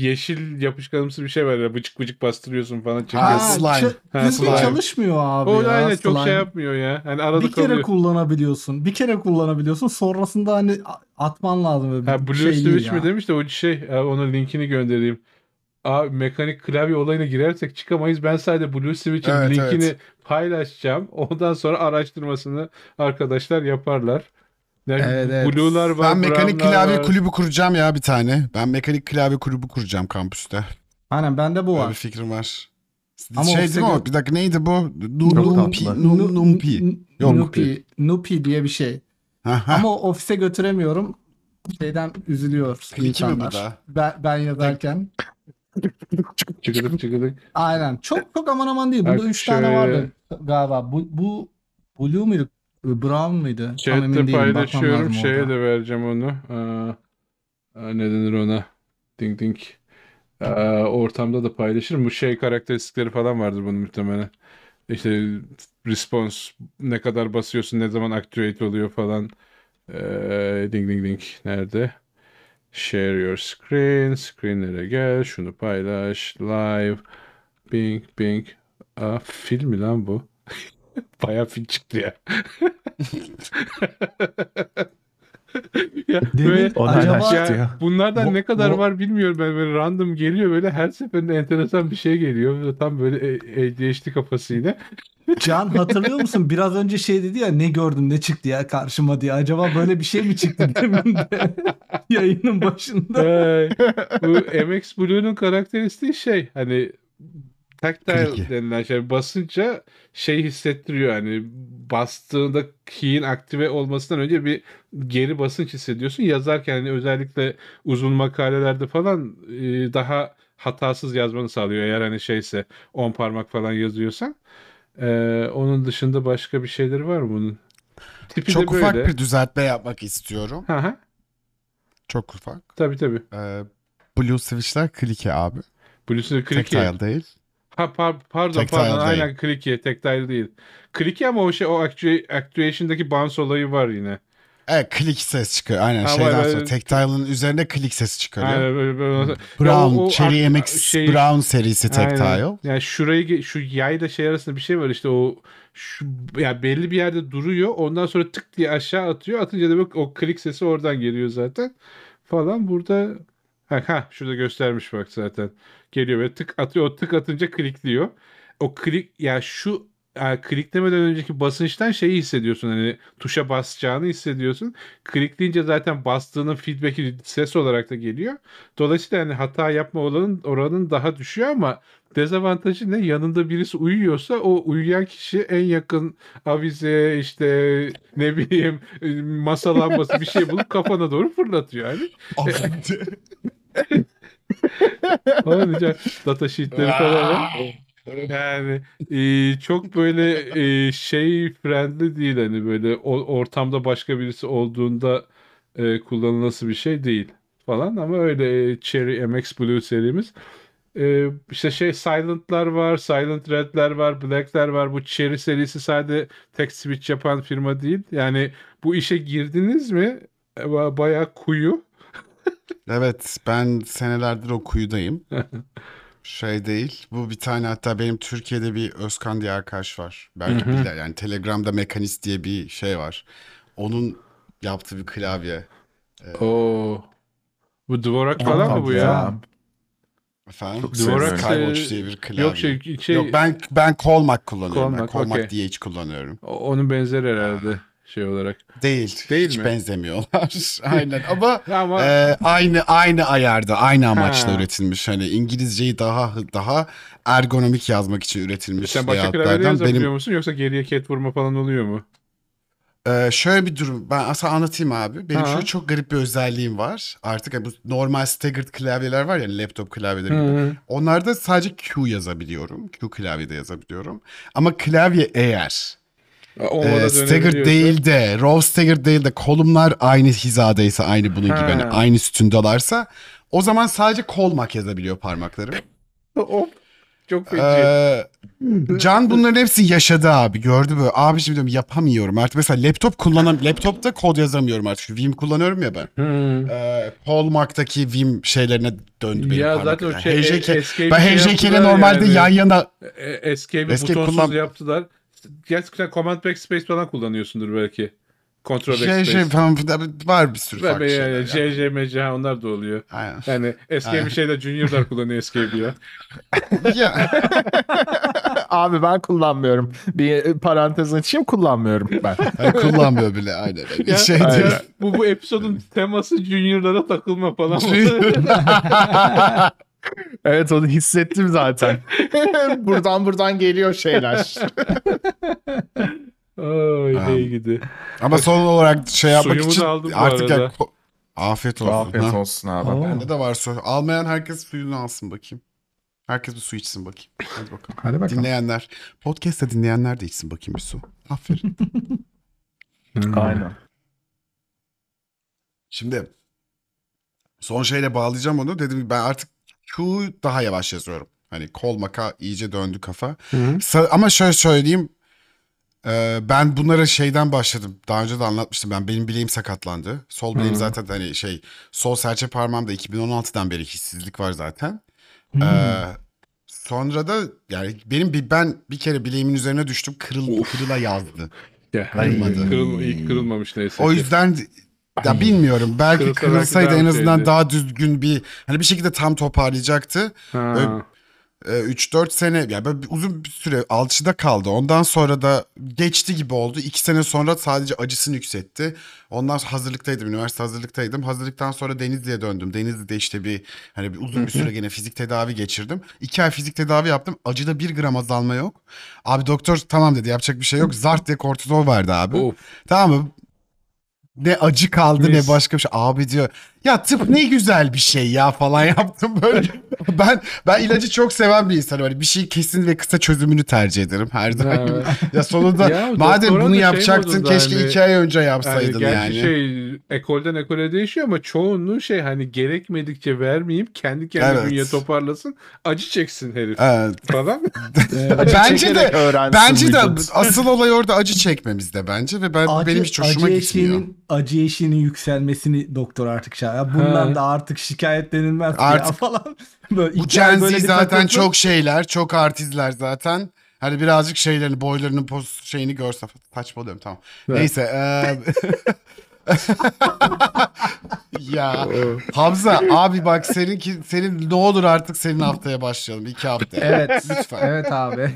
yeşil yapışkanımsı bir şey var ya bıcık bıcık bastırıyorsun falan. Ha, Ha, slime. Ha, düzgün slime. çalışmıyor abi o ya. da aynen çok slime. şey yapmıyor ya. Hani arada Bir kere kalıyor. kullanabiliyorsun. Bir kere kullanabiliyorsun. Sonrasında hani a- atman lazım. Böyle Ha bir Blue şey değil Switch ya. mi demiş de o şey ha, onun linkini göndereyim. Abi mekanik klavye olayına girersek çıkamayız. Ben sadece Blue Switch'in Evet, linkini evet. paylaşacağım. Ondan sonra araştırmasını arkadaşlar yaparlar. Yani Evet, evet. Blue'lar var, ben mekanik klavye var. kulübü kuracağım ya bir tane. Ben mekanik klavye kulübü kuracağım kampüste. Aynen bende bu Böyle var. bir fikrim var. Ama şey değil mi o? Bir dakika neydi bu? Numpi. Numpi. Nupi diye bir şey. Ha, ha. Ama ofise götüremiyorum. Şeyden üzülüyor Peki mi bu insanlar. da? Ben, ben yazarken. Çıkıdık çıkıdık. Aynen. Çok çok aman aman değil. Bunda Bak 3 tane vardı galiba. Bu, bu Blue muydu? Brown mıydı? Tam emin Chat'te değilim. Paylaşıyorum. Şeye orada. de vereceğim onu. Aa, ne denir ona? Ding ding. Aa, ortamda da paylaşırım. Bu şey karakteristikleri falan vardır bunun muhtemelen. İşte response ne kadar basıyorsun, ne zaman activate oluyor falan. Ee, ding ding ding. Nerede? Share your screen. Screenlere gel. Şunu paylaş. Live. Bing bing. Aa, film mi lan bu? Bayağı film çıktı ya. ya Demin böyle- acaba ya ya? bunlardan Bu- ne kadar bu- var bilmiyorum ben böyle random geliyor böyle her seferinde enteresan bir şey geliyor. Tam böyle e- ADHD kafasıyla. Can hatırlıyor musun? Biraz önce şey dedi ya ne gördüm ne çıktı ya karşıma diye. Acaba böyle bir şey mi çıktı demin de yayının başında? Bu MX Blue'nun karakteristiği şey hani tactile Kliki. denilen şey basınca şey hissettiriyor hani bastığında key'in aktive olmasından önce bir geri basınç hissediyorsun. Yazarken hani özellikle uzun makalelerde falan e, daha hatasız yazmanı sağlıyor eğer hani şeyse 10 parmak falan yazıyorsan. E, onun dışında başka bir şeyleri var mı bunun? Tipi Çok ufak böyle. bir düzeltme yapmak istiyorum. Hı hı. Çok ufak. Tabii tabii. Ee, Blue Switch'ler klike abi. Blue'su Tek Clicky. tile değil. Ha, par- pardon Tactile pardon değil. aynen clicky tactile değil. Clicky ama o şey o actua- actuation'daki bounce olayı var yine. Evet klik ses çıkıyor. Aynen Ha, şeyden var, sonra. Tactile'ın üzerine klik sesi çıkarıyor. Aynen böyle, böyle. Brown, o- o Cherry MX şey- Brown serisi Tactile. Aynen. Yani şurayı şu yayla şey arasında bir şey var işte o şu yani belli bir yerde duruyor. Ondan sonra tık diye aşağı atıyor. Atınca da bak o klik sesi oradan geliyor zaten. Falan burada ha, ha şurada göstermiş bak zaten. Geliyor ve tık atıyor. O tık atınca klikliyor. O klik ya şu yani kliklemeden önceki basınçtan şeyi hissediyorsun hani tuşa basacağını hissediyorsun. Klikleyince zaten bastığının feedback'i ses olarak da geliyor. Dolayısıyla hani hata yapma oranın, oranın daha düşüyor ama dezavantajı ne? Yanında birisi uyuyorsa o uyuyan kişi en yakın avize işte ne bileyim masa lambası bir şey bulup kafana doğru fırlatıyor yani. İçin data sheetleri falan var. Yani e, çok böyle e, şey friendly değil hani böyle o, ortamda başka birisi olduğunda e, kullanılası bir şey değil falan ama öyle e, Cherry MX Blue serimiz. E, işte şey Silent'lar var, Silent Red'ler var, Black'ler var. Bu Cherry serisi sadece tek switch yapan firma değil. Yani bu işe girdiniz mi e, ba- bayağı kuyu. Evet ben senelerdir o kuyudayım. şey değil. Bu bir tane hatta benim Türkiye'de bir Özkan diye arkadaş var. Belki bilir. Yani Telegram'da Mekanist diye bir şey var. Onun yaptığı bir klavye. Oo. Bu Dvorak falan mı bu ya? ya. Efendim? Çok Dvorak Skywatch diye bir klavye. Yok şey, şey Yok ben ben Colmac kullanıyorum. Colmac, ben Colmac okey. DH kullanıyorum. o- onun benzeri herhalde şey olarak. Değil. Değil hiç mi? benzemiyorlar. Aynen ama Ama e, aynı aynı ayarda, aynı amaçla Ha. üretilmiş. Hani İngilizceyi daha daha ergonomik yazmak için üretilmiş sen başka layoutlardan. yazabiliyor Benim musun yoksa geriye cat vurma falan oluyor mu? E, şöyle bir durum. Ben aslında anlatayım abi. Benim Ha. şöyle çok garip bir özelliğim var. Artık hani bu normal staggered klavyeler var ya laptop klavyeleri gibi. Onlarda sadece Q yazabiliyorum. Q klavyede yazabiliyorum. Ama klavye eğer Olmadan e, staggered dönebiliyorsa- değil de raw staggered değil de kolumlar aynı hizadaysa aynı bunun gibi hani Ha. aynı sütundalarsa o zaman sadece kolmak yazabiliyor parmaklarım. Hop. Çok feci. Ee, Can bunların hepsi yaşadı abi. Gördü böyle. Abi şimdi diyorum yapamıyorum artık. Mesela laptop kullanam laptopta kod yazamıyorum artık. Şu Vim kullanıyorum ya ben. Hmm. Ee, Paul Mac'taki Vim şeylerine döndü benim Ya zaten o şey, HJK escape ben şey yaptılar normalde yani. yan yana E, Escape'i Escape butonsuz kullan- yaptılar. Gerçekten Command Backspace falan kullanıyorsundur belki. Control şey Backspace. şey falan var bir sürü farklı şeyler. yani ya. CC, MC onlar da oluyor. Aynen. Yani Escape'i şeyde Junior'lar kullanıyor Escape'i ya. ya, Abi ben kullanmıyorum. Bir parantez açayım kullanmıyorum ben. yani kullanmıyor bile aynen. Ya, şey aynen. diyor. bu bu episodun teması Junior'lara takılma falan. evet onu hissettim zaten. buradan buradan geliyor şeyler. Ay ne gidi. Ama son olarak şey yapmak Suyumu için da aldım bu artık ya, arada. ko- afiyet olsun. Afiyet ha. olsun abi. Oo. Bende de var su. Almayan herkes suyunu alsın bakayım. Herkes bir su içsin bakayım. Hadi bakalım. Hadi bakalım. Dinleyenler. Podcast'ta dinleyenler de içsin bakayım bir su. Aferin. Aynen. Şimdi son şeyle bağlayacağım onu. Dedim ki ben artık Q daha yavaş yazıyorum. Hani kol maka iyice döndü kafa. Sa- Ama şöyle söyleyeyim. Ee, ben bunlara şeyden başladım. Daha önce de anlatmıştım ben. Benim bileğim sakatlandı. Sol bileğim Hı. zaten hani şey sol serçe parmağımda 2016'dan beri hissizlik var zaten. Ee, sonra da yani benim bir ben bir kere bileğimin üzerine düştüm. Kırıl kırıla yazdı. Ya, Kırılmadı. Kırılma, ilk kırılmamış neyse. O yüzden ya bilmiyorum belki Kırılsa belki kırılsaydı daha en azından şeydi. daha düzgün bir hani bir şekilde tam toparlayacaktı. Ha. Ee, 3-4 sene yani böyle uzun bir süre alçıda kaldı. Ondan sonra da geçti gibi oldu. 2 sene sonra sadece acısını yükseltti. Ondan sonra hazırlıktaydım. Üniversite hazırlıktaydım. Hazırlıktan sonra Denizli'ye döndüm. Denizli'de işte bir hani bir uzun bir süre gene fizik tedavi geçirdim. 2 ay fizik tedavi yaptım. Acıda 1 gram azalma yok. Abi doktor tamam dedi yapacak bir şey yok. Zart diye kortizol verdi abi. Of. Tamam mı? Ne acı kaldı Mis. ne başka bir şey. Abi diyor ya tıp ne güzel bir şey ya falan yaptım böyle. ben ben ilacı çok seven bir insanım. Hani bir şey kesin ve kısa çözümünü tercih ederim her daim. Evet. ya sonunda Ya madem bunu şey yapacaktın keşke hani- iki ay önce Yani yapsaydın gerçi yani. şey ekolden ekole değişiyor ama çoğunluğu şey hani gerekmedikçe vermeyeyim kendi kendine Evet. bünye toparlasın acı çeksin herif Evet. falan. bence çekerek de bence de asıl olay orada acı çekmemizde bence ve ben benim hiç hoşuma acı gitmiyor. eşiğinin, acı eşiğinin yükselmesini doktor artık şey. Ya bundan Ha. da artık şikayet denilmez ya Artık- falan. Böyle Bu iki ay Gen Z böyle bir zaten takılsın. çok şeyler, çok artistler zaten. Hani birazcık şeylerini, boylarının poz şeyini görse saçmalıyorum tamam. Evet. Neyse. eee, ya Hamza abi bak seninki senin ne olur artık senin haftaya başlayalım. iki hafta. Evet. Lütfen. Evet abi.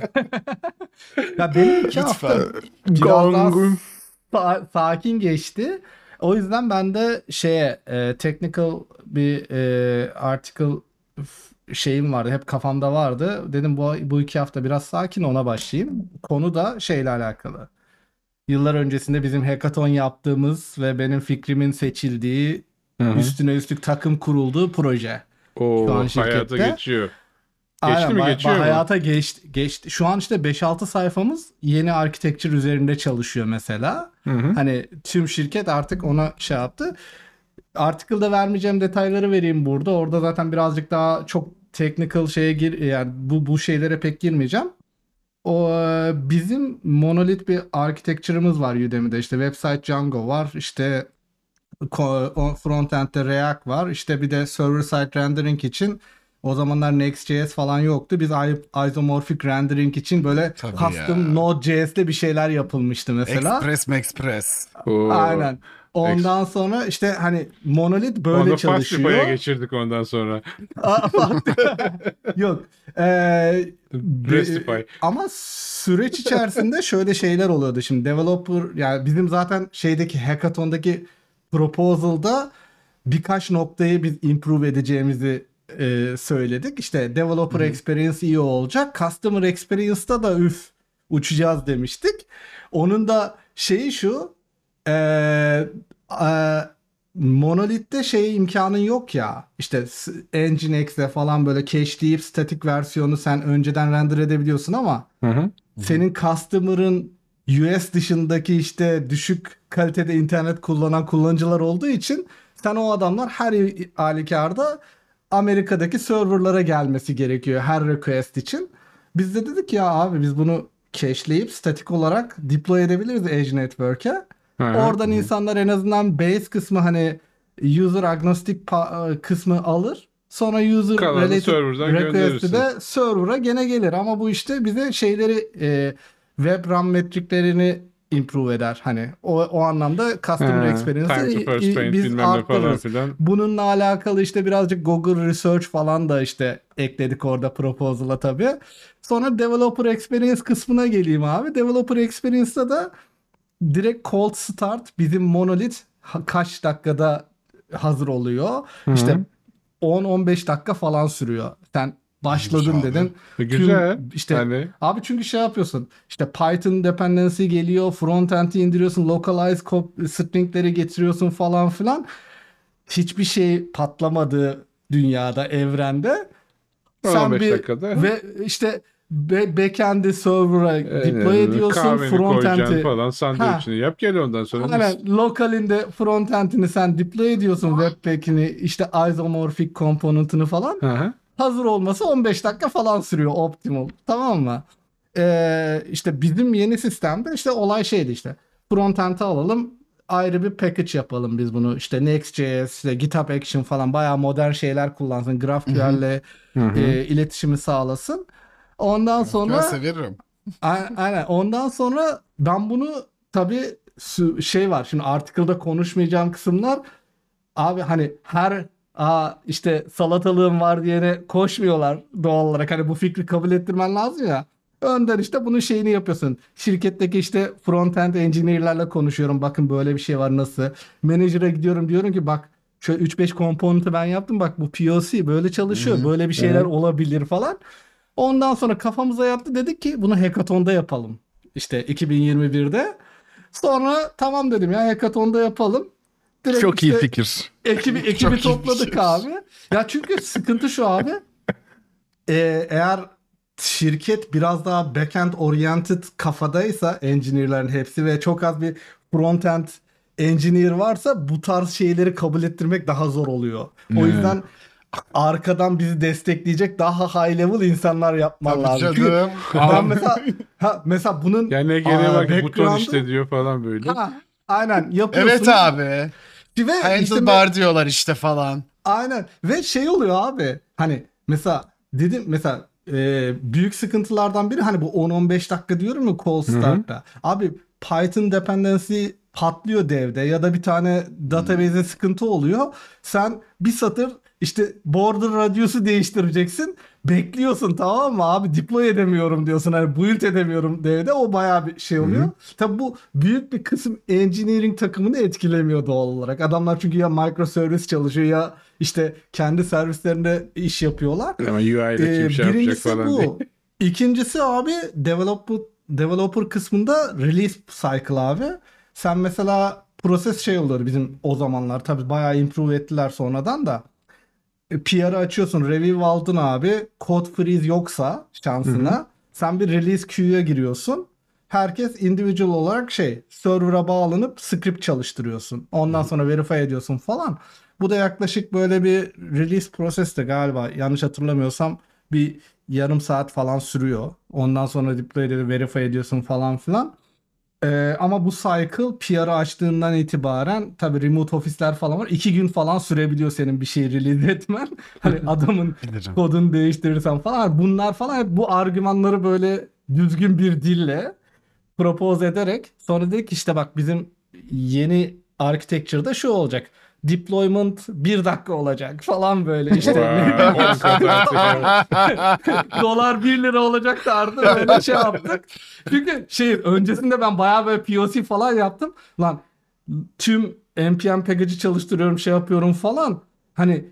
ya benim iki hafta Lütfen. biraz daha Gong. sa- sakin geçti. O yüzden ben de şeye e, technical bir e, article şeyim vardı. Hep kafamda vardı. Dedim bu bu iki hafta biraz sakin ona başlayayım. Konu da şeyle alakalı. Yıllar öncesinde bizim hackathon yaptığımız ve benim fikrimin seçildiği üstüne üstlük takım kurulduğu proje. O Şu an hayata şirkette- geçiyor. Geçti Aynen, mi? Geçiyor mu? Hayata geçti, geçti. Şu an işte 5-6 sayfamız yeni architecture üzerinde çalışıyor mesela. Hı hı. Hani tüm şirket artık ona şey yaptı. Article'da vermeyeceğim detayları vereyim burada. Orada zaten birazcık daha çok technical şeye gir yani bu bu şeylere pek girmeyeceğim. O bizim monolith bir architecture'ımız var Udemy'de. İşte website Django var. İşte frontend'de React var. İşte bir de server side rendering için o zamanlar Next.js falan yoktu. Biz isomorphic rendering için böyle Tabii custom ya. Node.js'te bir şeyler yapılmıştı mesela. Express Express. Oo. Aynen. Ondan sonra işte hani monolith böyle Onu çalışıyor. Fastify'a geçirdik ondan sonra. Aa, Yok. Ee, Restify. ama süreç içerisinde şöyle şeyler oluyordu. Şimdi developer yani bizim zaten şeydeki hackathon'daki proposal'da birkaç noktayı biz improve edeceğimizi e, söyledik. İşte developer experience iyi olacak. Customer experience'da da üf uçacağız demiştik. Onun da şeyi şu e, e, Monolith'te şey imkanın yok ya. İşte Nginx'le falan böyle cache'leyip statik versiyonu sen önceden render edebiliyorsun ama Hı hı. senin customer'ın US dışındaki işte düşük kalitede internet kullanan kullanıcılar olduğu için sen o adamlar her halükarda Amerika'daki serverlara gelmesi gerekiyor her request için. Biz de dedik ya abi biz bunu cache'leyip statik olarak deploy edebiliriz Edge Network'e. Hı hı. Oradan insanlar en azından base kısmı hani user agnostic pa- kısmı alır. Sonra user Kalanı related request'i de server'a gene gelir. Ama bu işte bize şeyleri e, web RAM metriklerini improve eder. Hani o, o anlamda customer experience'ı biz arttırırız. Bununla alakalı işte birazcık Google Research falan da işte ekledik orada proposal'a tabii. Sonra Developer Experience kısmına geleyim abi. Developer Experience'da da direkt cold start bizim monolith ha- kaç dakikada hazır oluyor. İşte 10-15 dakika falan sürüyor. Sen başladın abi. dedin. Güzel. Tüm- işte Hani Abi çünkü şey yapıyorsun. İşte Python dependency geliyor. Frontend'i indiriyorsun. Localized cop- stringleri getiriyorsun falan filan. Hiçbir şey patlamadığı dünyada, evrende. 15 dakikada. Ve işte be- backend'i server'a e, deploy ediyorsun. Frontend'i falan sandviçini yap gel ondan sonra. Aynen lokalinde frontend'ini sen deploy ediyorsun webpack'ini işte isomorphic component'ını falan Hı hı. Hazır olması 15 dakika falan sürüyor optimal. Tamam mı? Ee, işte bizim yeni sistemde işte olay şeydi işte. Frontend'i alalım ayrı bir package yapalım biz bunu. İşte Next.js, işte GitHub Action falan bayağı modern şeyler kullansın. GraphQL'le e, iletişimi sağlasın. Ondan sonra severim. Aynen. Ondan sonra ben bunu tabii şey var. Şimdi article'da konuşmayacağım kısımlar abi hani her aa işte salatalığım var diyene koşmuyorlar doğal olarak. Hani bu fikri kabul ettirmen lazım ya. Önden işte bunun şeyini yapıyorsun. Şirketteki işte front-end engineer'lerle konuşuyorum. Bakın böyle bir şey var nasıl. Manager'a gidiyorum diyorum ki bak şöyle 3-5 komponenti ben yaptım. Bak bu POC böyle çalışıyor. Böyle bir şeyler olabilir falan. Ondan sonra kafamıza yattı dedik ki bunu hackathon'da yapalım. İşte 2021'de. Sonra tamam dedim ya hackathon'da yapalım. Direkt Çok iyi işte fikir. Ekibi, ekibi Çok topladık abi. Ya çünkü sıkıntı şu abi. Ee, eğer şirket biraz daha backend oriented kafadaysa engineer'lerin hepsi ve çok az bir frontend engineer varsa bu tarz şeyleri kabul ettirmek daha zor oluyor. O yüzden arkadan bizi destekleyecek daha high level insanlar yapman Tabii lazım. Çünkü canım. ben mesela ha, mesela bunun Yani ne gereği var ki buton işte diyor falan böyle. Ha, aynen yapıyorsun. Evet abi. Ve işte Handlebar diyorlar işte falan. Aynen ve şey oluyor abi hani mesela dedim mesela e, büyük sıkıntılardan biri hani bu 10-15 dakika diyorum ya call start'ta. Abi Python dependency patlıyor devde ya da bir tane database'e sıkıntı oluyor. Sen bir satır işte border radius'u değiştireceksin. Bekliyorsun tamam mı abi deploy edemiyorum diyorsun hani build edemiyorum devde o bayağı bir şey oluyor. Tabi bu büyük bir kısım engineering takımını etkilemiyor doğal olarak. Adamlar çünkü ya microservice çalışıyor ya işte kendi servislerinde iş yapıyorlar. Ama UI ile kim Ee, şey yapacak falan bu. diye. İkincisi abi developer, developer kısmında release cycle abi. Sen mesela proses şey oluyor bizim o zamanlar tabii bayağı improve ettiler sonradan da. E, PR'ı açıyorsun review aldın abi code freeze yoksa şansına sen bir release queue'ya giriyorsun. Herkes individual olarak şey server'a bağlanıp script çalıştırıyorsun. Ondan sonra verify ediyorsun falan. Bu da yaklaşık böyle bir release process de galiba yanlış hatırlamıyorsam bir yarım saat falan sürüyor. Ondan sonra deploy edip verify ediyorsun falan filan. Ee, ama bu cycle PR'ı açtığından itibaren tabii remote ofisler falan var. iki gün falan sürebiliyor senin bir şey release etmen. Hani adamın Bilirim. kodunu değiştirirsen falan. Bunlar falan bu argümanları böyle düzgün bir dille propose ederek sonra dedik ki işte bak bizim yeni architecture'da şu olacak. Deployment bir dakika olacak falan böyle işte. Dolar 1 lira olacak da artık böyle şey yaptık. Çünkü şey öncesinde ben bayağı böyle POC falan yaptım. Lan tüm npm package'i çalıştırıyorum şey yapıyorum falan. Hani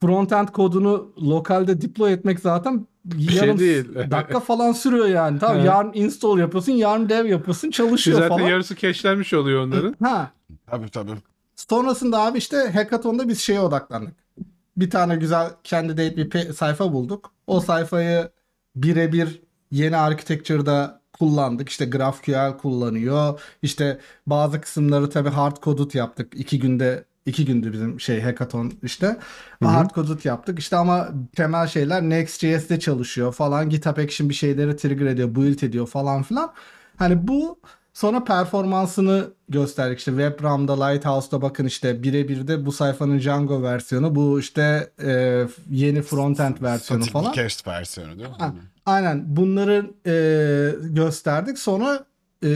frontend kodunu lokalde deploy etmek zaten şey yarım değil. dakika falan sürüyor yani. Tamam Evet. yarın install yapıyorsun, yarın dev yapıyorsun, çalışıyor Zaten falan. yarısı cache'lenmiş oluyor onların. Ha. Tabii tabii. Sonrasında abi işte hackathon'da biz şeye odaklandık. Bir tane güzel candidate bir sayfa bulduk. O sayfayı birebir yeni architecture'da kullandık. İşte GraphQL kullanıyor. İşte bazı kısımları tabii hard coded yaptık. İki günde iki gündü bizim şey hackathon işte. Hard coded yaptık işte ama temel şeyler Next.js'de çalışıyor falan. GitHub Action bir şeyleri trigger ediyor, build ediyor falan filan. Hani bu sonra performansını gösterdik işte WebRAM'da Lighthouse'da bakın işte birebir de bu sayfanın Django versiyonu bu işte e, yeni frontend versiyonu Static falan. cached versiyonu değil mi? Ha, Aynen bunları e, gösterdik. Sonra e,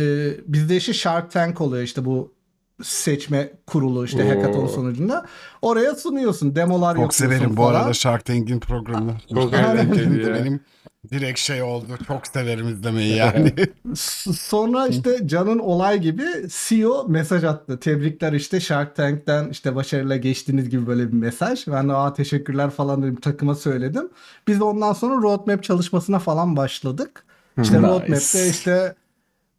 bizde işte Shark Tank oluyor işte bu seçme kurulu işte Oo. hackathon sonucunda. Oraya sunuyorsun. Demolar Çok yapıyorsun severim bu arada Shark Tank'in programını. Çok eğlenceli. Benim direkt şey oldu. Çok severim izlemeyi yani. Sonra işte Can'ın olay gibi CEO mesaj attı. Tebrikler işte Shark Tank'ten işte başarıyla geçtiğiniz gibi böyle bir mesaj. Ben de aa teşekkürler falan dedim takıma söyledim. Biz de ondan sonra roadmap çalışmasına falan başladık. İşte Nice. roadmap'te işte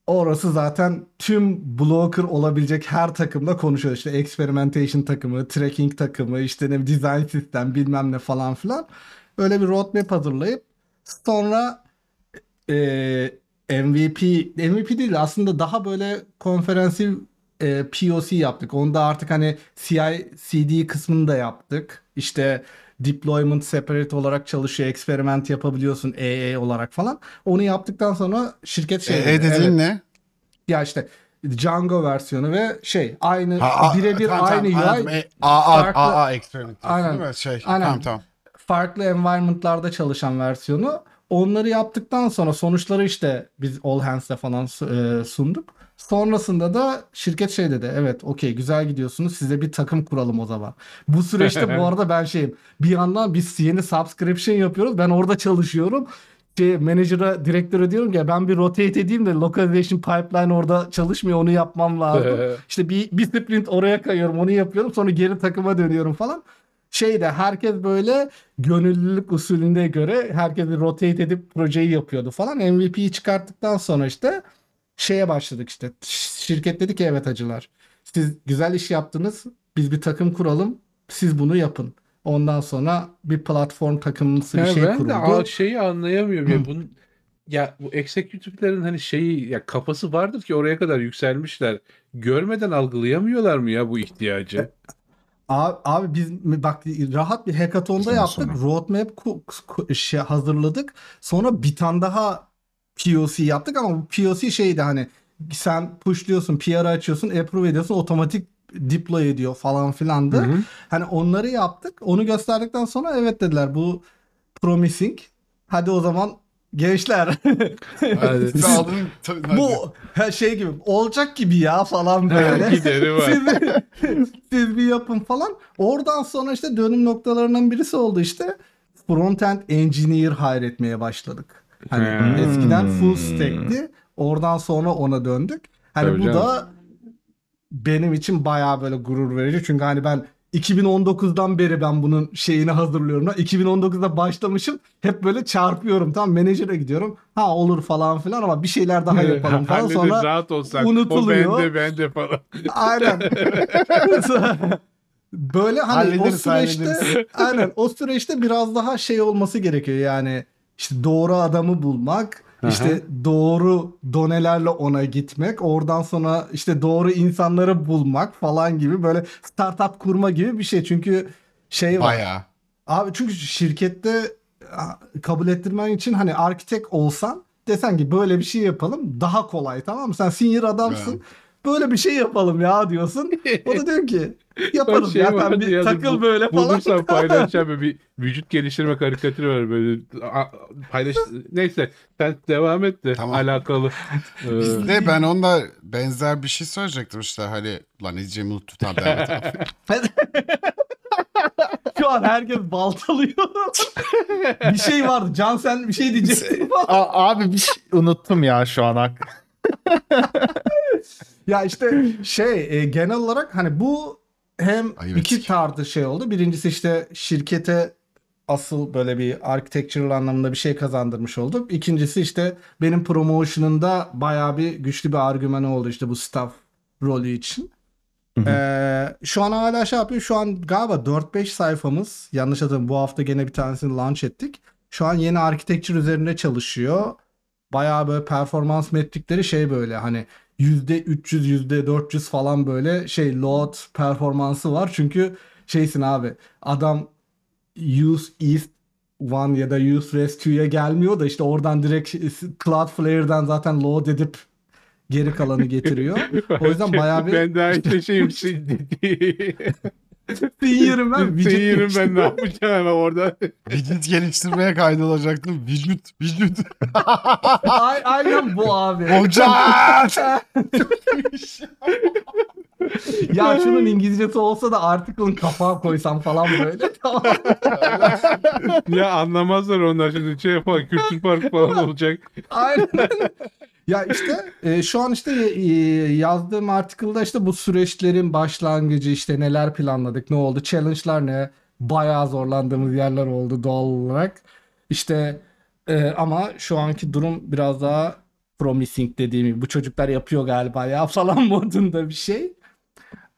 orası zaten tüm blocker olabilecek her takımla konuşuyor. İşte experimentation takımı, tracking takımı, işte ne design sistem bilmem ne falan filan. Öyle bir roadmap hazırlayıp sonra e, MVP MVP değil aslında daha böyle konferansif e, POC yaptık. Onda artık hani CI CD kısmını da yaptık. İşte deployment separate olarak çalışıyor. Experiment yapabiliyorsun EE olarak falan. Onu yaptıktan sonra şirket şey e, dedi, e dediğin evet, ne? ya işte Django versiyonu ve şey aynı birebir tamam, aynı tamam, UI anladım. E, AA, AA experiment. Aynen. Değil mi? Şey, Aynen. Tamam tamam. Farklı environment'larda çalışan versiyonu. Onları yaptıktan sonra sonuçları işte biz All Hands'le falan e, sunduk. Sonrasında da şirket şey dedi. Evet okey güzel gidiyorsunuz. Size bir takım kuralım o zaman. Bu süreçte bu arada ben şeyim. Bir yandan biz yeni subscription yapıyoruz. Ben orada çalışıyorum. Şey, manager'a, direktöre diyorum ki "Ya ben bir rotate edeyim de localization pipeline orada çalışmıyor. Onu yapmam lazım. İşte bir, bir sprint oraya kayıyorum. Onu yapıyorum. Sonra geri takıma dönüyorum falan şeyde herkes böyle gönüllülük usulüne göre herkes bir rotate edip projeyi yapıyordu falan. MVP'yi çıkarttıktan sonra işte şeye başladık işte. Şirket dedi ki evet hacılar. Siz güzel iş yaptınız. Biz bir takım kuralım. Siz bunu yapın. Ondan sonra bir platform takımlısı bir şey ben kuruldu. de a- şeyi anlayamıyorum ya bunun ya bu executive'lerin hani şeyi ya kafası vardır ki oraya kadar yükselmişler. Görmeden algılayamıyorlar mı ya bu ihtiyacı? Abi, abi biz bak rahat bir hackathonda yaptık. sonra. Roadmap şey hazırladık. Sonra bir tane daha POC yaptık ama bu POC şeydi hani sen pushluyorsun, PR açıyorsun, approve ediyorsun, otomatik deploy ediyor falan filandı. Hı hı. Hani onları yaptık. Onu gösterdikten sonra evet dediler bu promising. Hadi o zaman gençler Hadi. Siz alın. tabii, hadi. bu her şey gibi olacak gibi ya falan böyle. Gideri var. siz, siz bir yapın falan. Oradan sonra işte dönüm noktalarından birisi oldu işte. Frontend engineer hire etmeye başladık. Hani Hmm. eskiden full stack'ti. Oradan sonra ona döndük. Hani Tabii bu canım. da benim için bayağı böyle gurur verici. Çünkü hani ben 2019'dan beri ben bunun şeyini hazırlıyorum. 2019'da başlamışım. Hep böyle çarpıyorum. Tam menajere gidiyorum. Ha olur falan filan ama bir şeyler daha yapalım falan. Halledin, Sonra rahat olsak. unutuluyor. O bende bende falan. Aynen. Böyle hani o Hallederiz, süreçte aynen o süreçte biraz daha şey olması gerekiyor yani işte doğru adamı bulmak işte doğru donelerle ona gitmek oradan sonra işte doğru insanları bulmak falan gibi böyle startup kurma gibi bir şey çünkü şey var Bayağı. Abi çünkü şirkette kabul ettirmen için hani arkitek olsan desen ki böyle bir şey yapalım daha kolay tamam mı? Sen senior adamsın. Evet. Böyle bir şey yapalım ya diyorsun. O da diyor ki yaparım şey ya vardı bir ya, takıl bu- böyle falan. Bulursam paylaşacağım böyle bir vücut geliştirme karikatürü var böyle paylaş neyse sen devam et de Tamam. alakalı. Ee, Bizde ben onunla benzer bir şey söyleyecektim işte hani lan diyeceğimi unuttum et. Şu an herkes baltalıyor. bir şey vardı. Can sen bir şey diyecektin. A- abi bir şey unuttum ya şu an. Ya işte şey e, genel olarak hani bu hem Ayıp iki ettik. tarzı şey oldu. Birincisi işte şirkete asıl böyle bir architectural anlamında bir şey kazandırmış olduk. İkincisi işte benim promotion'ında bayağı bir güçlü bir argümanı oldu işte bu staff rolü için. Ee, şu an hala şey yapıyor. Şu an galiba 4-5 sayfamız yanlış hatırlamıyorum bu hafta gene bir tanesini launch ettik. Şu an yeni architecture üzerinde çalışıyor. Bayağı böyle performans metrikleri şey böyle hani %300 %400 falan böyle şey load performansı var. Çünkü şeysin abi adam use east one ya da use rest 2'ye gelmiyor da işte oradan direkt Cloudflare'den zaten load edip geri kalanı getiriyor. O yüzden bayağı bir Ben daha işte şeyim Senior'ım ben. Seyirim ben ne yapacağım ama orada. Vücut geliştirmeye kaydolacaktım. Vücut, vücut. Ay- Aynen bu abi. Hocam! ya şunun İngilizcesi olsa da article'ın kapağı koysam falan böyle. Tamam. ya anlamazlar onlar şimdi şey yapar kültür farkı falan olacak. Aynen. ya işte e, şu an işte e, yazdığım article'da işte bu süreçlerin başlangıcı işte neler planladık ne oldu challenge'lar ne bayağı zorlandığımız yerler oldu doğal olarak. İşte e, ama şu anki durum biraz daha promising dediğim gibi bu çocuklar yapıyor galiba ya falan modunda bir şey.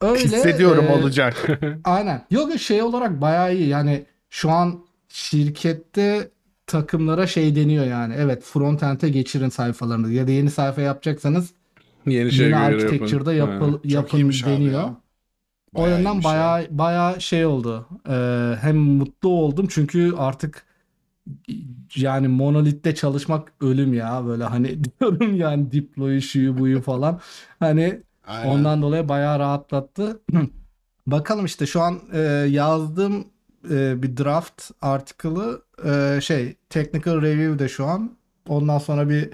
Öyle, Hissediyorum e, olacak. Aynen. Yok şey olarak bayağı iyi. Yani şu an şirkette takımlara şey deniyor yani. Evet frontend'e geçirin sayfalarınızı ya da yeni sayfa yapacaksanız Yeni şey yeni architecture'da yapın. yapın abi deniyor. ya. O Bayağı yönden iyiymiş ya. bayağı bayağı şey oldu. Ee, hem mutlu oldum çünkü artık yani monolitte çalışmak ölüm ya böyle hani diyorum yani deploy şuyu buyu falan. Hani Aynen. Ondan dolayı bayağı rahatlattı. Bakalım işte şu an e, yazdığım e, bir draft article'ı e, şey technical review'de şu an. Ondan sonra bir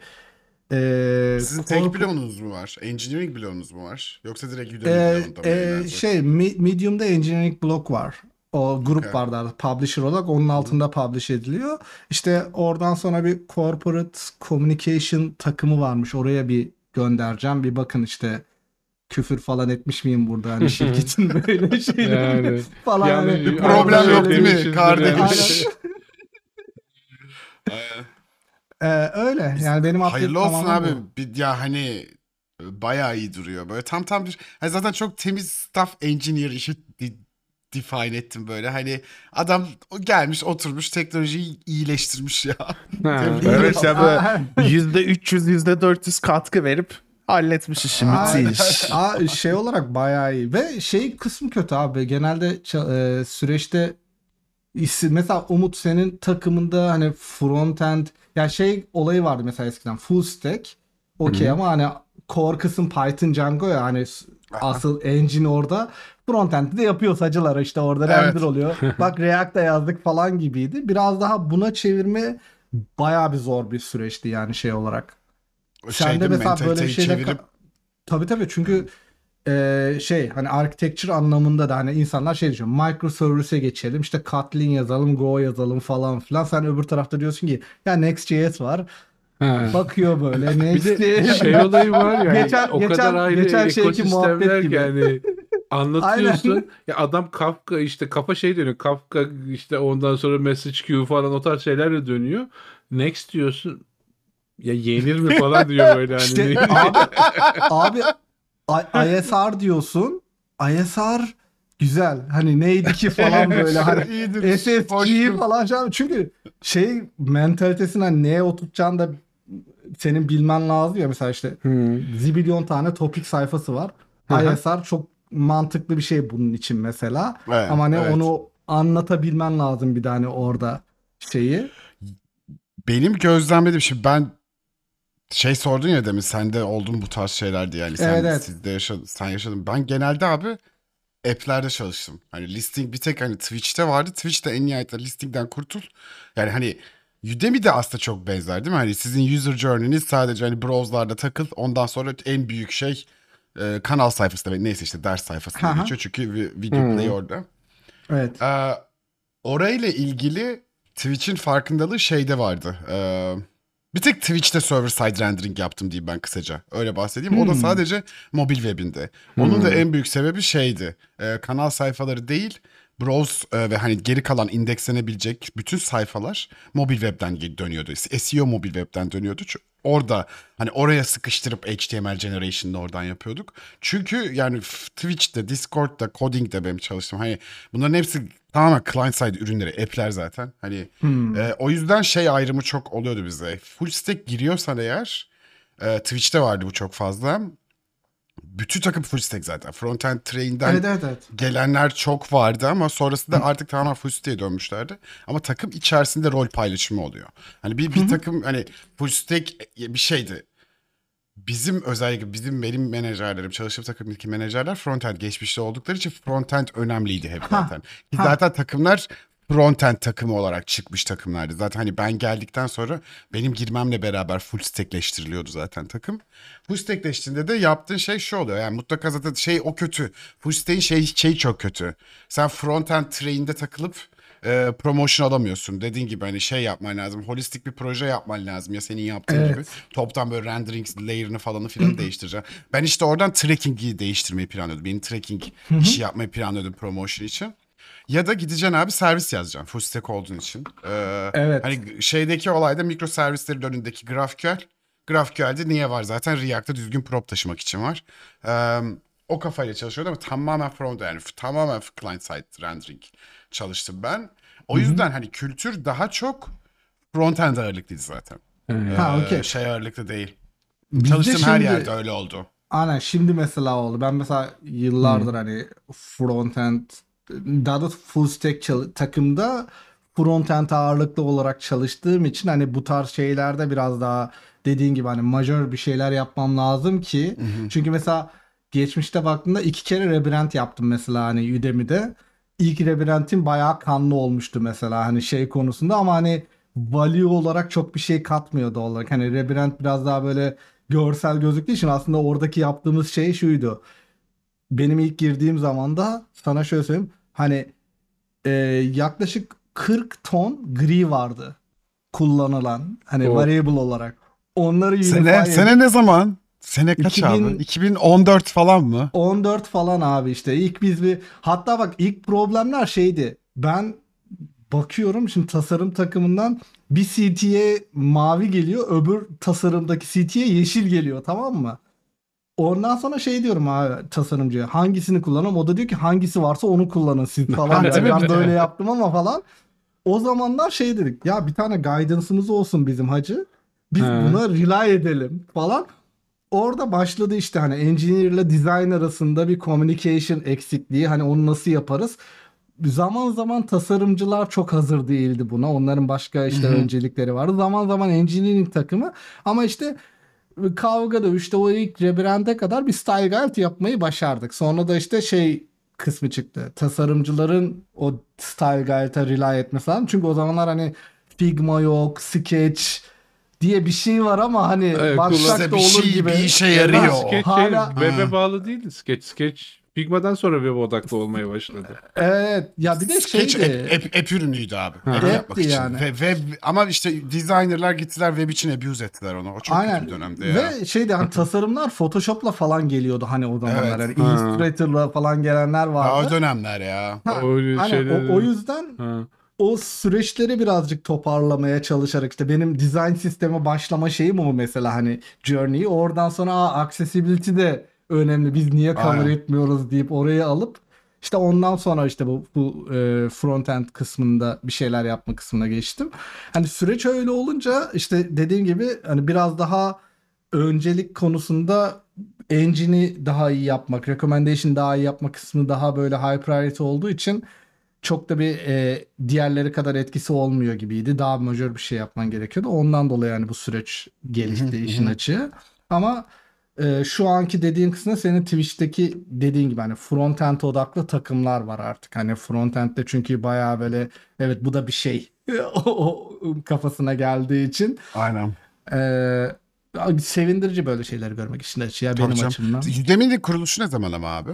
e, Sizin tek bloğunuz mu var? Engineering bloğunuz mu var? Yoksa direkt Udemy e, bloğunda mı e, şey Mi- Medium'da engineering blok var. O grup Okay. var daha publisher olarak onun altında publish ediliyor. İşte oradan sonra bir corporate communication takımı varmış. Oraya bir göndereceğim. Bir bakın işte küfür falan etmiş miyim burada hani şirketin böyle şeyleri Yani. falan Yani hani- problem yok değil mi? Kardeş. Ee, öyle yani benim Hayırlı olsun abi. bu. Bir, ya hani bayağı iyi duruyor. Böyle tam tam bir hani zaten çok temiz staff engineer işi define ettim böyle. Hani adam gelmiş oturmuş teknolojiyi iyileştirmiş ya. Ha. Evet ya böyle Aa, %300 %400 katkı verip halletmiş işi müthiş. Aa, şey olarak bayağı iyi ve şey kısmı kötü abi genelde e, süreçte mesela Umut senin takımında hani frontend ya şey olayı vardı mesela eskiden full stack okey ama hani core kısım Python Django ya hani asıl engine orada frontend'i de yapıyor sacılar işte orada Evet. render oluyor. Bak React'ta yazdık falan gibiydi. Biraz daha buna çevirme bayağı bir zor bir süreçti yani şey olarak. O Sen de mesela böyle bir şeyle çevirip tabii tabii. Çünkü e, şey hani architecture anlamında da hani insanlar şey diyor microservice'e geçelim işte Kotlin yazalım Go yazalım falan filan. Sen öbür tarafta diyorsun ki ya Next.js var. Ha. bakıyor böyle Bir Next de şey olayı var ya Geçen- o geçen- kadar ayrı geçen şeyki muhabbet gibi. yani anlatıyorsun ya adam Kafka işte kafa şey dönüyor Kafka işte ondan sonra message queue falan o tarz şeylerle dönüyor. Next diyorsun ya yenir mi falan diyor böyle hani İşte abi, abi I- ISR diyorsun ISR güzel hani neydi ki falan böyle hani İyidir, SSG falan çünkü şey mentalitesine hani neye oturtacağını da senin bilmen lazım ya mesela işte Hmm. zibilyon tane topik sayfası var. ISR çok mantıklı bir şey bunun için mesela. Evet, Ama ne evet. onu anlatabilmen lazım bir tane orada şeyi. Benim gözlemlediğim şey ben şey sordun ya demin sende oldun bu tarz şeylerdi yani sen Evet, evet. sizde yaşadın sen yaşadın. Ben genelde abi app'lerde çalıştım. Hani listing bir tek hani Twitch'te vardı. Twitch'te en nihayetinde listingden kurtul. Yani hani Udemy de aslında çok benzer değil mi? Hani sizin user journey'niz sadece hani browser'larda takıl. Ondan sonra en büyük şey e, kanal sayfasında ve neyse işte ders sayfasında Aha. geçiyor. Çünkü vi- video Hmm. play orada. Evet. Ee, orayla ilgili Twitch'in farkındalığı şeyde vardı. Ee, bir tek Twitch'te server side rendering yaptım diyeyim ben kısaca. Öyle bahsedeyim. O da Hmm. sadece mobil webinde. Onun da Hmm. en büyük sebebi şeydi. Ee, kanal sayfaları değil, browse e, ve hani geri kalan indekslenebilecek bütün sayfalar mobil webden dönüyordu. SEO mobil webden dönüyordu. Ç- Orada hani oraya sıkıştırıp HTML generation'ını oradan yapıyorduk. Çünkü yani Twitch'te, Discord'da, Coding'de benim çalıştım. Hani bunların hepsi tamamen client side ürünleri, app'ler zaten. Hani Hmm. e, o yüzden şey ayrımı çok oluyordu bize. Full stack giriyorsan eğer e, Twitch'te vardı bu çok fazla. bütün takım full stack zaten. Frontend train'den Evet evet evet. gelenler çok vardı ama sonrasında artık tamamen full stack'e dönmüşlerdi. Ama takım içerisinde rol paylaşımı oluyor. Hani bir, bir takım hani full stack bir şeydi. Bizim özellikle bizim benim menajerlerim, çalıştığım takımdaki menajerler frontend geçmişte oldukları için frontend önemliydi hep Ha, zaten. Ki ha. Zaten takımlar frontend takımı olarak çıkmış takımlardı. Zaten hani ben geldikten sonra benim girmemle beraber full stackleştiriliyordu zaten takım. Full stackleştiğinde de yaptığın şey şu oluyor. Yani mutlaka zaten şey o kötü. Full stack'in şey, şey çok kötü. Sen frontend train'de takılıp e, promotion alamıyorsun. Dediğin gibi hani şey yapman lazım. Holistik bir proje yapman lazım ya senin yaptığın Evet. gibi. Toptan böyle rendering layer'ını falanı filan değiştireceksin. Ben işte oradan tracking'i değiştirmeyi planlıyordum. Benim tracking işi yapmayı planlıyordum promotion için. Ya da gideceksin abi servis yazacaksın full stack olduğun için. Ee, Evet. Hani şeydeki olayda mikro servislerin önündeki GraphQL. GraphQL'de niye var zaten? React'ta düzgün prop taşımak için var. Ee, o kafayla çalışıyordu ama tamamen front yani tamamen client side rendering çalıştım ben. O yüzden hani kültür daha çok front-end ağırlıklıydı zaten. Ha Ee, okey. Şey ağırlıklı değil. Bizde Çalıştığım her şimdi- yerde öyle oldu. Aynen şimdi mesela oldu. Ben mesela yıllardır hani frontend daha da full stack çal- takımda frontend ağırlıklı olarak çalıştığım için hani bu tarz şeylerde biraz daha dediğin gibi hani majör bir şeyler yapmam lazım ki çünkü mesela geçmişte baktığımda iki kere rebrand yaptım mesela hani Udemy'de. İlk rebrandim bayağı kanlı olmuştu mesela hani şey konusunda ama hani value olarak çok bir şey katmıyordu olarak. Hani rebrand biraz daha böyle görsel gözüktüğü için aslında oradaki yaptığımız şey şuydu. Benim ilk girdiğim zaman da sana şöyle söyleyeyim. Hani e, yaklaşık 40 ton gri vardı kullanılan hani Oh. variable olarak. Onları Sene, sene ne zaman? Sene kaç 2000 abi? 2014 falan mı? 14 falan abi işte. İlk biz bir hatta bak ilk problemler şeydi. Ben bakıyorum şimdi tasarım takımından bir CT'ye mavi geliyor, öbür tasarımdaki CT'ye yeşil geliyor tamam mı? Ondan sonra şey diyorum abi tasarımcıya hangisini kullanalım? O da diyor ki hangisi varsa onu kullanın siz falan. Mi? ben böyle yaptım ama falan. O zamanlar şey dedik ya bir tane guidance'ımız olsun bizim hacı. Biz He. buna rely edelim falan. Orada başladı işte hani engineer ile design arasında bir communication eksikliği. Hani onu nasıl yaparız? Zaman zaman tasarımcılar çok hazır değildi buna. Onların başka işte öncelikleri vardı. Zaman zaman engineering takımı ama işte kavgada işte o ilk rebrand'e kadar bir style guide yapmayı başardık. Sonra da işte şey kısmı çıktı. Tasarımcıların o style guide'a rely etmesi lazım. Çünkü o zamanlar hani Figma yok, Sketch diye bir şey var ama hani Evet, kullan- da bir olur şey- gibi. bir işe yarıyor. Sketch şey, hala- web'e bağlı değildi. Sketch, Sketch Figma'dan sonra web odaklı olmaya başladı. Evet ya bir de Sketch şeydi. app, app, app ürünüydü abi. App App'ti yapmak için. yani. Ve, web, ama işte designerlar gittiler web için abuse ettiler onu. O çok Aynen. kötü dönemde ya. Ve şeydi hani tasarımlar Photoshop'la falan geliyordu hani o zamanlar. Evet. Yani. Illustrator'la falan gelenler Ha, vardı. o dönemler ya. Ha, O şeyleri- o, o yüzden Ha. O süreçleri birazcık toparlamaya çalışarak işte benim design sisteme başlama şeyim o mesela hani journey'i oradan sonra Aa, accessibility de önemli biz niye cover Aynen. etmiyoruz deyip orayı alıp işte ondan sonra işte bu, bu e, front-end kısmında bir şeyler yapma kısmına geçtim. Hani süreç öyle olunca işte dediğim gibi hani biraz daha öncelik konusunda engine'i daha iyi yapmak, recommendation daha iyi yapmak kısmı daha böyle high priority olduğu için çok da bir e, diğerleri kadar etkisi olmuyor gibiydi. Daha majör bir şey yapman gerekiyordu. Ondan dolayı yani bu süreç gelişti işin açığı. Ama e, şu anki dediğin kısmında senin Twitch'teki dediğin gibi hani frontend odaklı takımlar var artık. Hani frontend'de çünkü bayağı böyle evet bu da bir şey o, o kafasına geldiği için Aynen. e, sevindirici böyle şeyleri görmek işin açığı ya Tabii benim canım. açımdan. Udemy'nin kuruluşu ne zaman ama abi?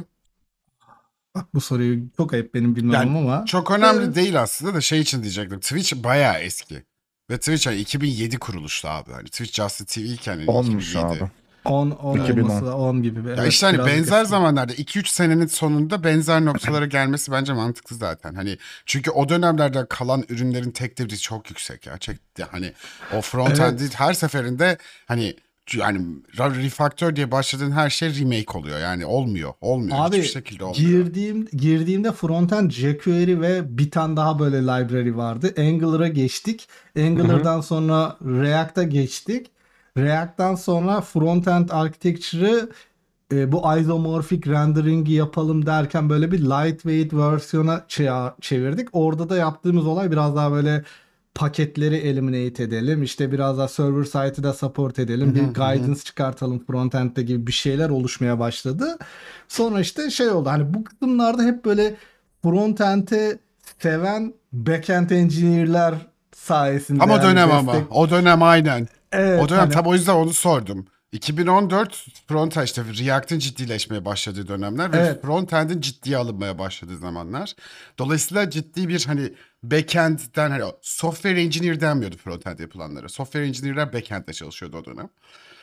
Bak bu soruyu çok ayıp benim bilmem Yani ama. Çok önemli Evet. değil aslında da şey için diyecektim. Twitch bayağı eski. Ve Twitch hani 2007 kuruluştu abi. Hani Twitch Just TV iken hani Olmuş 2007. abi. 10 10 2010. olması da 10 gibi. Ya Evet, işte hani benzer eski. zamanlarda 2-3 senenin sonunda benzer noktalara gelmesi bence mantıklı zaten. Hani çünkü o dönemlerde kalan ürünlerin tek devrisi çok yüksek ya. Çek, hani o front Evet. end'i her seferinde hani yani refaktör diye başladığın her şey remake oluyor. Yani olmuyor. Olmuyor. Abi Hiçbir şekilde olmuyor. girdiğim girdiğimde frontend jQuery ve bir tane daha böyle library vardı. Angular'a geçtik. Angular'dan sonra React'a geçtik. React'tan sonra frontend architecture'ı e, bu isomorphic rendering'i yapalım derken böyle bir lightweight versiyona çe- çevirdik. Orada da yaptığımız olay biraz daha böyle paketleri eliminate edelim. İşte biraz daha server side'ı da support edelim. Bir guidance çıkartalım frontend'de gibi bir şeyler oluşmaya başladı. Sonra işte şey oldu. Hani bu kısımlarda hep böyle frontend'e seven backend engineer'ler sayesinde. Ama yani dönem ama. destek- O dönem aynen. Evet, o dönem hani- tam o yüzden onu sordum. 2014 frontend işte React'ın ciddileşmeye başladığı dönemler ve Evet. frontend'in ciddiye alınmaya başladığı zamanlar. Dolayısıyla ciddi bir hani backend'den hani software engineer denmiyordu frontend yapılanlara. Software engineer'ler backend'de çalışıyordu o dönem.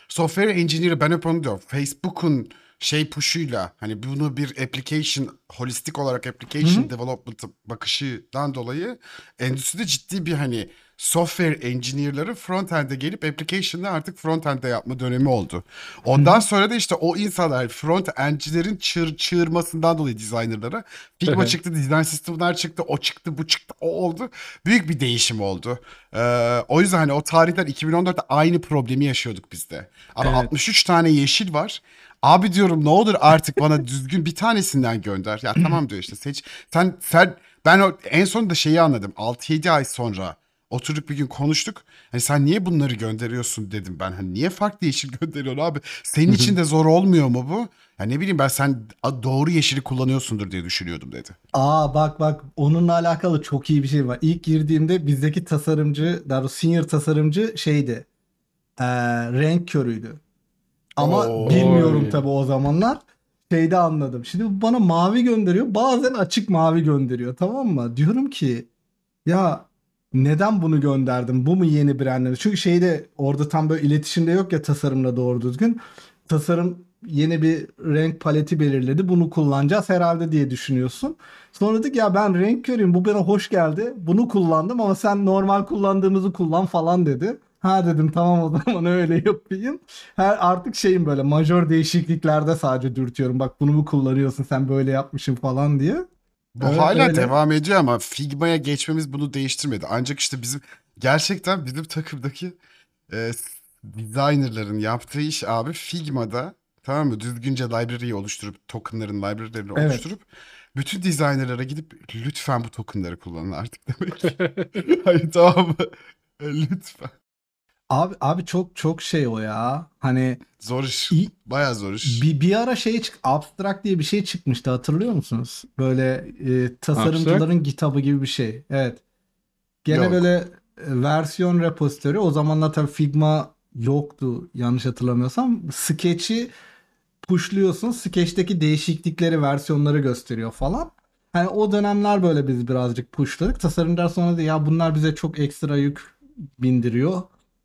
Software engineer ben hep onu diyorum. Facebook'un şey push'uyla hani bunu bir application holistik olarak application development bakışından dolayı endüstride ciddi bir hani software engineer'ları frontend'e gelip application'ı artık frontend'de yapma dönemi oldu. Ondan sonra da işte o insanlar front-end'cilerin çığır, çığırmasından dolayı designer'lara Figma çıktı, design system'lar çıktı, o çıktı, bu çıktı, o oldu. Büyük bir değişim oldu. Ee, o yüzden hani o tarihler 2014'te aynı problemi yaşıyorduk biz de. Ama Evet. 63 tane yeşil var. Abi diyorum ne olur artık bana düzgün bir tanesinden gönder. Ya tamam diyor işte seç. Sen sen ben o, en sonunda şeyi anladım. 6-7 ay sonra oturduk bir gün konuştuk. Hani sen niye bunları gönderiyorsun dedim ben. Hani niye farklı yeşil gönderiyorsun abi? Senin için de zor olmuyor mu bu? Ya ne bileyim ben sen doğru yeşili kullanıyorsundur diye düşünüyordum dedi. Aa bak bak onunla alakalı çok iyi bir şey var. İlk girdiğimde bizdeki tasarımcı, daha doğrusu senior tasarımcı şeydi. Ee, renk körüydü. Ama Oo. bilmiyorum tabii o zamanlar. Şeyde anladım. Şimdi bana mavi gönderiyor. Bazen açık mavi gönderiyor. Tamam mı? Diyorum ki ya neden bunu gönderdim? Bu mu yeni branding? Çünkü şeyde orada tam böyle iletişimde yok ya tasarımla doğru düzgün. Tasarım yeni bir renk paleti belirledi. Bunu kullanacağız herhalde diye düşünüyorsun. Sonra dedik ya ben renk körüyüm. Bu bana hoş geldi. Bunu kullandım ama sen normal kullandığımızı kullan falan dedi. Ha dedim tamam o zaman öyle yapayım. Her artık şeyim böyle majör değişikliklerde sadece dürtüyorum. Bak bunu mu kullanıyorsun sen böyle yapmışsın falan diye. Bu Evet, hala öyle. devam ediyor ama Figma'ya geçmemiz bunu değiştirmedi. Ancak işte bizim gerçekten bizim takımdaki e, designerların yaptığı iş abi Figma'da tamam mı düzgünce library'yi oluşturup tokenların library'lerini Evet. oluşturup bütün designerlara gidip lütfen bu tokenları kullanın artık demek. Hayır tamam mı? E, Lütfen. Abi abi çok çok şey o ya. Hani Zor iş. İyi- Bayağı zor iş. bir, bir ara şey çık abstract diye bir şey çıkmıştı hatırlıyor musunuz? Böyle e, tasarımcıların kitabı gibi bir şey. Evet. Gene Yok. böyle e, versiyon repository. O zamanlar tabii Figma yoktu yanlış hatırlamıyorsam. Sketch'i pushluyorsun. Sketch'teki değişiklikleri, versiyonları gösteriyor falan. Hani o dönemler böyle biz birazcık pushladık. Tasarımcılar sonra da ya bunlar bize çok ekstra yük bindiriyor.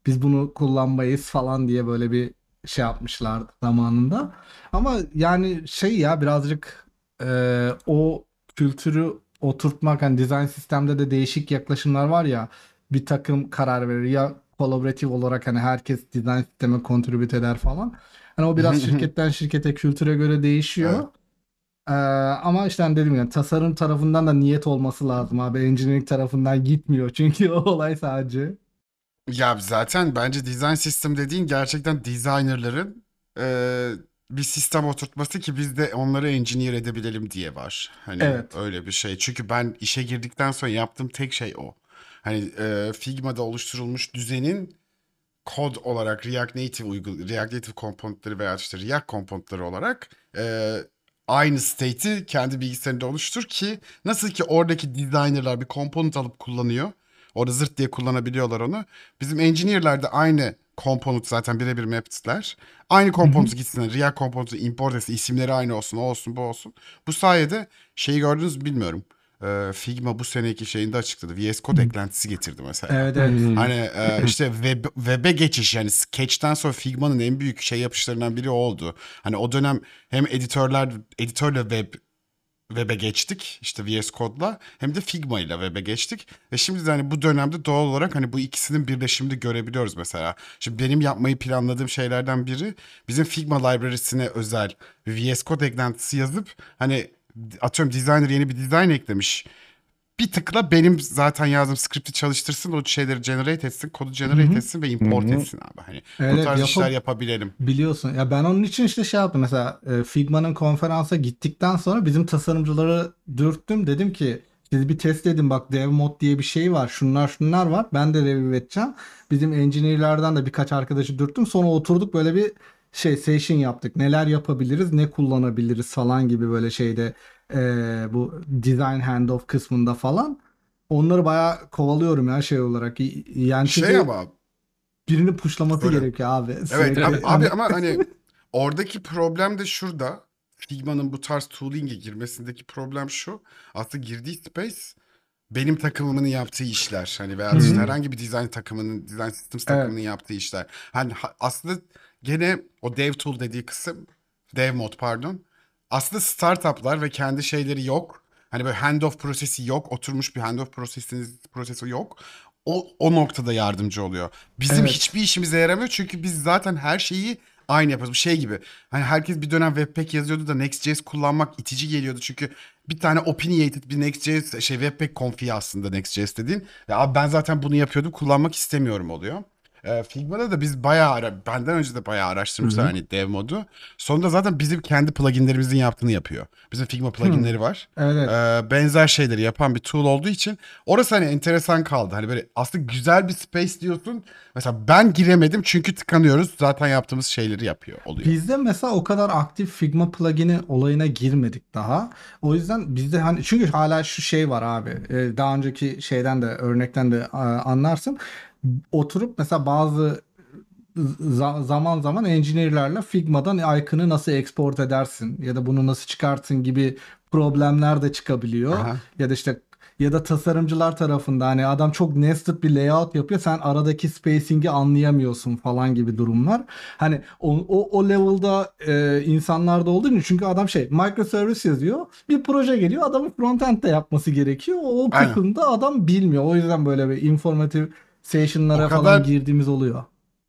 Biz bunu kullanmayız falan diye böyle bir şey yapmışlardı zamanında. Ama yani şey ya birazcık e, o kültürü oturtmak hani dizayn sistemde de değişik yaklaşımlar var ya bir takım karar verir ya kolaboratif olarak hani herkes dizayn sisteme contribute eder falan. Hani o biraz şirketten şirkete kültüre göre değişiyor. Evet. Ee, ama işte hani dedim ya tasarım tarafından da niyet olması lazım abi. Engineering tarafından gitmiyor çünkü o olay sadece. Ya zaten bence design system dediğin gerçekten designerların e, bir sistem oturtması ki biz de onları engineer edebilelim diye var. Hani Evet. öyle bir şey. Çünkü ben işe girdikten sonra yaptığım tek şey o. Hani e, Figma'da oluşturulmuş düzenin kod olarak React Native uygul React Native komponentleri veya işte React komponentleri olarak e, aynı state'i kendi bilgisayarında oluştur ki nasıl ki oradaki designerlar bir komponent alıp kullanıyor. Orada zırt diye kullanabiliyorlar onu. Bizim engineer'ler de aynı komponent zaten birebir map'ler. Aynı komponentu gitsinler. React komponentu import etsin. isimleri aynı olsun. O olsun bu olsun. Bu sayede şeyi gördünüz mü bilmiyorum. Ee, Figma bu seneki şeyinde açıkladı. VS Code eklentisi getirdi mesela. Evet evet. Hani e, işte web, web'e geçiş yani Sketch'ten sonra Figma'nın en büyük şey yapışlarından biri oldu. Hani o dönem hem editörler editörle web web'e geçtik işte VS Code'la hem de Figma ile web'e geçtik. Ve şimdi de hani bu dönemde doğal olarak hani bu ikisinin birleşimini görebiliyoruz mesela. Şimdi benim yapmayı planladığım şeylerden biri bizim Figma library'sine özel VS Code eklentisi yazıp hani atıyorum designer yeni bir design eklemiş bir tıkla benim zaten yazdığım script'i çalıştırsın, o şeyleri generate etsin, kodu generate Hı hı. etsin ve import Hı hı. etsin abi. Hani bu Evet, tarz yapıp- işler yapabilelim. Biliyorsun. Ya ben onun için işte şey yaptım. Mesela e, Figma'nın konferansa gittikten sonra bizim tasarımcıları dürttüm. Dedim ki siz bir test edin bak dev mod diye bir şey var. Şunlar şunlar var. Ben de review edeceğim. Bizim engineer'lerden de birkaç arkadaşı dürttüm. Sonra oturduk böyle bir şey session yaptık. Neler yapabiliriz, ne kullanabiliriz falan gibi böyle şeyde e, bu design handoff kısmında falan. Onları bayağı kovalıyorum ya şey olarak. Yani Şey ama birinin pushlaması Öyle. gerekiyor abi. Evet Sürekli. abi, abi ama hani oradaki problem de şurada. Figma'nın bu tarz tooling'e girmesindeki problem şu. Aslında girdiği space benim takımımın yaptığı işler. Hani veya işte herhangi bir design takımının, design systems Evet. takımının yaptığı işler. Hani ha- aslında gene o dev tool dediği kısım, dev mod pardon. Aslında startuplar ve kendi şeyleri yok. Hani böyle handoff prosesi yok. Oturmuş bir handoff prosesiniz prosesi yok. O, o noktada yardımcı oluyor. Bizim Evet. hiçbir işimize yaramıyor çünkü biz zaten her şeyi aynı yapıyoruz. Bu şey gibi. Hani herkes bir dönem Webpack yazıyordu da Next.js kullanmak itici geliyordu. Çünkü bir tane opinionated bir Next.js şey Webpack konfiyi aslında Next.js dediğin. Ya abi ben zaten bunu yapıyordum kullanmak istemiyorum oluyor. Ee, Figma'da da biz bayağı ara, benden önce de bayağı araştırmışlar Hı hı. hani dev modu. Sonunda zaten bizim kendi pluginlerimizin yaptığını yapıyor. Bizim Figma pluginleri var. Evet. Ee, benzer şeyleri yapan bir tool olduğu için orası hani enteresan kaldı. Hani böyle aslında güzel bir space diyorsun. Mesela ben giremedim çünkü tıkanıyoruz. Zaten yaptığımız şeyleri yapıyor oluyor. Bizde mesela o kadar aktif Figma plugin'i olayına girmedik daha. O yüzden bizde hani çünkü hala şu şey var abi. e, Daha önceki şeyden de örnekten de e, anlarsın. Oturup mesela bazı za- zaman zaman engineer'lerle Figma'dan icon'ı nasıl export edersin ya da bunu nasıl çıkartsın gibi problemler de çıkabiliyor. Aha. Ya da işte ya da tasarımcılar tarafında hani adam çok nested bir layout yapıyor sen aradaki spacing'i anlayamıyorsun falan gibi durumlar. Hani o, o, o level'da e, insanlarda olduğu için çünkü adam şey microservice yazıyor bir proje geliyor adamın frontend'de yapması gerekiyor o kısımda adam bilmiyor o yüzden böyle bir informative session'lara kadar- falan girdiğimiz oluyor.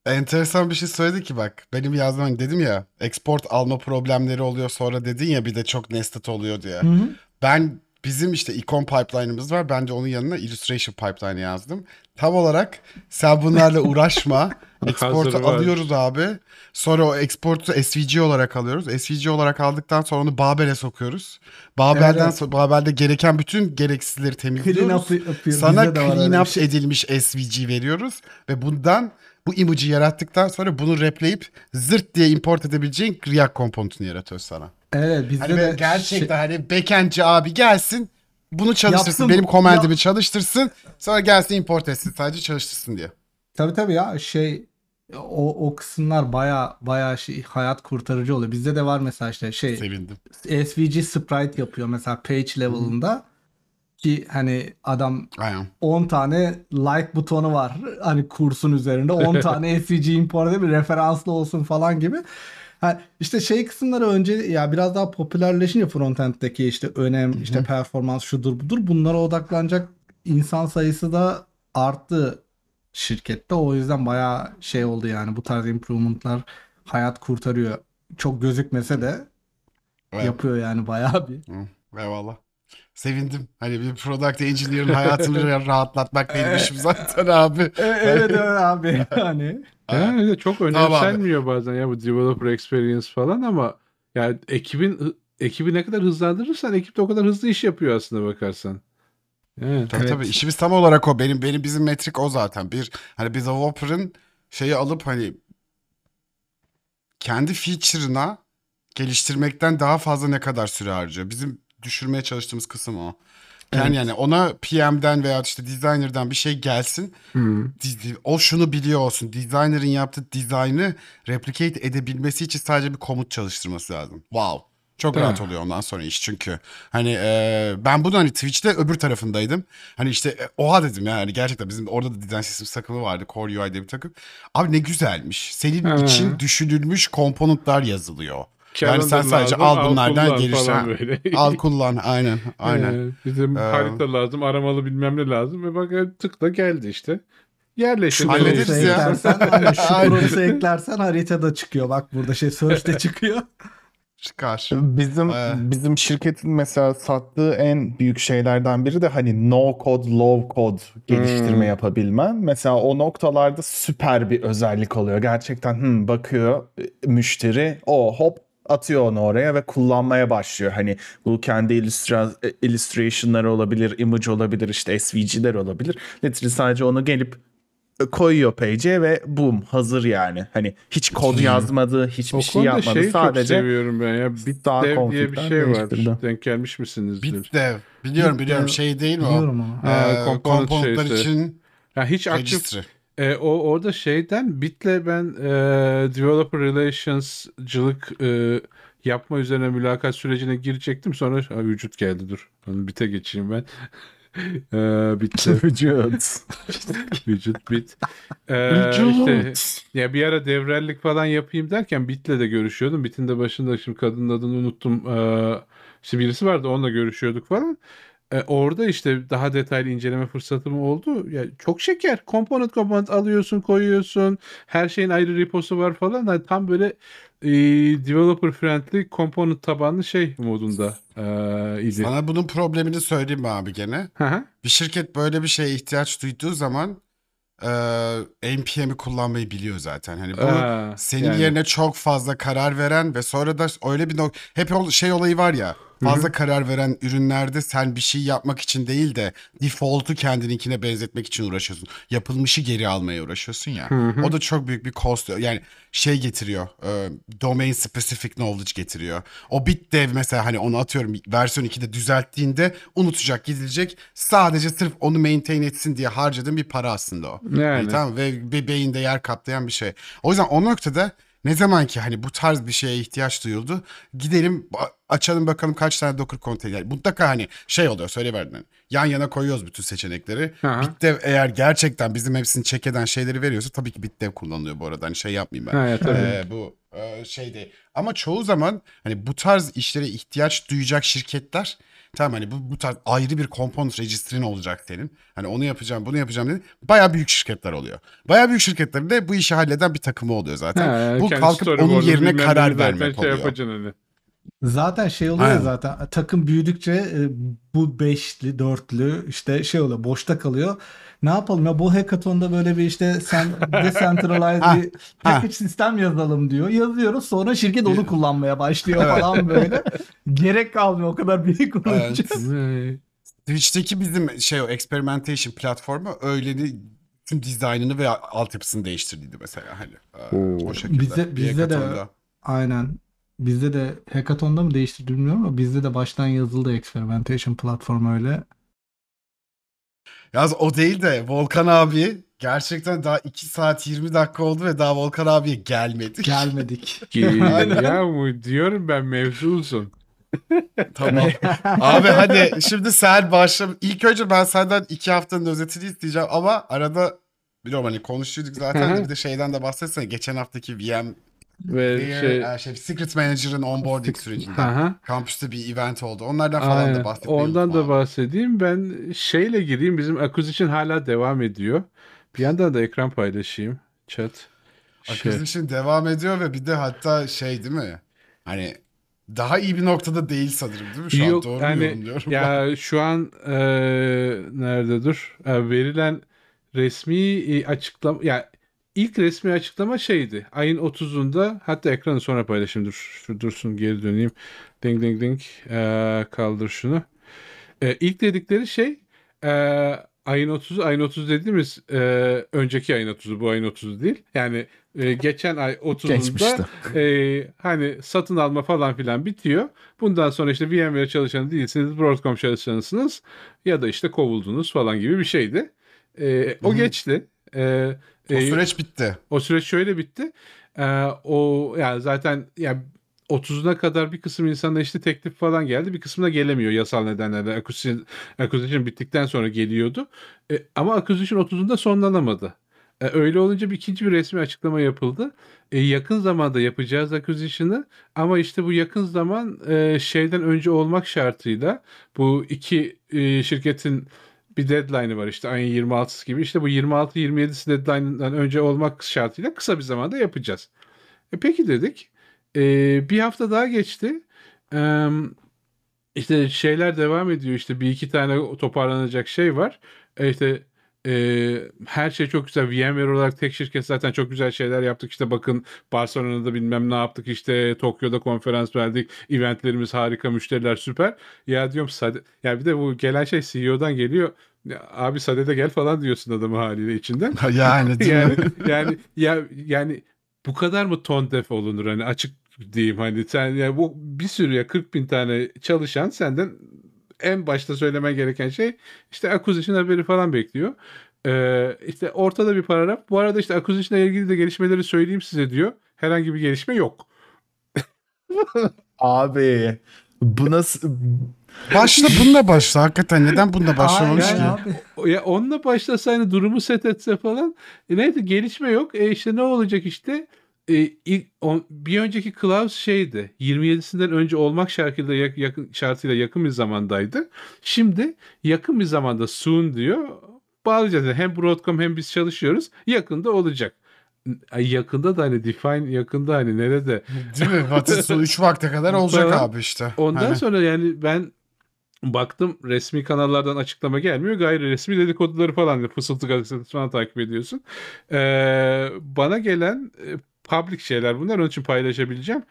Enteresan bir şey söyledi ki bak. Benim yazdığım dedim ya export alma problemleri oluyor sonra dedin ya bir de çok nested oluyor diye. Hı hı. Ben bizim işte icon pipeline'ımız var. Ben de onun yanına illustration pipeline yazdım. Tam olarak sen bunlarla uğraşma. Export'u Hazır var. alıyoruz abi. Sonra o export'u SVG olarak alıyoruz. SVG olarak aldıktan sonra onu Babel'e sokuyoruz. Babel'den Evet. sonra Babel'de gereken bütün gereksizleri Clean temizliyoruz. up yapıyor. Sana Bizde clean up şey. edilmiş SVG veriyoruz ve bundan bu image'i yarattıktan sonra bunu repleyip zırt diye import edebileceğin React komponentini yaratıyoruz sana. Evet bizde Hani de böyle şey- gerçekten hani backendci abi gelsin bunu çalıştırsın. Yapsın, benim komandimi yap- çalıştırsın. Sonra gelsin import etsin. Sadece çalıştırsın diye. Tabii tabii ya şey o, o kısımlar baya baya şey, hayat kurtarıcı oluyor. Bizde de var mesela işte şey Sevindim. SVG sprite yapıyor mesela page level'ında ki hani adam Aynen. 10 tane like butonu var hani kursun üzerinde 10 tane SVG import edip referanslı olsun falan gibi. Ha, işte şey kısımları önce ya biraz daha popülerleşince frontend'deki işte önem işte performans şudur budur bunlara odaklanacak insan sayısı da arttı şirkette. O yüzden bayağı şey oldu yani bu tarz improvement'lar hayat kurtarıyor. Çok gözükmese de Evet. yapıyor yani bayağı bir. Hı, Eyvallah. Sevindim. Hani bir product engineer'ın hayatını rahatlatmak benim işim zaten abi. Evet evet evet abi hani. Yani çok Tamam önemsenmiyor bazen ya bu developer experience falan ama yani ekibin ekibi ne kadar hızlandırırsan ekip de o kadar hızlı iş yapıyor aslında bakarsan. Evet. Tabii Evet. tabii işimiz tam olarak o. Benim benim bizim metrik o zaten. Bir hani bir developer'ın şeyi alıp hani kendi feature'ına geliştirmekten daha fazla ne kadar süre harcıyor. Bizim düşürmeye çalıştığımız kısım o. Yani Evet. yani ona PM'den veya işte designer'dan bir şey gelsin. Di- O şunu biliyor olsun. Designer'ın yaptığı dizaynı replicate edebilmesi için sadece bir komut çalıştırması lazım. Wow. Çok Değil rahat mi? oluyor ondan sonra iş çünkü. Hani e, ben bunu hani Twitch'te öbür tarafındaydım. Hani işte e, oha dedim ya hani gerçekten bizim orada da design systems takımı vardı. Core UI diye bir takım. Abi ne güzelmiş. Senin Hı. için düşünülmüş komponentler yazılıyor. Yani Calendar sen sadece lazım, al bunlardan kullan falan böyle. Al kullan aynen aynen. Ee, bizim Ee, harita lazım, aramalı bilmem ne lazım ve bak e, tıkla geldi işte. Nereye Hallederiz istiyorsan. ya. eklersen, aynen, şu Aynen. prosu eklersen haritada çıkıyor. Bak burada şey search'te çıkıyor. Çıkar. Bizim Ee. bizim şirketin mesela sattığı en büyük şeylerden biri de hani no code, low code geliştirme Hmm. yapabilmen. Mesela o noktalarda süper bir özellik oluyor. Gerçekten hmm, bakıyor e, müşteri o hop atıyor onu oraya ve kullanmaya başlıyor. Hani bu kendi illustra e, illustration'ları olabilir, image olabilir, işte SVG'ler olabilir. Literally sadece onu gelip koyuyor page'e ve boom hazır yani. Hani hiç kod yazmadı, hiçbir O şey yapmadı. şeyi çok sadece seviyorum ben ya. daha BitDev diye bir config'ler şey var. Denk gelmiş misinizdir? Bitdev. Biliyorum biliyorum Bitdev. şey değil mi o? Biliyorum onu. Ee, komponentler şeysi. için Ya hiç aktif registry. E, o orada şeyden Bit'le ben e, developer relations'cılık e, yapma üzerine mülakat sürecine girecektim. Sonra ha, vücut geldi dur. Ben Bit'e geçeyim ben. e, Bit'le Vücut. vücut Bit. E, işte ya bir ara devrellik falan yapayım derken Bit'le de görüşüyordum. Bit'in de başında şimdi kadının adını unuttum. E, işte birisi vardı onunla görüşüyorduk falan. E, orada işte daha detaylı inceleme fırsatım oldu. Ya çok şeker. Komponent komponent alıyorsun, koyuyorsun. Her şeyin ayrı reposu var falan. Hani tam böyle e, developer friendly component tabanlı şey modunda e, idi. Sana bunun problemini söyleyeyim mi abi gene? Hı hı. Bir şirket böyle bir şeye ihtiyaç duyduğu zaman e, NPM'i kullanmayı biliyor zaten. Hani bu Aa, senin yani. yerine çok fazla karar veren ve sonra da öyle bir nok hep şey olayı var ya fazla karar veren ürünlerde sen bir şey yapmak için değil de default'u kendininkine benzetmek için uğraşıyorsun. Yapılmışı geri almaya uğraşıyorsun ya. O da çok büyük bir cost. Yani şey getiriyor. e, domain specific knowledge getiriyor. O bit dev mesela hani onu atıyorum versiyon 2'de düzelttiğinde unutacak gidilecek. Sadece sırf onu maintain etsin diye harcadığın bir para aslında o. Yani. Hani tamam ve bir beyinde yer kaplayan bir şey. O yüzden o noktada ne zaman ki hani bu tarz bir şeye ihtiyaç duyuldu gidelim açalım bakalım kaç tane Docker konteyner. Mutlaka hani şey oluyor söyleverdin. Yan yana koyuyoruz bütün seçenekleri. Aha. Bitdev eğer gerçekten bizim hepsini check eden şeyleri veriyorsa tabii ki Bitdev kullanılıyor bu arada. Hani şey yapmayayım ben. Tabii. Ee, bu e, şey değil. Ama çoğu zaman hani bu tarz işlere ihtiyaç duyacak şirketler tamam hani bu, bu tarz ayrı bir component registrin olacak senin. Hani onu yapacağım bunu yapacağım dedi. Baya büyük şirketler oluyor. Baya büyük şirketlerin de bu işi halleden bir takımı oluyor zaten. Ha, bu kalkıp onun yerine karar vermek şey oluyor. hani. Zaten şey oluyor Aynen. zaten takım büyüdükçe e, bu beşli, dörtlü işte şey oluyor boşta kalıyor. Ne yapalım ya bu hackathon'da böyle bir işte sen decentralized bir package sistem yazalım diyor. Yazıyoruz sonra şirket onu kullanmaya başlıyor falan böyle. Gerek kalmıyor o kadar büyük olunca. Ne? Twitch'teki bizim şey o experimentation platformu öyle tüm dizaynını ve altyapısını değiştirdiydi mesela hani. Ee, O şekilde. Bizde- Bir bizde de-. Aynen. Bizde de hackathon'da mı değişti bilmiyorum ama bizde de baştan yazıldı experimentation platform öyle. Yalnız o değil de Volkan abi gerçekten daha 2 saat 20 dakika oldu ve daha Volkan abiye gelmedi. Gelmedik. Ki, ya bu diyorum ben mevzu uzun. tamam. abi hadi şimdi sen başla. İlk önce ben senden 2 haftanın özetini isteyeceğim ama arada biliyorum hani konuşuyorduk zaten de bir de şeyden de bahsetsene. Geçen haftaki VM Ve Şey, şey şey, Secret Manager'ın onboarding sürecinden. Aha. Kampüste bir event oldu. Onlardan falan Aynen. da bahsetmeyi Ondan unutma da abi. bahsedeyim. Ben şeyle gireyim. Bizim acquisition hala devam ediyor. Bir yandan da ekran paylaşayım. Chat. Şey. Acquisition devam ediyor ve bir de hatta şey değil mi? Hani daha iyi bir noktada değil sanırım değil mi? Şu Yok, an doğru yani yorumluyorum? ben? Ya şu an e, nerede dur? E, verilen resmi açıklama ya ilk resmi açıklama şeydi. Ayın 30'unda hatta ekranı sonra paylaşayım. Dur şu dursun geri döneyim. Ding ding ding. E, kaldır şunu. E, ilk dedikleri şey e, ayın 30'u ayın 30 dediğimiz e, önceki ayın 30'u bu ayın 30'u değil. Yani e, geçen ay 30'unda Geçmişti. e, hani satın alma falan filan bitiyor. Bundan sonra işte VMware çalışanı değilsiniz, Broadcom çalışanısınız ya da işte kovuldunuz falan gibi bir şeydi. E, o geçti. E, o süreç bitti. o süreç şöyle bitti. Ee, o yani zaten ya 30'una kadar bir kısım insana işte teklif falan geldi. Bir kısmına gelemiyor yasal nedenlerle. Acquisition, acquisition bittikten sonra geliyordu. E, ama acquisition 30'unda sonlanamadı. E, öyle olunca bir ikinci bir resmi açıklama yapıldı. E, yakın zamanda yapacağız acquisition'ı ama işte bu yakın zaman e, şeyden önce olmak şartıyla bu iki e, şirketin bir deadline'ı var işte ayın 26'sı gibi. İşte bu 26-27'si deadline'dan önce olmak şartıyla kısa bir zamanda yapacağız. E peki dedik. Ee, bir hafta daha geçti. Ee, işte şeyler devam ediyor. İşte bir iki tane toparlanacak şey var. Ee, işte e, her şey çok güzel. VMware olarak tek şirket zaten çok güzel şeyler yaptık. İşte bakın Barcelona'da bilmem ne yaptık. İşte Tokyo'da konferans verdik. Eventlerimiz harika, müşteriler süper. Ya diyorum Sade, ya bir de bu gelen şey CEO'dan geliyor. Ya, abi Sade'de gel falan diyorsun adamı haliyle içinden. yani değil yani yani ya yani bu kadar mı ton def olunur hani açık diyeyim hani sen ya bu bir sürü ya 40 bin tane çalışan senden en başta söylemen gereken şey işte acquisition haberi falan bekliyor. Ee, işte ortada bir paragraf. Bu arada işte acquisition ile ilgili de gelişmeleri söyleyeyim size diyor. Herhangi bir gelişme yok. Abi bu nasıl Başla bununla başla. Hakikaten neden bununla başlamamış ki? abi. Ya onunla başlasa hani durumu set etse falan. E neyse gelişme yok. E işte ne olacak işte? E, ilk, on- bir önceki Klaus şeydi. 27'sinden önce olmak şartıyla yak- yakın şartıyla yakın bir zamandaydı. Şimdi yakın bir zamanda soon diyor. Bağlayacağız. Hem Broadcom hem biz çalışıyoruz. Yakında olacak. Ay yakında da hani define yakında hani nerede? Değil mi? Batı 3 vakte kadar olacak Falan. abi işte. Ondan Hani. sonra yani ben baktım resmi kanallardan açıklama gelmiyor. Gayri resmi dedikoduları falan fısıltı gazetesi falan takip ediyorsun. Ee, bana gelen e, public şeyler bunlar onun için paylaşabileceğim.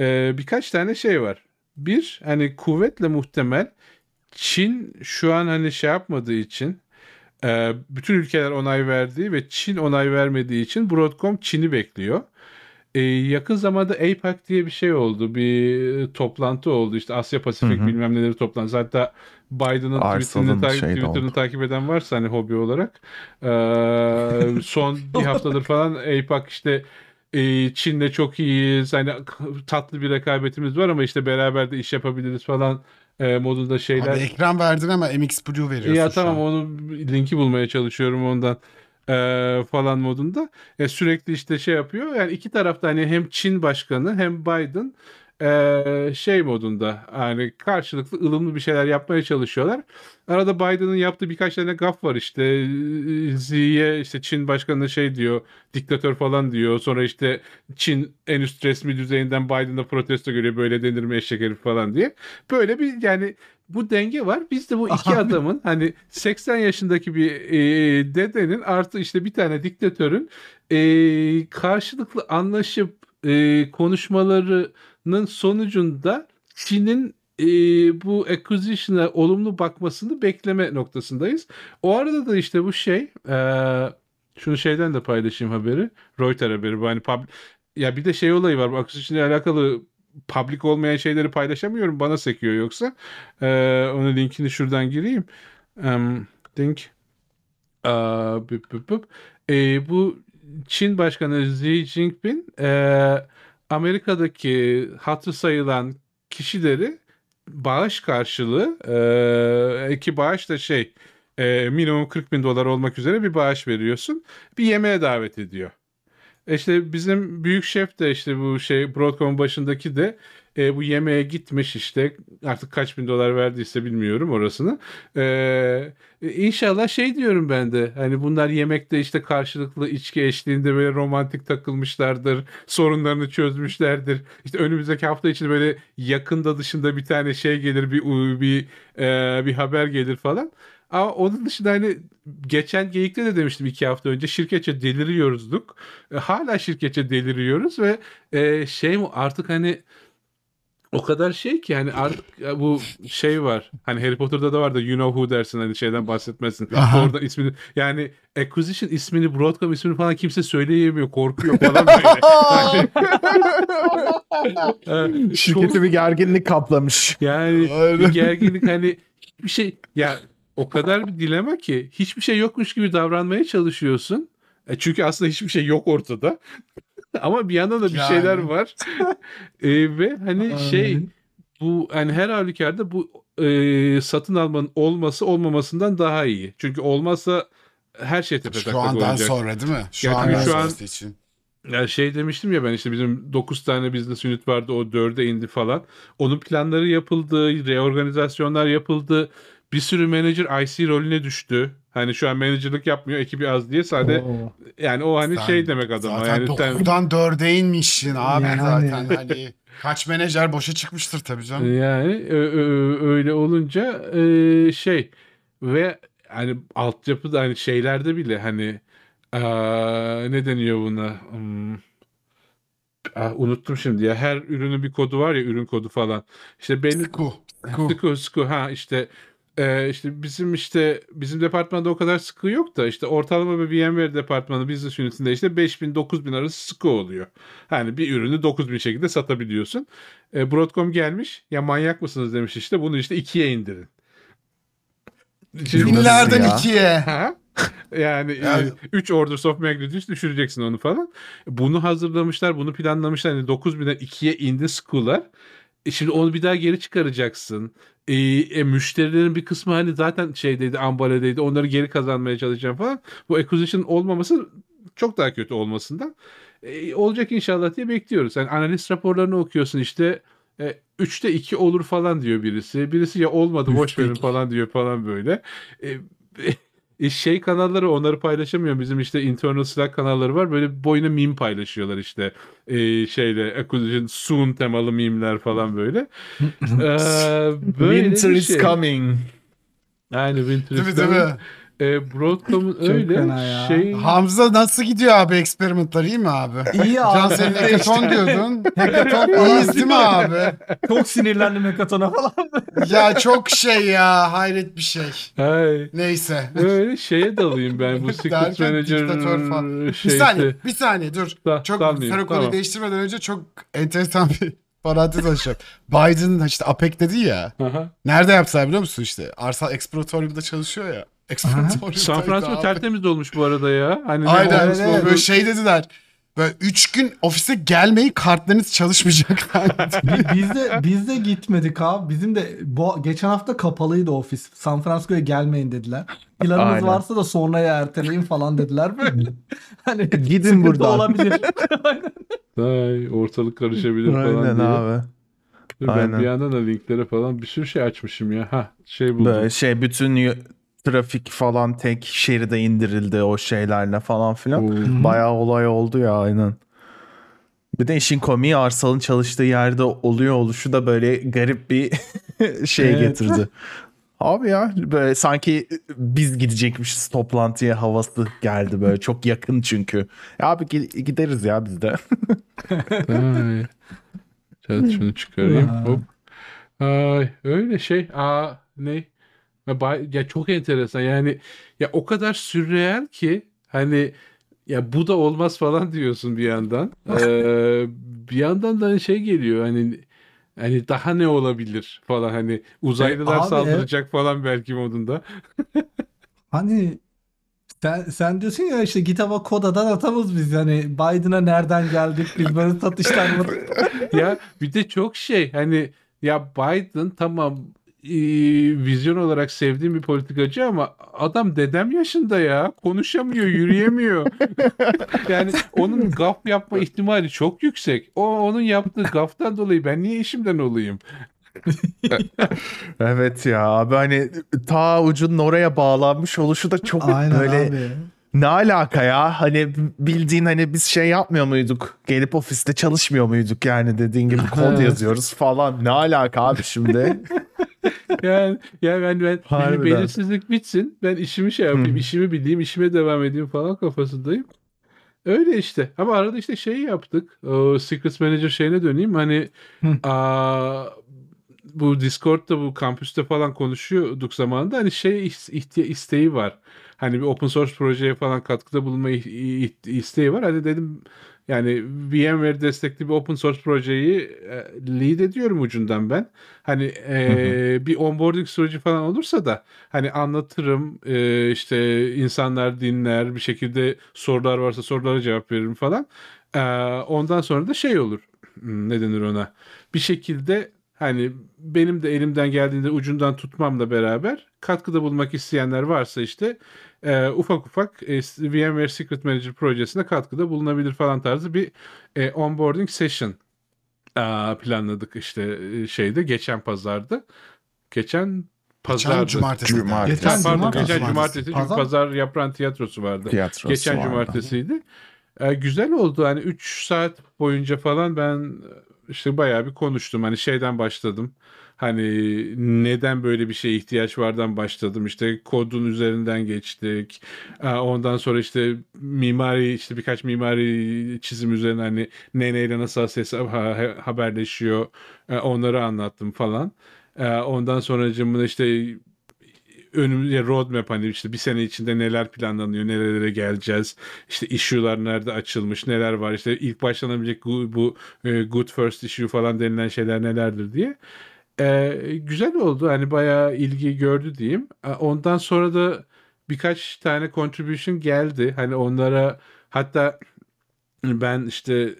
Ee, birkaç tane şey var. Bir hani kuvvetle muhtemel Çin şu an hani şey yapmadığı için e, bütün ülkeler onay verdiği ve Çin onay vermediği için Broadcom Çin'i bekliyor. Ee, yakın zamanda APEC diye bir şey oldu. Bir toplantı oldu. İşte Asya Pasifik Hı hı. bilmem neleri toplantısı. Hatta Biden'ın Twitter'ını, Twitter'ını oldu. takip eden varsa hani hobi olarak ee, son bir haftadır falan APEC işte e, Çin'le çok iyiyiz. Hani tatlı bir rekabetimiz var ama işte beraber de iş yapabiliriz falan e, modunda şeyler. Abi ekran verdin ama MX Blue veriyorsun Ya tamam an. onu linki bulmaya çalışıyorum ondan eee, falan modunda. E, sürekli işte şey yapıyor. Yani iki tarafta hani hem Çin başkanı hem Biden şey modunda yani karşılıklı ılımlı bir şeyler yapmaya çalışıyorlar. Arada Biden'ın yaptığı birkaç tane gaf var işte Xi'ye işte Çin başkanına şey diyor diktatör falan diyor. Sonra işte Çin en üst resmi düzeyinden Biden'da protesto görüyor böyle denir mi eşek herif falan diye. Böyle bir yani bu denge var. Biz de bu iki Abi. adamın hani 80 yaşındaki bir e, dedenin artı işte bir tane diktatörün e, karşılıklı anlaşıp e, konuşmalarının sonucunda Çin'in e, bu acquisition'a olumlu bakmasını bekleme noktasındayız. O arada da işte bu şey e, şunu şeyden de paylaşayım haberi. Reuters haberi. Bu hani pub- ya bir de şey olayı var. Bu acquisition ile alakalı public olmayan şeyleri paylaşamıyorum. Bana sekiyor yoksa. Ee, onun linkini şuradan gireyim. Um, link. Aa, büp, büp, büp. Ee, bu Çin Başkanı Xi Jinping e, Amerika'daki hatırı sayılan kişileri bağış karşılığı e, ki bağış da şey e, minimum 40 bin dolar olmak üzere bir bağış veriyorsun. Bir yemeğe davet ediyor. E İşte bizim büyük şef de işte bu şey Broadcom'un başındaki de e, bu yemeğe gitmiş işte artık kaç bin dolar verdiyse bilmiyorum orasını. E, inşallah şey diyorum ben de hani bunlar yemekte işte karşılıklı içki eşliğinde böyle romantik takılmışlardır. Sorunlarını çözmüşlerdir. İşte önümüzdeki hafta için böyle yakında dışında bir tane şey gelir bir bir e, bir haber gelir falan. Ama onun dışında hani geçen geyikte de demiştim iki hafta önce şirketçe deliriyoruzduk. E, hala şirketçe deliriyoruz ve e, şey mi artık hani o kadar şey ki hani artık bu şey var. Hani Harry Potter'da da var da you know who dersin hani şeyden bahsetmezsin. Aha. Orada ismini yani acquisition ismini Broadcom ismini falan kimse söyleyemiyor. Korkuyor falan böyle. Yani, e, Şirketi bir gerginlik kaplamış. yani Aynen. bir gerginlik hani hiçbir şey ya o kadar bir dilema ki hiçbir şey yokmuş gibi davranmaya çalışıyorsun. E çünkü aslında hiçbir şey yok ortada. Ama bir yandan da bir Yani. şeyler var. E, ve hani şey Aynen. bu hani her halükarda bu e, satın almanın olması olmamasından daha iyi. Çünkü olmazsa her şey tepe Şu andan olacak. sonra değil mi? Şu Ya andan çünkü şu an- için. Ya şey demiştim ya ben işte bizim 9 tane business unit vardı o 4'e indi falan. Onun planları yapıldı, reorganizasyonlar yapıldı. Bir sürü manager IC rolüne düştü. Hani şu an menajerlik yapmıyor ekibi az diye sadece Oo. yani o hani Sen şey demek adama. Zaten yani sen, 9'dan 4'e inmişsin abi Yani. zaten hani. Kaç menajer boşa çıkmıştır tabii canım. Yani öyle olunca e, şey ve hani altyapı da hani şeylerde bile hani ne deniyor buna? Hmm, ah, unuttum şimdi ya. Her ürünün bir kodu var ya ürün kodu falan. İşte belli Sku. Sku. Sıkı sıkı ha işte e, işte bizim işte bizim departmanda o kadar sıkı yok da işte ortalama bir VMware departmanı business unit'inde işte 5000 9000 arası sıkı oluyor. Hani bir ürünü 9000 şekilde satabiliyorsun. E, Broadcom gelmiş ya manyak mısınız demiş işte bunu işte ikiye indirin. Binlerden ya? ikiye. Ha? Yani Yani- 3 orders of magnitude düşüreceksin onu falan. Bunu hazırlamışlar, bunu planlamışlar. Hani 9000'den 2'ye indi school'lar. E şimdi onu bir daha geri çıkaracaksın. E, e, müşterilerin bir kısmı hani zaten şeydeydi, ambaledeydi. Onları geri kazanmaya çalışacağım falan. Bu acquisition olmaması çok daha kötü olmasından. E, olacak inşallah diye bekliyoruz. Yani analiz raporlarını okuyorsun işte. E, 3'te 2 olur falan diyor birisi. Birisi ya olmadı boş verin falan diyor falan böyle. E, şey kanalları onları paylaşamıyor. Bizim işte internal Slack kanalları var. Böyle boyuna meme paylaşıyorlar işte. E, şeyle acquisition soon temalı meme'ler falan böyle. Ee, böyle Winter is şey. coming. Aynen Winter is coming. E, Broadcom'un öyle şey. Hamza nasıl gidiyor abi eksperimentlar iyi mi abi? İyi Can abi. senin hekaton diyordun. Hekaton İyiyiz değil mi abi? Çok sinirlendim hekatona falan. Ya çok şey ya hayret bir şey. Ay, Neyse. öyle şeye dalayım ben bu Secret Manager falan. Bir saniye, bir saniye dur. Da- çok konuyu tamam. değiştirmeden önce çok enteresan bir parantez açacağım. Biden işte APEC dedi ya. Aha. Nerede yaptılar biliyor musun işte? Arsal Exploratorium'da çalışıyor ya. San Francisco tertemiz olmuş bu arada ya. Hani ne Aynen. evet. oldu? Böyle şey dediler. Böyle üç gün ofise gelmeyi kartlarınız çalışmayacak. Bi- biz de biz de gitmedik abi. Bizim de bu geçen hafta kapalıydı ofis. San Francisco'ya gelmeyin dediler. Planınız Aynen. varsa da sonraya erteleyin falan dediler böyle. hani Gidin buradan. olabilir. Ay, ortalık karışabilir falan Aynen diye. abi. Dur, ben aynen. bir yandan da linklere falan bir sürü şey açmışım ya. Ha şey buldum. Böyle şey bütün trafik falan tek şeride indirildi o şeylerle falan filan. Oo. Bayağı olay oldu ya aynen. Bir de işin komiği Arsal'ın çalıştığı yerde oluyor oluşu da böyle garip bir şey Evet. getirdi. Abi ya böyle sanki biz gidecekmişiz toplantıya havası geldi böyle çok yakın çünkü. Ya abi gi- gideriz ya biz de. Evet şunu çıkarayım. Hop. Ay, öyle şey. Aa ne? Ya, bay- ya çok enteresan. Yani ya o kadar sürreel ki hani ya bu da olmaz falan diyorsun bir yandan. Ee, bir yandan da şey geliyor hani hani daha ne olabilir falan hani uzaylılar E, abi, saldıracak falan belki modunda. hani sen, sen diyorsun ya işte GitHub'a kodadan atamız biz hani Biden'a nereden geldik biz böyle satışlar mı? ya bir de çok şey hani ya Biden tamam e, vizyon olarak sevdiğim bir politikacı ama adam dedem yaşında ya. Konuşamıyor yürüyemiyor. Yani onun gaf yapma ihtimali çok yüksek. O onun yaptığı gaftan dolayı ben niye işimden olayım? Evet ya abi hani ta ucunun oraya bağlanmış oluşu da çok Aynen böyle abi. ne alaka ya? Hani bildiğin hani biz şey yapmıyor muyduk? Gelip ofiste çalışmıyor muyduk yani dediğin gibi kod Evet. yazıyoruz falan. Ne alaka abi şimdi yani yani ben ben Harbiden. belirsizlik bitsin ben işimi şey yapayım Hı. işimi bileyim işime devam edeyim falan kafasındayım. Öyle işte. Ama arada işte şey yaptık. O Secret Manager şeyine döneyim. Hani Hı. aa, bu Discord'da bu kampüste falan konuşuyorduk zamanında. Hani şey ihtiya- isteği var. Hani bir open source projeye falan katkıda bulunma isteği var. Hani dedim yani VMware destekli bir open source projeyi e, lead ediyorum ucundan ben. Hani e, bir onboarding süreci falan olursa da hani anlatırım e, işte insanlar dinler bir şekilde sorular varsa sorulara cevap veririm falan. E, ondan sonra da şey olur. Hmm, Ne denir ona? Bir şekilde hani benim de elimden geldiğinde ucundan tutmamla beraber katkıda bulunmak isteyenler varsa işte e, ufak ufak e, VMware Secret Manager projesine katkıda bulunabilir falan tarzı bir e, onboarding session e, planladık işte e, şeyde geçen pazarda. Geçen pazardı. cumartesi. Cumartesi. Geçen pardon cumartesi. geçen cumartesi çünkü Pazar. pazar yaprağın tiyatrosu vardı. Tiyatrosu Geçen vardı. cumartesiydi. Ee, güzel oldu. Hani 3 saat boyunca falan ben işte bayağı bir konuştum. Hani şeyden başladım. Hani neden böyle bir şeye ihtiyaç vardan başladım. İşte kodun üzerinden geçtik. Ee, Ondan sonra işte mimari işte birkaç mimari çizim üzerine hani neneyle nasıl ses ha- haberleşiyor. Ee, Onları anlattım falan. Ee, Ondan sonra işte önümüzde roadmap hani işte bir sene içinde neler planlanıyor, nerelere geleceğiz. İşte issue'lar nerede açılmış, neler var. İşte ilk başlanabilecek bu, bu e, good first issue falan denilen şeyler nelerdir diye. E, güzel oldu. Hani bayağı ilgi gördü diyeyim. Ondan sonra da birkaç tane contribution geldi. Hani onlara hatta ben işte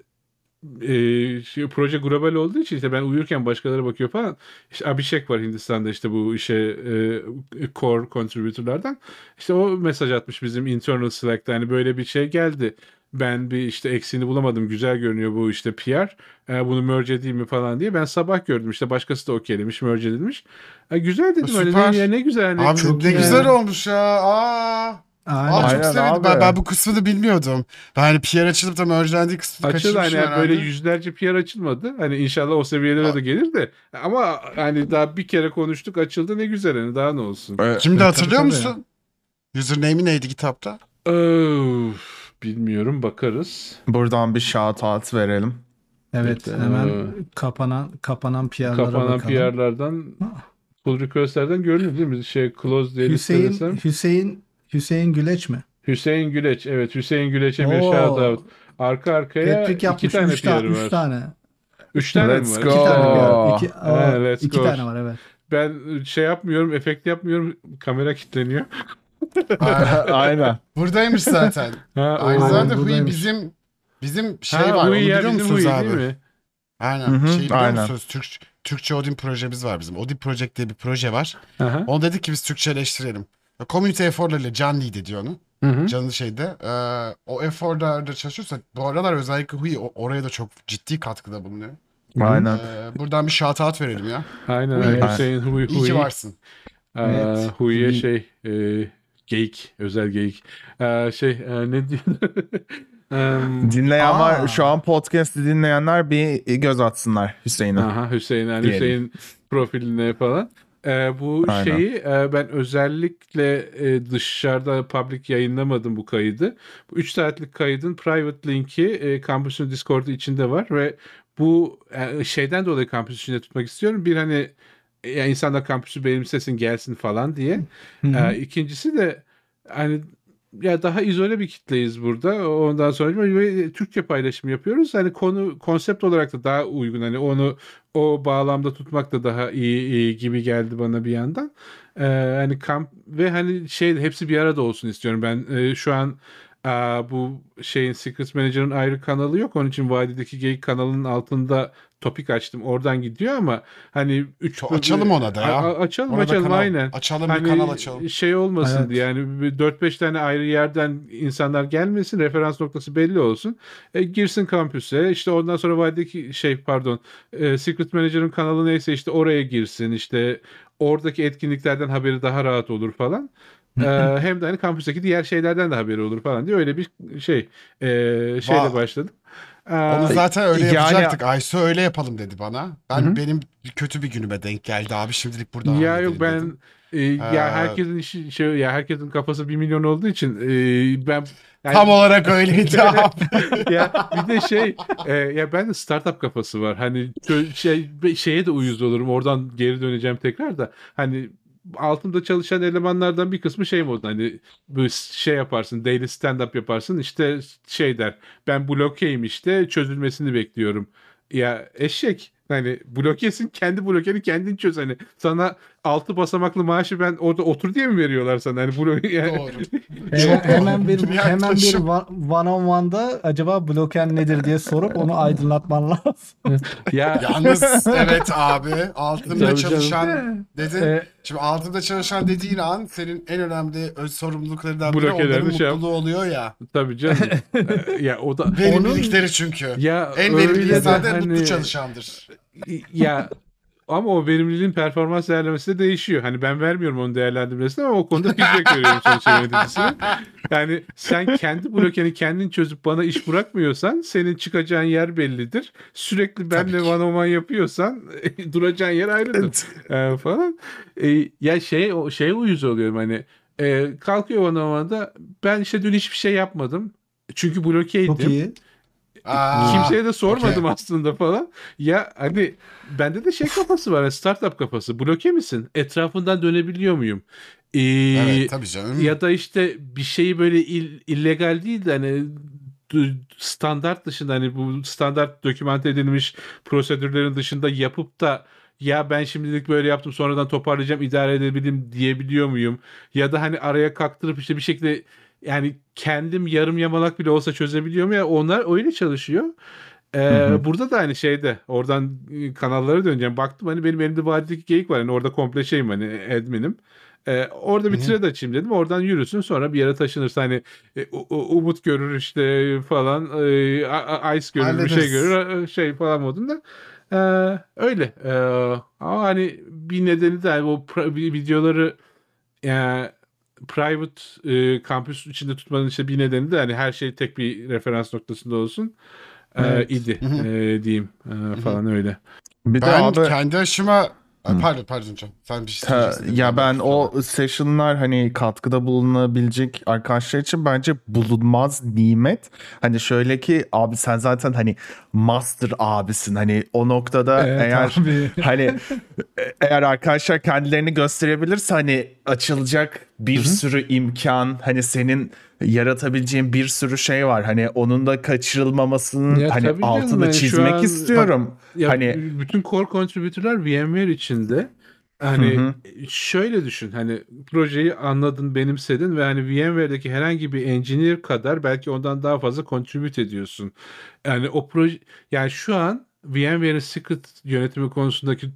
e, şey, proje global olduğu için işte ben uyurken başkaları bakıyor falan. İşte Abhishek var Hindistan'da işte bu işe e, core contributor'lardan. İşte o mesaj atmış bizim internal Slack'ta hani böyle bir şey geldi. Ben bir işte eksiğini bulamadım. Güzel görünüyor bu işte PR. E, bunu merge edeyim mi falan diye. Ben sabah gördüm işte başkası da okeylemiş, merge edilmiş. E, güzel dedim hani Süper. ne, ya ne güzel. Hani Abi Çok ne güzel olmuş ya. Aa. Aynen. Abi çok Aynen sevindim. abi. Ben, ben bu kısmını bilmiyordum. Ben hani PR açılıp da merge'lendiği kısmını Açıldı hani kaçırmışım böyle herhalde. yüzlerce PR açılmadı. Hani inşallah o seviyelere de gelir de. Ama hani daha bir kere konuştuk açıldı ne güzel hani daha ne olsun. Ee, Şimdi Tabii, hatırlıyor tabii. musun? Username'i neydi kitapta? Öf, bilmiyorum bakarız. Buradan bir shout out verelim. Evet Evet, hemen e, kapanan kapanan PR'lara Kapanan bakalım. PR'lardan pull request'lerden görünüyor değil mi? Şey close diye Hüseyin listelersem. Hüseyin Hüseyin Güleç mi? Hüseyin Güleç. Evet Hüseyin Güleç'e bir shout out. Arka arkaya Patrick iki yapmış tane 3 tane, üç var. tane. Üç tane Let's mi var? go. İki tane. PR. İki, Ha, aa, let's iki go. tane var evet. Ben şey yapmıyorum, efekt yapmıyorum. Kamera kilitleniyor. Aynen. Buradaymış zaten. Ha, Aynı o- zamanda Hui buradaymış. bizim bizim şey ha, var. Onu Hui ya, biliyor bizim musunuz Hui abi? değil mi? Aynen. Hı hı, Şey biliyor aynen. musunuz? Türk, Türkçe Odin projemiz var bizim. Odin Project diye bir proje var. Aha. Onu dedik ki biz Türkçeleştirelim. Community eforlarıyla Can Lead ediyor onu. Hı hı. Can'ın şeyde. Ee, o eforlarda çalışıyorsa bu aralar özellikle Hui o- oraya da çok ciddi katkıda bulunuyor. Aynen. Ee, buradan bir shout out verelim ya. Aynen. Hui. aynen. Hüseyin Hui. İyi ki varsın. Aa, Evet. Hui'ye Hui. şey e, geyik. Özel geyik. Aa, şey e, ne diyor? Em, Dinleyen Aa. var. Şu an podcast'i dinleyenler bir göz atsınlar Hüseyin'e. Aha Hüseyin yani Diyelim. Hüseyin profiline falan. Ee, bu Aynen. şeyi e, ben özellikle e, dışarıda public yayınlamadım bu kaydı. Bu 3 saatlik kaydın private linki e, kampüsün Discord'u içinde var ve bu e, şeyden dolayı kampüs içinde tutmak istiyorum. Bir hani e, ya insanlar kampüsü benimsesin gelsin falan diye. Hı hı. Ee, ikincisi de hani ya daha izole bir kitleyiz burada. Ondan sonra ve Türkçe paylaşım yapıyoruz. Hani konu konsept olarak da daha uygun. Hani onu o bağlamda tutmak da daha iyi, iyi gibi geldi bana bir yandan. Ee, hani kamp ve hani şey hepsi bir arada olsun istiyorum. Ben e, şu an aa, bu şeyin Secret Manager'ın ayrı kanalı yok. Onun için Vadideki Geyik kanalının altında topik açtım. Oradan gidiyor ama hani 3 To- açalım ona da ya. açalım Orada açalım kanal- aynen. Açalım Hani bir kanal açalım. şey olmasın Evet. diye yani 4-5 tane ayrı yerden insanlar gelmesin referans noktası belli olsun. E, girsin kampüse işte ondan sonra vadideki şey pardon e, Secret Manager'ın kanalı neyse işte oraya girsin işte oradaki etkinliklerden haberi daha rahat olur falan. Hem de hani kampüsteki diğer şeylerden de haberi olur falan diye öyle bir şey e, şeyle başladım. Onu zaten öyle yani- yapacaktık. Aysu öyle yapalım dedi bana. Ben Hı benim kötü bir günüme denk geldi abi. Şimdilik burada ya yok ben dedim. e, ya Ee, herkesin işi şey ya herkesin kafası bir milyon olduğu için e, ben yani- Tam olarak öyleydi abi. ya bir de şey e, ya ben de startup kafası var. Hani şey şeye de uyuz olurum. Oradan geri döneceğim tekrar da. Hani altımda çalışan elemanlardan bir kısmı şey oldu. Hani bu şey yaparsın, daily stand up yaparsın. işte şey der. Ben blokeyim işte çözülmesini bekliyorum. Ya eşek hani blokesin kendi blokeni kendin çöz hani sana altı basamaklı maaşı ben orada otur diye mi veriyorlar sana hani blok yani Doğru. Çok hemen bir hemen bir one on one'da acaba bloken nedir diye sorup onu aydınlatman lazım. ya Yalnız evet abi altında Tabii çalışan dedin. Ee, Şimdi altında çalışan dediğin an senin en önemli öz sorumluluklarından biri onların şey yap- mutluluğu oluyor ya. tabii canım Ee, ya o da Verimlilikleri çünkü. Ya En verimli insan da hani- mutlu çalışandır. Ya ama o verimliliğin performans değerlemesi de değişiyor. Hani ben vermiyorum onun değerlendirmesini ama o konuda feedback veriyorum sonuçta yöneticisine. Yani sen kendi blokeni kendin çözüp bana iş bırakmıyorsan senin çıkacağın yer bellidir. Sürekli benle one on one yapıyorsan duracağın yer ayrıdır e, falan. E, ya şey o şeye uyuz oluyorum hani e, kalkıyor one on one'da ben işte dün hiçbir şey yapmadım. Çünkü blokeydim. Çok iyi. Aa, Kimseye de sormadım okey. aslında falan. Ya hani bende de şey kafası var. hani Startup kafası. Bloke misin? Etrafından dönebiliyor muyum? Ee, Evet tabii canım. ya da işte bir şeyi böyle il- illegal değil de hani standart dışında hani bu standart dokümante edilmiş prosedürlerin dışında yapıp da ya ben şimdilik böyle yaptım sonradan toparlayacağım idare edebilirim diyebiliyor muyum? Ya da hani araya kaktırıp işte bir şekilde yani kendim yarım yamalak bile olsa çözebiliyor mu ya onlar öyle çalışıyor. Ee, hı. Burada da aynı şeyde oradan e, kanallara döneceğim. Baktım hani benim elimde vadideki geyik var. Hani orada komple şeyim hani adminim. Ee, orada bir Hı hı. thread açayım dedim. Oradan yürüsün sonra bir yere taşınırsa hani e, Umut görür işte falan e, A- Ice görür bir şey Hallederiz. görür e, şey falan modunda. Ee, öyle. Ee, ama hani bir nedeni de hani o videoları yani private e, kampüs içinde tutmanın işte bir nedeni de hani her şey tek bir referans noktasında olsun. Ee, Evet. idi Hı hı. e, diyeyim Ee, falan öyle. Bir de ben abi kendi aşıma Hı. pardon pardon Can. Sen bir şey Ha, söyleyeceksin. ya ben o session'lar hani katkıda bulunabilecek arkadaşlar için bence bulunmaz nimet. Hani şöyle ki abi sen zaten hani master abisin. Hani o noktada Evet eğer abi. hani eğer arkadaşlar kendilerini gösterebilirse hani açılacak bir sürü imkan hani senin yaratabileceğin bir sürü şey var. Hani onun da kaçırılmamasının Ya hani altını yani çizmek an- istiyorum. Ya Hani- bütün core contributor'lar VMware içinde. Hani Hı hı. şöyle düşün hani projeyi anladın benimsedin ve hani VMware'deki herhangi bir engineer kadar belki ondan daha fazla contribute ediyorsun. Yani o proje yani şu an VMware'in secret yönetimi konusundaki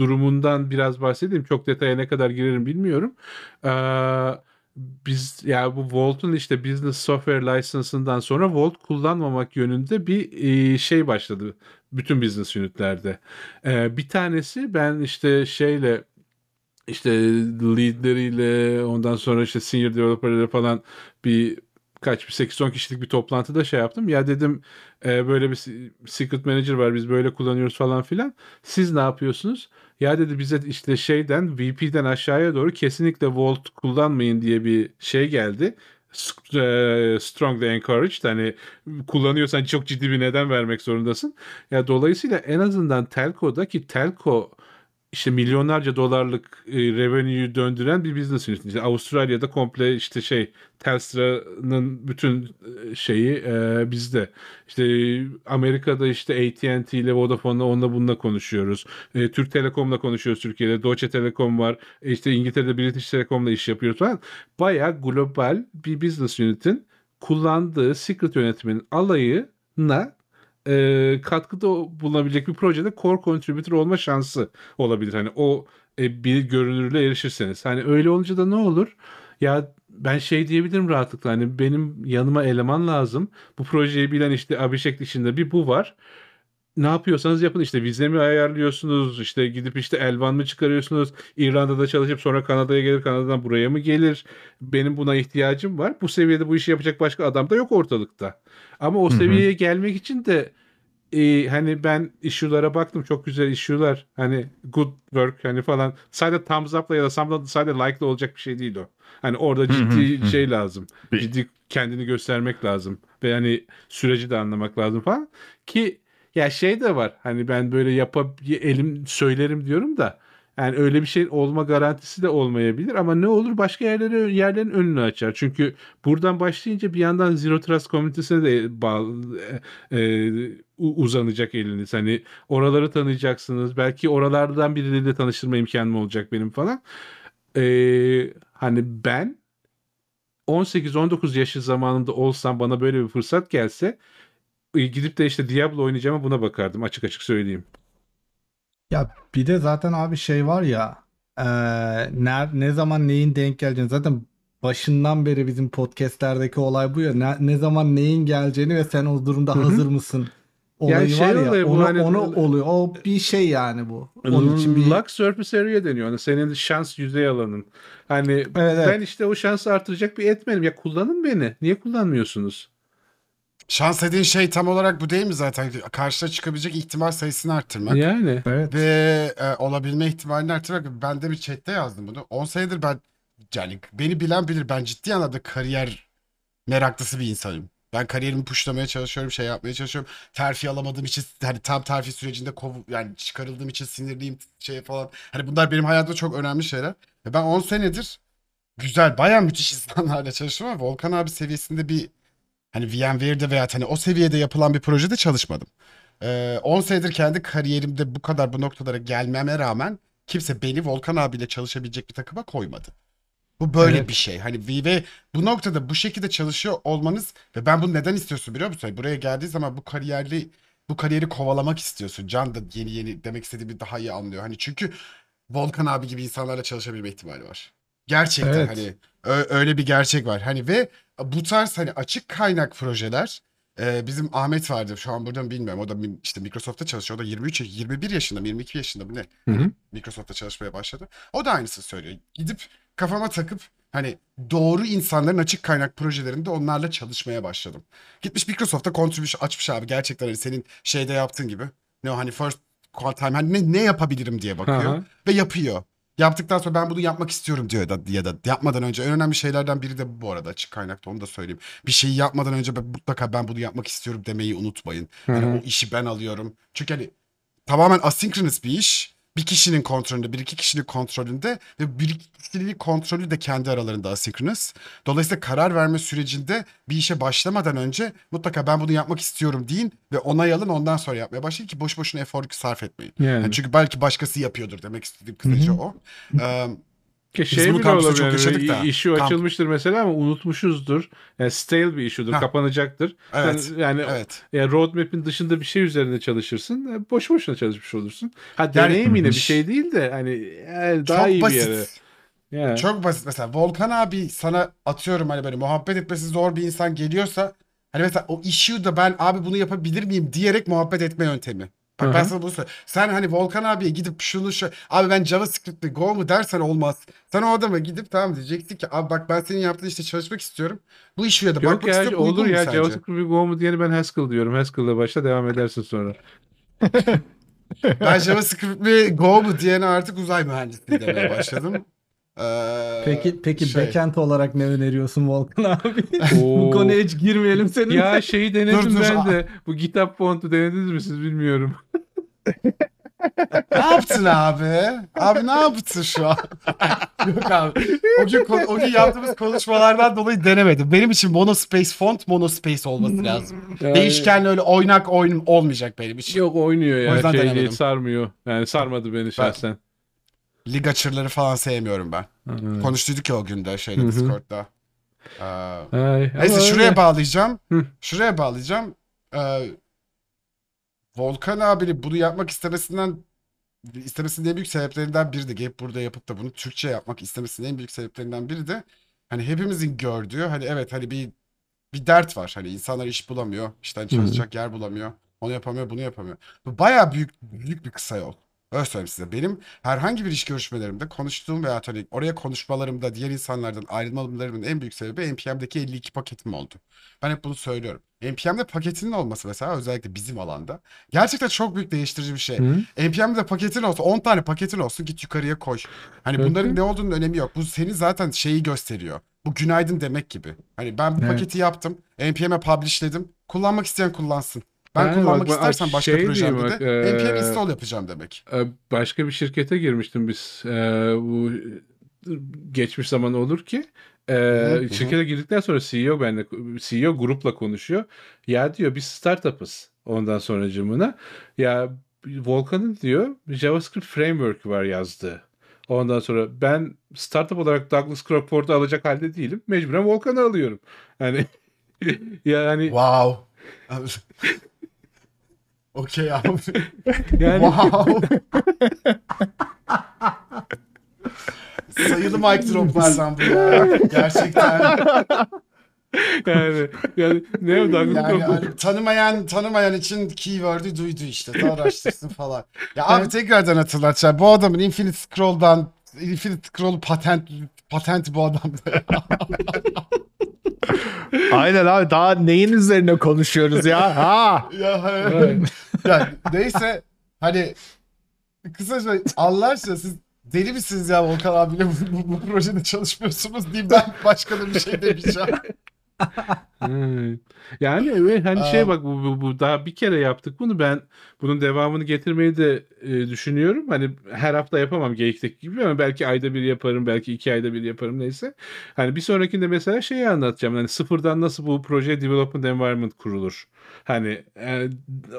durumundan biraz bahsedeyim. Çok detaya ne kadar girerim bilmiyorum. Ee, biz ya bu Vault'un işte business software license'ından sonra Vault kullanmamak yönünde bir e, şey başladı bütün business unitlerde. Ee, bir tanesi ben işte şeyle işte leadleriyle ondan sonra işte senior developer'ları falan bir kaç bir 8-10 kişilik bir toplantıda şey yaptım. Ya dedim e, böyle bir se- secret manager var biz böyle kullanıyoruz falan filan. Siz ne yapıyorsunuz? Ya dedi bize işte şeyden VP'den aşağıya doğru kesinlikle Vault kullanmayın diye bir şey geldi. E, Strongly encouraged hani kullanıyorsan çok ciddi bir neden vermek zorundasın. Ya dolayısıyla en azından telco'da ki telco işte milyonlarca dolarlık e, revenue'yu döndüren bir business unit. İşte Avustralya'da komple işte şey Telstra'nın bütün e, şeyi e, bizde. İşte Amerika'da işte AT&T ile Vodafone'la onunla bununla konuşuyoruz. E, Türk Telekom'la konuşuyoruz Türkiye'de. Deutsche Telekom var. E, işte İngiltere'de British Telecom'la iş yapıyoruz falan. Bayağı global bir business unit'in kullandığı secret yönetiminin alayına e, katkıda bulunabilecek bir projede core contributor olma şansı olabilir. Hani o e, bir görünürlüğe erişirseniz. Hani öyle olunca da ne olur? Ya ben şey diyebilirim rahatlıkla hani benim yanıma eleman lazım. Bu projeyi bilen işte Abhishek dışında bir bu var. Ne yapıyorsanız yapın. İşte vize mi ayarlıyorsunuz? İşte gidip işte elvan mı çıkarıyorsunuz? İrlanda'da çalışıp sonra Kanada'ya gelir Kanada'dan buraya mı gelir? Benim buna ihtiyacım var. Bu seviyede bu işi yapacak başka adam da yok ortalıkta. Ama o Hı hı. seviyeye gelmek için de e, hani ben issue'lara baktım. Çok güzel issue'lar. Hani good work hani falan. Sadece thumbs up'la ya da sadece, like'la olacak bir şey değil o. Hani orada ciddi şey lazım. Bir- Ciddi kendini göstermek lazım. Ve hani süreci de anlamak lazım falan. Ki ya şey de var hani ben böyle yapab elim söylerim diyorum da yani öyle bir şey olma garantisi de olmayabilir ama ne olur başka yerlere yerlerin önünü açar. Çünkü buradan başlayınca bir yandan Zero Trust komünitesine de bağlı, e, e, uzanacak eliniz. Hani oraları tanıyacaksınız. Belki oralardan birileriyle tanıştırma imkanım olacak benim falan. E, hani ben 18-19 yaşı zamanında olsam bana böyle bir fırsat gelse gidip de işte Diablo oynayacağıma buna bakardım açık açık söyleyeyim. Ya bir de zaten abi şey var ya eee, ne, ne zaman neyin denk geleceğini zaten başından beri bizim podcastlerdeki olay bu ya ne, ne zaman neyin geleceğini ve sen o durumda Hı hı. hazır mısın olayı şey var ya. olayı bu onu, hani- onu oluyor. O bir şey yani bu. Onun için bir Lux surface area deniyor. Hani senin şans yüzey alanın. Hani Evet, evet. ben işte o şansı artıracak bir etmenim. Ya kullanın beni. Niye kullanmıyorsunuz? Şans dediğin şey tam olarak bu değil mi zaten? Karşına çıkabilecek ihtimal sayısını arttırmak. Yani. Evet. Ve e, olabilme ihtimalini arttırmak. Ben de bir chatte yazdım bunu. 10 senedir ben yani beni bilen bilir. Ben ciddi anlamda kariyer meraklısı bir insanım. Ben kariyerimi puşlamaya çalışıyorum, şey yapmaya çalışıyorum. Terfi alamadığım için hani tam terfi sürecinde kov yani çıkarıldığım için sinirliyim şey falan. Hani bunlar benim hayatımda çok önemli şeyler. Ve ben 10 senedir güzel, bayağı müthiş insanlarla çalıştım ama Volkan abi seviyesinde bir hani VMware'de veya hani o seviyede yapılan bir projede çalışmadım. Ee, 10 senedir kendi kariyerimde bu kadar bu noktalara gelmeme rağmen kimse beni Volkan abiyle çalışabilecek bir takıma koymadı. Bu böyle Evet. bir şey. Hani ve bu noktada bu şekilde çalışıyor olmanız ve ben bunu neden istiyorsun biliyor musun? Buraya geldiği zaman bu kariyerli bu kariyeri kovalamak istiyorsun. Can da yeni yeni demek istediğimi daha iyi anlıyor. Hani çünkü Volkan abi gibi insanlarla çalışabilme ihtimali var. Gerçekten Evet. hani öyle bir gerçek var. Hani ve bu tarz hani açık kaynak projeler e, bizim Ahmet vardı şu an burada mı bilmiyorum. O da işte Microsoft'ta çalışıyor. O da 23 21 yaşında mı 22 yaşında mı ne? Hı hı. Microsoft'ta çalışmaya başladı. O da aynısını söylüyor. Gidip kafama takıp hani doğru insanların açık kaynak projelerinde onlarla çalışmaya başladım. Gitmiş Microsoft'ta contribution açmış abi gerçekten hani senin şeyde yaptığın gibi. Ne o hani first call time hani ne, ne yapabilirim diye bakıyor hı. ve yapıyor. Yaptıktan sonra ben bunu yapmak istiyorum diyor da ya da yapmadan önce en önemli şeylerden biri de bu bu arada açık kaynakta onu da söyleyeyim. Bir şeyi yapmadan önce ben mutlaka ben bunu yapmak istiyorum demeyi unutmayın. Hani Hı hı. o işi ben alıyorum. Çünkü hani tamamen asynchronous bir iş. Bir kişinin kontrolünde, bir iki kişinin kontrolünde ve bir iki kişinin kontrolü de kendi aralarında asynchronous. Dolayısıyla karar verme sürecinde bir işe başlamadan önce mutlaka ben bunu yapmak istiyorum deyin ve onay alın ondan sonra yapmaya başlayın ki boş boşuna efor sarf etmeyin. Yani. Yani çünkü belki başkası yapıyordur demek istediğim kısaca o. Ee, Ki Biz şey bunu bile kampüste çok yaşadık yani, da. işi Kamp- açılmıştır mesela ama unutmuşuzdur. Yani stale bir işidir. Ha. Kapanacaktır. Evet, Sen yani evet. yani roadmap'in dışında bir şey üzerinde çalışırsın. e, Boş boşuna çalışmış olursun. Ha Yani- deneyim yine bir şey değil de hani yani daha Çok iyi bir basit. yere. Yani. Çok basit mesela Volkan abi sana atıyorum hani böyle muhabbet etmesi zor bir insan geliyorsa hani mesela o issue'da ben abi bunu yapabilir miyim diyerek muhabbet etme yöntemi. Bak ben sana bunu söyleyeyim. Sen hani Volkan abiye gidip şunu şu abi ben JavaScript'te Go mu dersen olmaz. Sen o adama gidip tamam diyeceksin ki abi bak ben senin yaptığın işte çalışmak istiyorum. Bu da Yok bakmak ya istiyorum. uygun olur mu ya sence? JavaScript Go mu diyeni ben Haskell diyorum. Haskell'la başla devam edersin sonra. Ben JavaScript mi Go mu diyene artık uzay mühendisliği demeye başladım. Ee, Peki peki şey- backend olarak ne öneriyorsun Volkan abi? Bu konuya hiç girmeyelim seninle. Ya şeyi denedim Dur, dur. ben de. Bu GitHub font'u denediniz mi siz bilmiyorum. Ne yaptın abi? Abi ne yaptın şu an? Yok abi. O gün, o gün yaptığımız konuşmalardan dolayı denemedim. Benim için monospace font monospace olması lazım. Yani- Değişkenli öyle oynak oyun olmayacak benim için. Yok oynuyor O ya. yüzden Şey denemedim. sarmıyor. Yani sarmadı beni şahsen. Lig açırları falan sevmiyorum ben. Hı. Konuştuyduk ya o gün de şeyde Hı hı. Discord'da. Ee, Ay, neyse şuraya öyle. bağlayacağım. Hı. Şuraya bağlayacağım. Ee, Volkan abinin bunu yapmak istemesinden istemesinin en büyük sebeplerinden biri de gelip burada yapıp da bunu Türkçe yapmak istemesinin en büyük sebeplerinden biri de hani hepimizin gördüğü hani evet hani bir bir dert var. Hani insanlar iş bulamıyor. işten çalışacak yer bulamıyor. Onu yapamıyor, bunu yapamıyor. Bu bayağı büyük büyük bir kısa yol. Öyle söyleyeyim size. Benim herhangi bir iş görüşmelerimde konuştuğum veya hani oraya konuşmalarımda diğer insanlardan ayrılmalarımın en büyük sebebi NPM'deki 52 paketim oldu. Ben hep bunu söylüyorum. NPM'de paketinin olması mesela özellikle bizim alanda gerçekten çok büyük değiştirici bir şey. Hı? NPM'de paketin olsa 10 tane paketin olsun git yukarıya koy. Hani Hı bunların ne olduğunun önemi yok. Bu senin zaten şeyi gösteriyor. Bu günaydın demek gibi. Hani ben bu Evet. paketi yaptım. NPM'e publishledim. Kullanmak isteyen kullansın. Ben Yani kullanmak bak, bak, istersen başka şey projemde diyeyim de bak, NPM install yapacağım demek. Ee, Başka bir şirkete girmiştim biz. Ee, bu geçmiş zaman olur ki. Ee, Hı hı. şirkete girdikten sonra CEO benle CEO grupla konuşuyor. Ya diyor biz startup'ız. Ondan sonra cımına. Ya Volkan'ın diyor JavaScript framework var yazdığı. Ondan sonra ben startup olarak Douglas Crockford'u alacak halde değilim. Mecburen Volkan'ı alıyorum. Hani yani Wow. Okey abi. yani wow. Sayılı mic droplardan bu ya. Gerçekten. yani, yani ne Yani hani tanımayan tanımayan için keyword'ü duydu işte. Ta araştırsın falan. Ya abi tekrardan hatırlatacağım. Bu adamın Infinite Scroll'dan Infinite Scroll patent patent bu adamda. Aynen abi daha neyin üzerine konuşuyoruz ya? Ha. ya, hani- ya neyse hani kısaca Allah aşkına siz deli misiniz ya Volkan abiyle bu, bu, bu projede çalışmıyorsunuz diyeyim ben başka da bir şey demeyeceğim. Hmm. Yani ve hani şey bak bu, bu, bu daha bir kere yaptık bunu ben bunun devamını getirmeyi de e, düşünüyorum. Hani her hafta yapamam geyikteki gibi ama belki ayda bir yaparım belki iki ayda bir yaparım neyse. Hani bir sonrakinde mesela şeyi anlatacağım. Hani sıfırdan nasıl bu proje development environment kurulur. Hani e,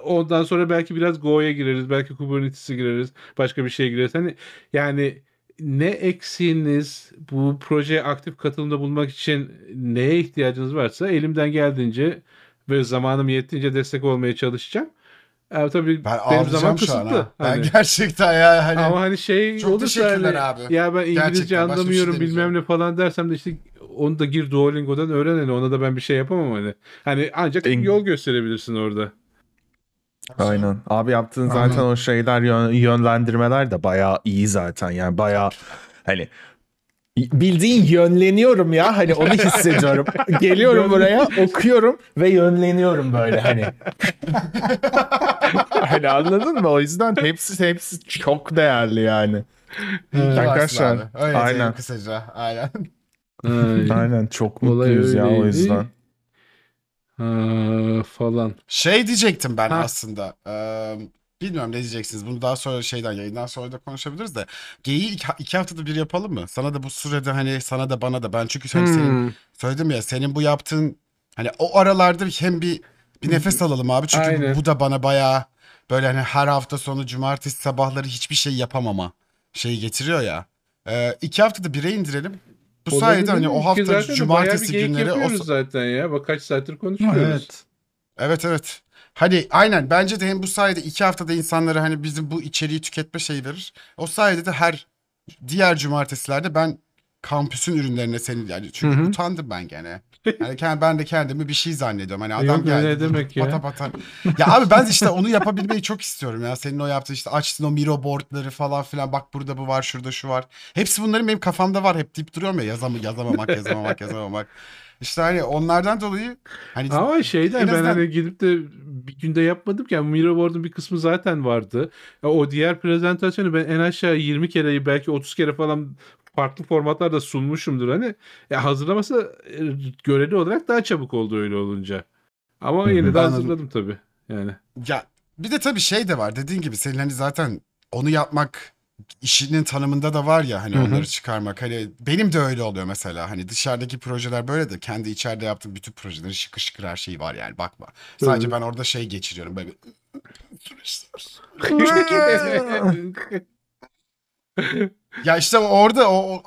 ondan sonra belki biraz Go'ya gireriz belki Kubernetes'e gireriz başka bir şeye gireriz. Hani yani ne eksiğiniz bu projeye aktif katılımda bulmak için neye ihtiyacınız varsa elimden geldiğince ve zamanım yettiğince destek olmaya çalışacağım. Yani tabii Ben benim zaman kısıtlı. ha. Ben Hani. gerçekten ya hani Ama hani şey Çok olursa teşekkürler hani, abi. ya ben İngilizce Gerçekten, şey anlamıyorum bilmem ne falan dersem de işte onu da gir Duolingo'dan öğren hani ona da ben bir şey yapamam hani. Hani ancak İng- yol gösterebilirsin orada. Aynen. Abi yaptığın zaten o şeyler yön- yönlendirmeler de bayağı iyi zaten. Yani bayağı hani bildiğin yönleniyorum ya hani onu hissediyorum. Geliyorum buraya okuyorum ve yönleniyorum böyle hani. hani anladın mı? O yüzden hepsi hepsi çok değerli yani. Arkadaşlar. Öyle aynen. kısaca. Aynen. Ay. Aynen çok Olay mutluyuz ya o öyleydi. yüzden. Ha, falan. Şey diyecektim ben Ha. aslında. Eee, bilmiyorum ne diyeceksiniz. Bunu daha sonra şeyden yayından sonra da konuşabiliriz de. Geyiği iki, iki haftada bir yapalım mı? Sana da bu sürede hani sana da bana da. Ben çünkü hani senin Hmm. söyledim ya senin bu yaptığın hani o aralarda hem bir bir nefes alalım abi. Çünkü Aynen. bu da bana bayağı böyle hani her hafta sonu cumartesi sabahları hiçbir şey yapamama şeyi getiriyor ya. Eee iki haftada bire indirelim. Bu Olabilir sayede hani o hafta zaten bayağı bir cumartesi günleri o zaten ya. Bak kaç saattir konuşuyoruz. Evet. Evet evet. Hadi aynen bence de hem bu sayede iki haftada insanlara hani bizim bu içeriği tüketme şeyi verir. O sayede de her diğer cumartesilerde ben kampüsün ürünlerine senin yani çünkü Hı hı. utandım ben gene. Yani ben de kendimi bir şey zannediyorum. Hani adam Yok, geldi. öyle demek ya. Pata pata. Ya abi ben işte onu yapabilmeyi çok istiyorum ya. Senin o yaptığın işte açtın o Miro boardları falan filan. Bak burada bu var, şurada şu var. Hepsi bunların benim kafamda var. Hep deyip duruyorum ya yazam yazamamak, yazamamak, yazamamak. İşte hani onlardan dolayı hani Ama şeyden En ben azından- hani gidip de bir günde yapmadım ki. Yani Miraboard'un bir kısmı zaten vardı. Ya o diğer prezentasyonu ben en aşağı 20 kere belki 30 kere falan farklı formatlarda sunmuşumdur. Hani ya hazırlaması e, göreli olarak daha çabuk oldu öyle olunca. Ama yine de hazırladım tabii. Yani. Ya bir de tabii şey de var dediğin gibi senin hani zaten onu yapmak işinin tanımında da var ya hani Hı hı. onları çıkarmak hani benim de öyle oluyor mesela hani dışarıdaki projeler böyle de kendi içeride yaptığım bütün projelerin şıkır şıkır her şeyi var yani bakma. Sadece Hı. ben orada şey geçiriyorum böyle bir- ya işte orada o, o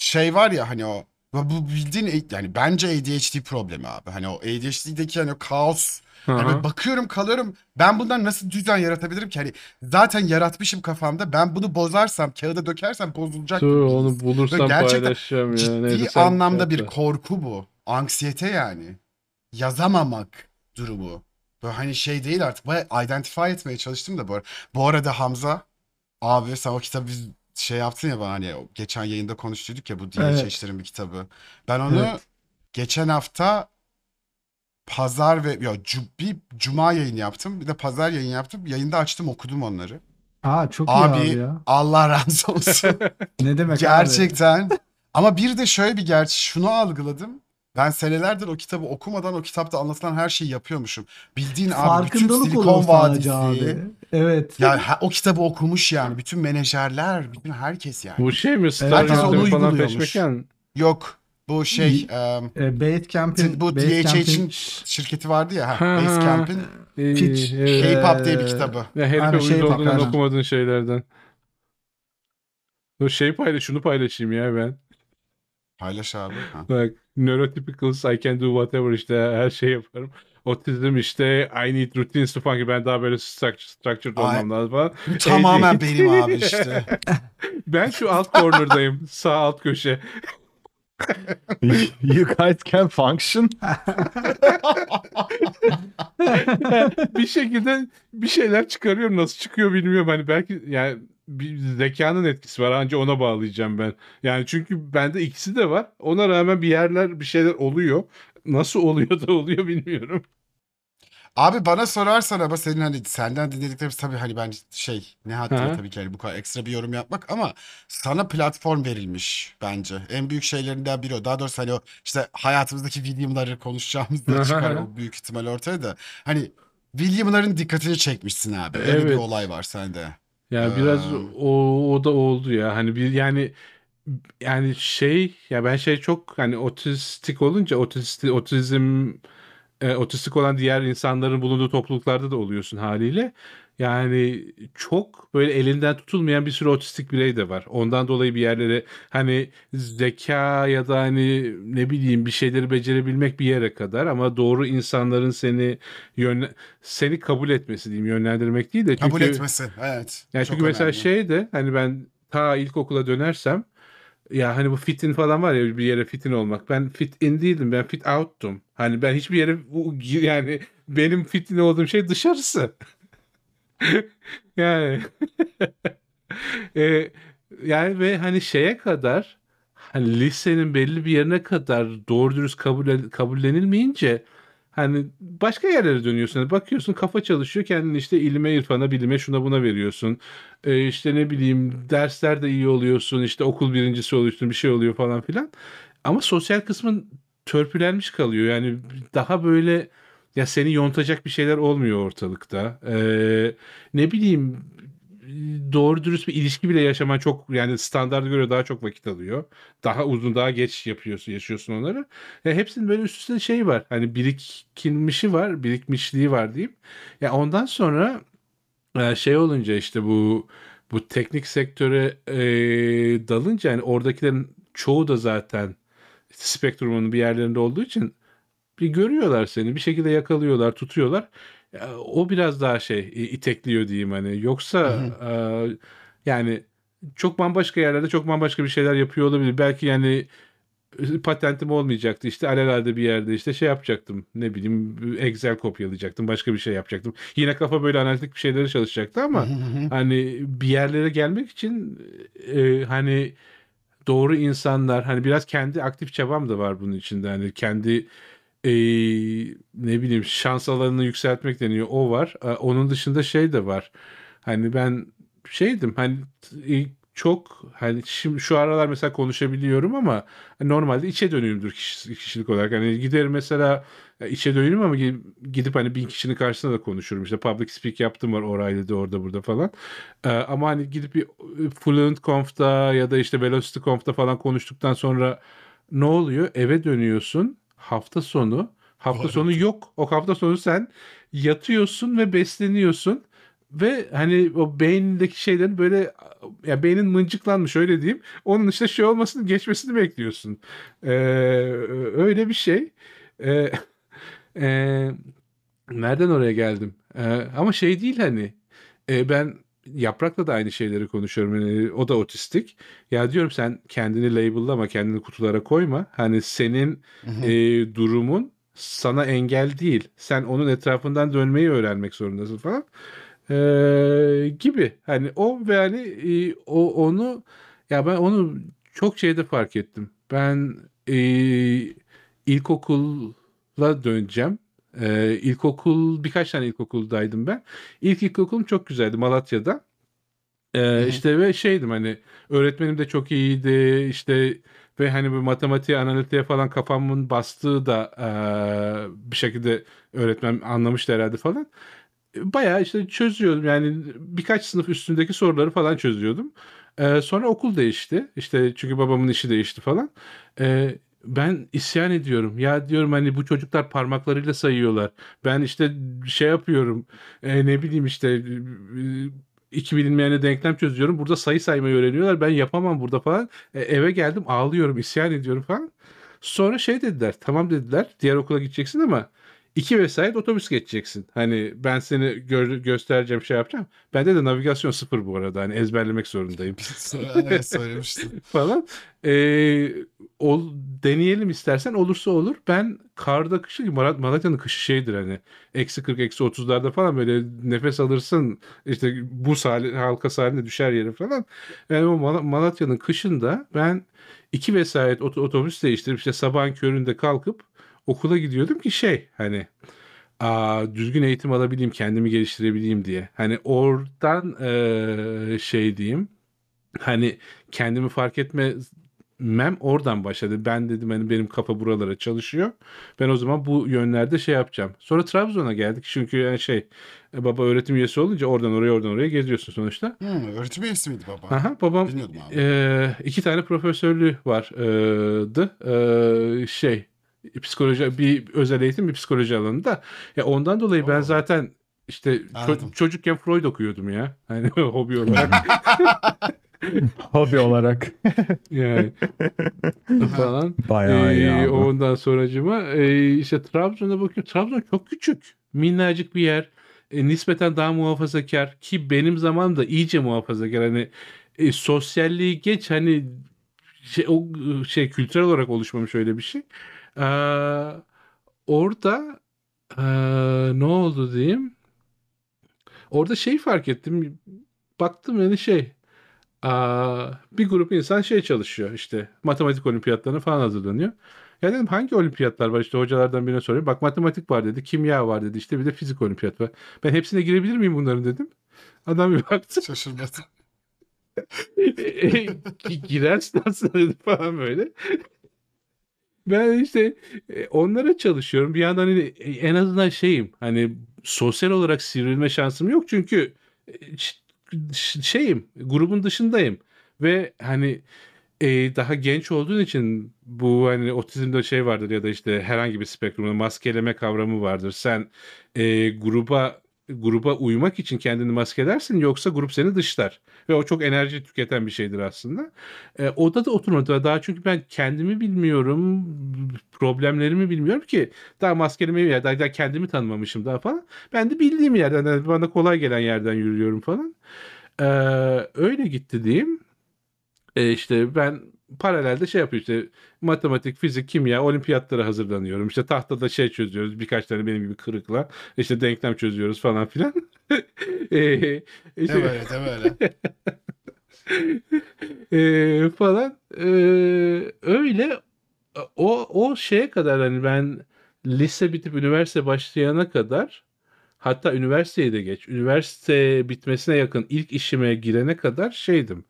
şey var ya hani o bu bildiğin yani bence ADHD problemi abi. Hani o ADHD'deki hani o kaos Aha. böyle bakıyorum kalıyorum ben bundan nasıl düzen yaratabilirim ki? Hani zaten yaratmışım kafamda ben bunu bozarsam kağıda dökersem bozulacak Dur onu bulursam Böyle gerçekten paylaşacağım ya. Ciddi Neyse, anlamda bir yapma. korku bu. Anksiyete yani. Yazamamak durumu. Böyle hani şey değil artık. Bayağı identify etmeye çalıştım da bu arada. Bu arada Hamza abi sen o kitabı şey yaptın ya bana hani geçen yayında konuştuyduk ya bu Evet. DHH'lerin bir kitabı. Ben onu Evet. geçen hafta pazar ve ya bir cuma yayın yaptım. Bir de pazar yayın yaptım. Yayında açtım okudum onları. Aa çok iyi Abi, abi ya. Allah razı olsun. Ne demek abi? Gerçekten. Ama bir de şöyle bir gerçek şunu algıladım. Ben senelerdir o kitabı okumadan o kitapta anlatılan her şeyi yapıyormuşum. Bildiğin abi bütün Farkındalık Silikon Vadisi. abi. Evet. Ya ha- o kitabı okumuş yani. Bütün menajerler, bütün herkes yani. Bu şey mi? Star Herkes onu uyguluyormuş. peşmeken. Yok. Bu şey em, E, Basecamp'in bu DHH'in şirketi vardı ya. Ha, Basecamp'in Ee, Pitch. evet. K-pop diye bir kitabı. Ya herife şey olduğundan okumadığın şeylerden. Dur şey paylaş, şunu paylaşayım ya ben. Paylaş abi. Ha. Bak, neurotypicals, I can do whatever işte her şey yaparım. Otizm işte I need routines to function. Ben daha böyle structured, structured Ay. olmam lazım falan. Bu tamamen benim abi işte. Ben şu alt corner'dayım. Sağ alt köşe. you guys can function. bir şekilde bir şeyler çıkarıyorum. Nasıl çıkıyor bilmiyorum. Hani belki yani bir zekanın etkisi var. Anca ona bağlayacağım ben. Yani çünkü bende ikisi de var. Ona rağmen bir yerler bir şeyler oluyor. Nasıl oluyor da oluyor bilmiyorum. Abi bana sorarsan ama senin hani senden dinlediklerimiz tabii hani ben şey ne Hı. tabii ki hani bu kadar ekstra bir yorum yapmak ama sana platform verilmiş bence. En büyük şeylerinden biri o. Daha doğrusu hani o işte hayatımızdaki William'ları konuşacağımızda çıkar o büyük ihtimal ortaya da. Hani William'ların dikkatini çekmişsin abi. Öyle bir Evet. olay var sende. Ya biraz o, o da oldu ya. Hani bir yani yani şey ya ben şey çok hani otistik olunca otisti, otizm e, otistik olan diğer insanların bulunduğu topluluklarda da oluyorsun haliyle. Yani çok böyle elinden tutulmayan bir sürü otistik birey de var. Ondan dolayı bir yerlere hani zeka ya da hani ne bileyim bir şeyleri becerebilmek bir yere kadar ama doğru insanların seni yönle seni kabul etmesi diyeyim yönlendirmek değil de kabul çünkü etmesi. Evet. yani çünkü mesela önemli. şey de hani ben ta ilkokula dönersem ya hani bu fitin falan var ya bir yere fitin olmak. Ben fit in değildim. Ben fit out'tum. Hani ben hiçbir yere yani benim fitin olduğum şey dışarısı. yani e, yani ve hani şeye kadar hani lisenin belli bir yerine kadar doğru dürüst kabul kabullenilmeyince hani başka yerlere dönüyorsun. Hani bakıyorsun kafa çalışıyor kendini işte ilime, irfana, bilime şuna buna veriyorsun. Ee, işte ne bileyim derslerde iyi oluyorsun. işte okul birincisi oluyorsun bir şey oluyor falan filan. Ama sosyal kısmın törpülenmiş kalıyor. Yani daha böyle ya seni yontacak bir şeyler olmuyor ortalıkta. Ee, ne bileyim doğru dürüst bir ilişki bile yaşaman çok yani standarda göre daha çok vakit alıyor. Daha uzun daha geç yapıyorsun yaşıyorsun onları. Ya hepsinin böyle üst üste şey var. Hani birikilmişi var, birikmişliği var diyeyim. Ya ondan sonra e, şey olunca işte bu bu teknik sektöre e, dalınca yani oradakilerin çoğu da zaten spektrumun bir yerlerinde olduğu için bir görüyorlar seni bir şekilde yakalıyorlar tutuyorlar Ya, o biraz daha şey i- itekliyor diyeyim hani. Yoksa e, yani çok bambaşka yerlerde çok bambaşka bir şeyler yapıyor olabilir. Belki yani e, patentim olmayacaktı işte alelade bir yerde işte şey yapacaktım. Ne bileyim Excel kopyalayacaktım başka bir şey yapacaktım. Yine kafa böyle analitik bir şeylere çalışacaktı ama hani bir yerlere gelmek için e, hani doğru insanlar hani biraz kendi aktif çabam da var bunun içinde. Hani kendi e, ne bileyim şans alanını yükseltmek deniyor. O var. E, onun dışında şey de var. Hani ben şeydim hani e, çok hani şimdi şu aralar mesela konuşabiliyorum ama normalde içe dönüğümdür kişi- kişilik olarak. Hani giderim mesela e, içe dönüğüm ama gi- gidip hani bin kişinin karşısında da konuşurum. İşte public speak yaptım var O'Reilly'de orada burada falan. Ee, ama hani gidip bir e, Fluent Conf'ta ya da işte Velocity Conf'ta falan konuştuktan sonra ne oluyor? Eve dönüyorsun hafta sonu. Hafta sonu yok. O hafta sonu sen yatıyorsun ve besleniyorsun. Ve hani o beynindeki şeylerin böyle ya beynin mıncıklanmış öyle diyeyim. Onun işte şey olmasını geçmesini bekliyorsun. Ee, öyle bir şey. Ee, e, nereden oraya geldim? Ee, ama şey değil hani e, ben Yaprak'la da aynı şeyleri konuşuyorum. Yani o da otistik. Ya diyorum sen kendini label'lama, kendini kutulara koyma. Hani senin e, durumun sana engel değil. Sen onun etrafından dönmeyi öğrenmek zorundasın falan. Ee, gibi. Hani o ve hani e, o onu ya ben onu çok şeyde fark ettim. Ben e, ilkokula döneceğim. Ee, ilkokul birkaç tane ilkokuldaydım ben. İlk ilkokulum çok güzeldi Malatya'da. Ee, hı. işte ve şeydim hani öğretmenim de çok iyiydi işte ve hani bu matematiğe analitiğe falan kafamın bastığı da eee, bir şekilde öğretmen anlamıştı herhalde falan. Bayağı işte çözüyordum yani birkaç sınıf üstündeki soruları falan çözüyordum. Ee, sonra okul değişti işte çünkü babamın işi değişti falan. Ee, ben isyan ediyorum. Ya diyorum hani bu çocuklar parmaklarıyla sayıyorlar. Ben işte şey yapıyorum. e, ne bileyim işte e, iki bilinmeyene denklem çözüyorum. Burada sayı saymayı öğreniyorlar. Ben yapamam burada falan. E, eve geldim ağlıyorum, isyan ediyorum falan. Sonra şey dediler. Tamam dediler. Diğer okula gideceksin ama iki vesait otobüs geçeceksin. Hani ben seni gör- göstereceğim şey yapacağım. Bende de navigasyon sıfır bu arada. Hani ezberlemek zorundayım. evet söylemiştin. falan. Ee, ol, deneyelim istersen olursa olur. Ben karda kışı Malat- Malatya'nın kışı şeydir hani eksi 40 eksi 30'larda falan böyle nefes alırsın işte bu hali, halkası halinde düşer yere falan. Yani o Mal- Malatya'nın kışında ben iki vesait ot- otobüs değiştirip işte sabahın köründe kalkıp okula gidiyordum ki şey hani aa, düzgün eğitim alabileyim kendimi geliştirebileyim diye. Hani oradan eee, şey diyeyim hani kendimi fark etmem oradan başladı. Ben dedim hani benim kafa buralara çalışıyor. Ben o zaman bu yönlerde şey yapacağım. Sonra Trabzon'a geldik. Çünkü yani şey e, baba öğretim üyesi olunca oradan oraya oradan oraya geziyorsun sonuçta. Hmm, öğretim üyesi miydi baba? Aha babam Bilmiyordum abi. e, iki tane profesörlüğü vardı. E, şey psikoloji bir özel eğitim bir psikoloji alanında. Ya ondan dolayı ben Oo. zaten işte ço- çocukken Freud okuyordum ya. Hani hobi olarak. Hobi olarak. Yani falan. Bayağı iyi Ee, abi. ondan sonracıma e, işte Trabzon'a bakıyorum. Trabzon çok küçük. Minnacık bir yer. E, nispeten daha muhafazakar ki benim zamanımda iyice muhafazakar. Hani e, sosyalliği geç hani şey, o şey kültürel olarak oluşmamış öyle bir şey. Ee, orada ee, ne oldu diyeyim? Orada şey fark ettim. Baktım yani şey Aa, bir grup insan şey çalışıyor işte matematik olimpiyatlarına falan hazırlanıyor. Ya dedim hangi olimpiyatlar var işte hocalardan birine soruyorum. Bak matematik var dedi, kimya var dedi işte bir de fizik olimpiyat var. Ben hepsine girebilir miyim bunların dedim. Adam bir baktı. Şaşırmadım. "E, Girersin aslında dedi falan böyle. Ben işte e, onlara çalışıyorum. Bir yandan hani en azından şeyim hani sosyal olarak sivrilme şansım yok çünkü e, şeyim grubun dışındayım ve hani e, daha genç olduğun için bu hani otizmde şey vardır ya da işte herhangi bir spektrumda maskeleme kavramı vardır. Sen e, gruba gruba uymak için kendini maskelersin yoksa grup seni dışlar ve o çok enerji tüketen bir şeydir aslında. E, odada oturmadı. Daha çünkü ben kendimi bilmiyorum, problemlerimi bilmiyorum ki. Daha maskelemeyi ya daha, daha kendimi tanımamışım daha falan. Ben de bildiğim yerden, yani bana kolay gelen yerden yürüyorum falan. E, öyle gitti diyeyim. E, işte ben paralelde şey yapıyorum işte matematik, fizik, kimya olimpiyatlara hazırlanıyorum. İşte tahtada şey çözüyoruz birkaç tane benim gibi kırıkla. İşte denklem çözüyoruz falan filan. e, işte- Ne böyle ne böyle. Eee, falan Eee, öyle o o şeye kadar hani ben lise bitip üniversite başlayana kadar hatta üniversiteyi de geç üniversite bitmesine yakın ilk işime girene kadar şeydim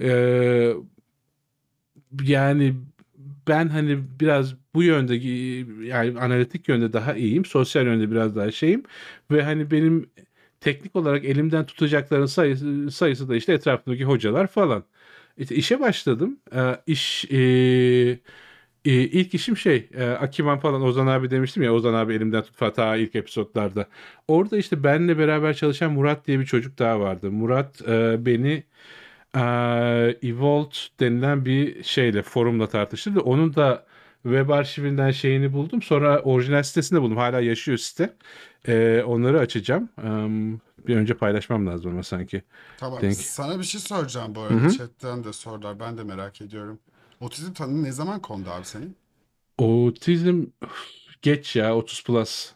Eee, yani ben hani biraz bu yönde yani analitik yönde daha iyiyim sosyal yönde biraz daha şeyim ve hani benim teknik olarak elimden tutacakların sayısı, sayısı da işte etrafımdaki hocalar falan. İşte işe başladım. Ee, iş e, e, ilk işim şey e, Akiman falan Ozan abi demiştim ya Ozan abi elimden tut ta ilk episodlarda. Orada işte benle beraber çalışan Murat diye bir çocuk daha vardı. Murat e, beni e, denilen bir şeyle forumla tartıştırdı. Onun da web arşivinden şeyini buldum. Sonra orijinal sitesinde buldum. Hala yaşıyor site. E, onları açacağım. Em, bir önce paylaşmam lazım ama sanki. Tamam. Denk. Sana bir şey soracağım bu arada. hı. Chatten de sorular. Ben de merak ediyorum. Otizm tanını ne zaman kondu abi senin? Otizm geç ya 30 plus.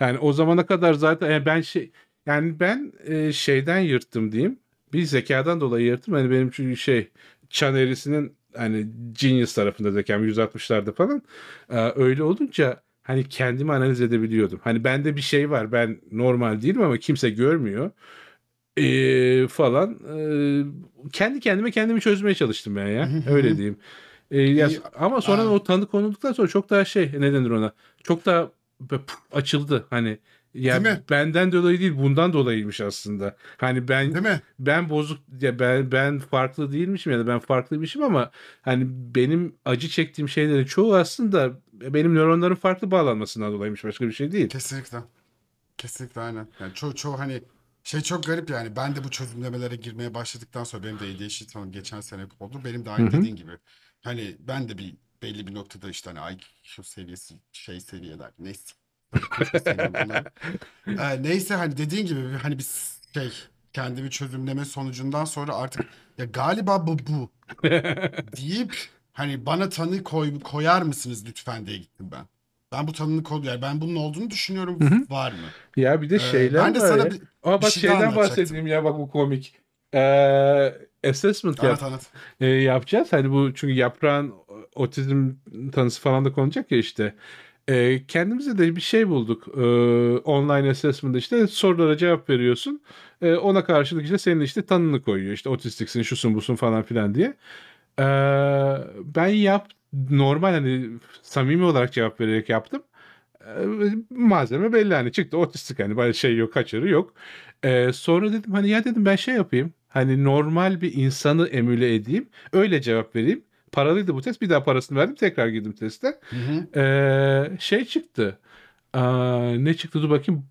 Yani o zamana kadar zaten yani ben şey yani ben e, şeyden yırttım diyeyim. Bir zekadan dolayı yırttım. Hani benim çünkü şey çan eğrisinin hani genius tarafında zekam 160'larda falan. Ee, öyle olunca hani kendimi analiz edebiliyordum. Hani bende bir şey var. Ben normal değilim ama kimse görmüyor. Ee, falan. Ee, kendi kendime kendimi çözmeye çalıştım ben ya. Öyle diyeyim. Ee, ya- ama sonra Aa. o tanı konulduktan sonra çok daha şey ne denir ona? Çok daha açıldı hani. Ya Değil mi? benden dolayı değil bundan dolayıymış aslında. Hani ben Değil mi? ben bozuk ya ben ben farklı değilmişim ya da ben farklıymışım ama hani benim acı çektiğim şeylerin çoğu aslında benim nöronların farklı bağlanmasından dolayıymış başka bir şey değil. Kesinlikle. Kesinlikle aynen. Yani çoğu çoğu hani şey çok garip yani. Ben de bu çözümlemelere girmeye başladıktan sonra benim de ADHD tanım geçen sene oldu. Benim de aynı Hı hı. dediğin gibi. Hani ben de bir belli bir noktada işte hani IQ seviyesi şey seviyeler neyse Bunları. Ee, neyse hani dediğin gibi bir- hani bir şey kendimi çözümleme sonucundan sonra artık ya galiba bu bu deyip hani bana tanı koy, koyar mısınız lütfen diye gittim ben. Ben bu tanının kodu yani ben bunun olduğunu düşünüyorum Hı var mı? Ya bir de Ee, şeyler ben de var sana ya. bir- Aa bir bak şey daha şeyden anlatacaktım. bahsedeyim ya bak bu komik. Ee, assessment yap, Anlat anlat. e, yapacağız. Hani bu çünkü yaprağın otizm tanısı falan da konacak ya işte. Ee, kendimize de bir şey bulduk. Ee, online assessment'da işte sorulara cevap veriyorsun. Ee, ona karşılık işte senin işte tanını koyuyor. İşte otistiksin, şusun, busun falan filan diye. Ee, ben yap normal hani samimi olarak cevap vererek yaptım. Malzeme belli hani çıktı otistik hani böyle şey yok kaçarı yok. Ee, sonra dedim hani ya dedim ben şey yapayım. Hani normal bir insanı emüle edeyim. Öyle cevap vereyim. Paralıydı bu test. Bir daha parasını verdim. Tekrar girdim teste. Hı hı. Ee, şey çıktı. Aa, ne çıktı dur bakayım.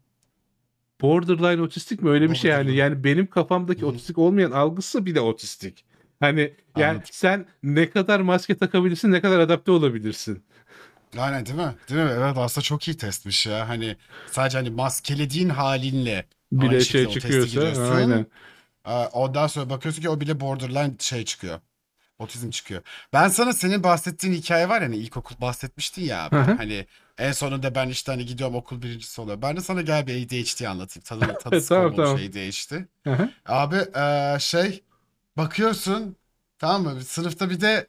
Borderline otistik mi öyle bir şey yani. Yani benim kafamdaki Hı otistik olmayan algısı bir de otistik. Hani yani Anladım. sen ne kadar maske takabilirsin, ne kadar adapte olabilirsin. Aynen değil mi? Değil mi? Evet aslında çok iyi testmiş ya. Hani sadece hani maskelediğin halinle Bir Aynı de şekilde şey çıkıyorsa aynen. Ondan sonra bakıyorsun ki o bile borderline şey çıkıyor. Otizm çıkıyor. Ben sana senin bahsettiğin hikaye var ya hani ilkokul bahsetmiştin ya abi. Hı hı. Hani en sonunda ben işte hani gidiyorum okul birincisi oluyor. Ben de sana gel bir ADHD anlatayım. Tadı, tadı Tamam, tamam, tamam. şey değişti. Hı hı. Abi eee, şey bakıyorsun tamam mı? Sınıfta bir de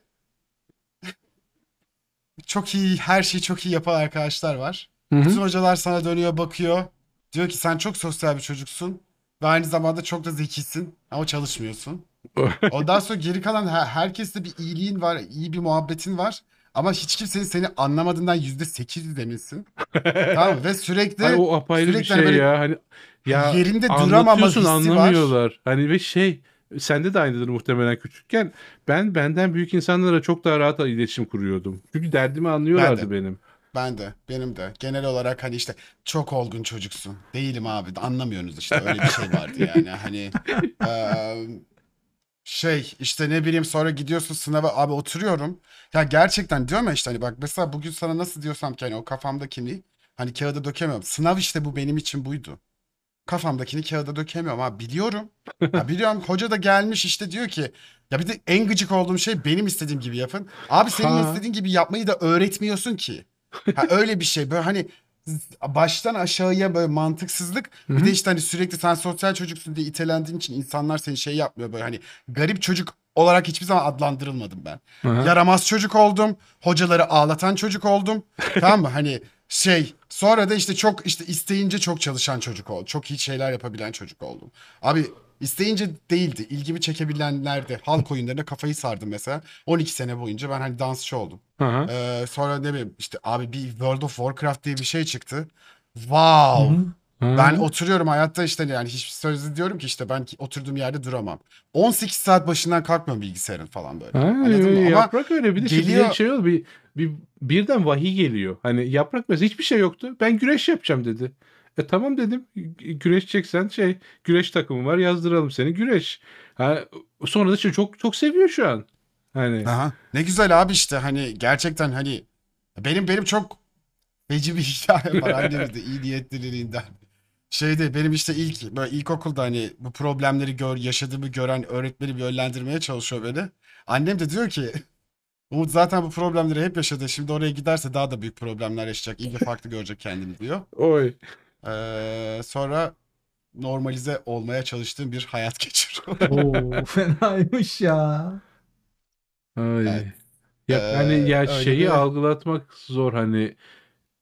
çok iyi her şeyi çok iyi yapan arkadaşlar var. Hı hı. Bütün hocalar sana dönüyor bakıyor. Diyor ki sen çok sosyal bir çocuksun. Ve aynı zamanda çok da zekisin. Ama çalışmıyorsun. Ondan sonra geri kalan her, herkeste bir iyiliğin var. iyi bir muhabbetin var. Ama hiç kimsenin seni anlamadığından yüzde sekiz eminsin. tamam? Ve sürekli Ay, o apayrı bir sürekli hani şey böyle ya. Hani ya yerinde duramama hissi var. anlamıyorlar. Hani ve şey sende de aynıdır muhtemelen küçükken. Ben benden büyük insanlara çok daha rahat iletişim kuruyordum. Çünkü derdimi anlıyorlardı Ben de. benim. Ben de, benim de. Genel olarak hani işte çok olgun çocuksun. Değilim abi. Anlamıyorsunuz işte. Öyle bir şey vardı yani. Hani eee, şey işte ne bileyim sonra gidiyorsun sınava abi oturuyorum. Ya gerçekten diyorum ya işte hani bak mesela bugün sana nasıl diyorsam ki hani o kafamdakini hani kağıda dökemiyorum. Sınav işte bu benim için buydu. Kafamdakini kağıda dökemiyorum ha biliyorum. Ha biliyorum hoca da gelmiş işte diyor ki ya bir de en gıcık olduğum şey benim istediğim gibi yapın. Abi senin Ha. istediğin gibi yapmayı da öğretmiyorsun ki. Ha öyle bir şey böyle hani baştan aşağıya böyle mantıksızlık. Bir de işte hani sürekli sen sosyal çocuksun diye itelendiğin için insanlar seni şey yapmıyor böyle hani garip çocuk olarak hiçbir zaman adlandırılmadım ben. Aha. Yaramaz çocuk oldum. Hocaları ağlatan çocuk oldum. tamam mı? Hani şey sonra da işte çok işte isteyince çok çalışan çocuk oldum. Çok iyi şeyler yapabilen çocuk oldum. Abi isteyince değildi. İlgimi çekebilenlerdi. Halk oyunlarına kafayı sardım mesela. 12 sene boyunca ben hani dansçı oldum. Aha. Ee, sonra ne bileyim işte abi bir World of Warcraft diye bir şey çıktı. Wow. Ben Aha. oturuyorum hayatta işte yani hiçbir sözü diyorum ki işte ben oturduğum yerde duramam. 18 saat başından kalkmıyorum bilgisayarın falan böyle. Ha, Anladın mı? Ama yaprak öyle bir de şimdi geliyor- bir şey oldu bir, bir birden vahiy geliyor. Hani yaprak mesela hiçbir şey yoktu. Ben güreş yapacağım dedi. E tamam dedim. Gü- Güreşeceksen şey güreş takımı var yazdıralım seni güreş. Ha, sonra da şey çok çok seviyor şu an. Hani Aha, ne güzel abi işte hani gerçekten hani benim benim çok feci bir hikaye var annemin de iyi niyetliliğinden. Şeyde benim işte ilk böyle ilkokulda hani bu problemleri gör, yaşadığımı gören öğretmenim yönlendirmeye çalışıyor beni. Annem de diyor ki Umut zaten bu problemleri hep yaşadı. Şimdi oraya giderse daha da büyük problemler yaşayacak. İyice farklı görecek kendini diyor. oy. Ee, sonra normalize olmaya çalıştığım bir hayat geçiriyor. Oo fenaymış ya. Ay. Evet. Ya Ee, hani ya şeyi bir- algılatmak zor hani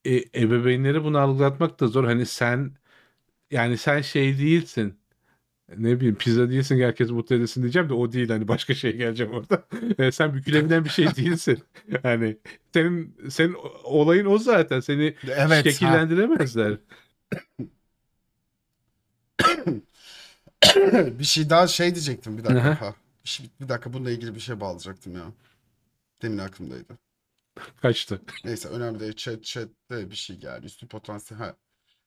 e, ebeveynleri bunu algılatmak da zor. Hani sen yani sen şey değilsin. Ne bileyim pizza değilsin herkes mutlu edesin diyeceğim de o değil hani başka şey geleceğim orada. E, sen bükülebilen bir şey değilsin. Hani senin senin olayın o zaten. Seni Evet. ha. Bir şey daha şey diyecektim bir dakika. Ha. Bir, şey- bir dakika bununla ilgili bir şey bağlayacaktım ya. Demin aklımdaydı. Kaçtı. Neyse önemli değil. Chat, chat'te bir şey geldi. Üstü potansiyel. Ha.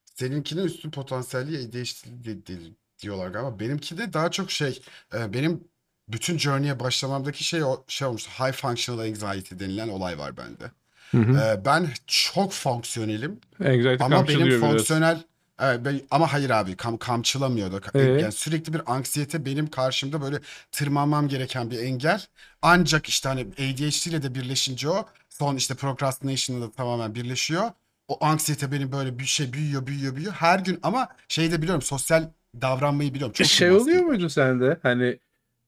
Seninkinin üstü potansiyelliği değişti di- di- diyorlar galiba. Benimki de daha çok şey. e, benim bütün journey'e başlamamdaki şey o şey olmuştu. High functional anxiety denilen olay var bende. Hı hı. Ee, ben çok fonksiyonelim Anxiety ama benim biraz. fonksiyonel Evet, ama hayır abi kam, kamçılamıyor da. Ee? Yani sürekli bir anksiyete benim karşımda böyle tırmanmam gereken bir engel. Ancak işte hani ADHD ile de birleşince o son işte procrastination'la da tamamen birleşiyor. O anksiyete benim böyle bir şey büyüyor büyüyor büyüyor her gün ama şey de biliyorum sosyal davranmayı biliyorum. Çok şey kurnaz oluyor değilim. muydu sende? Hani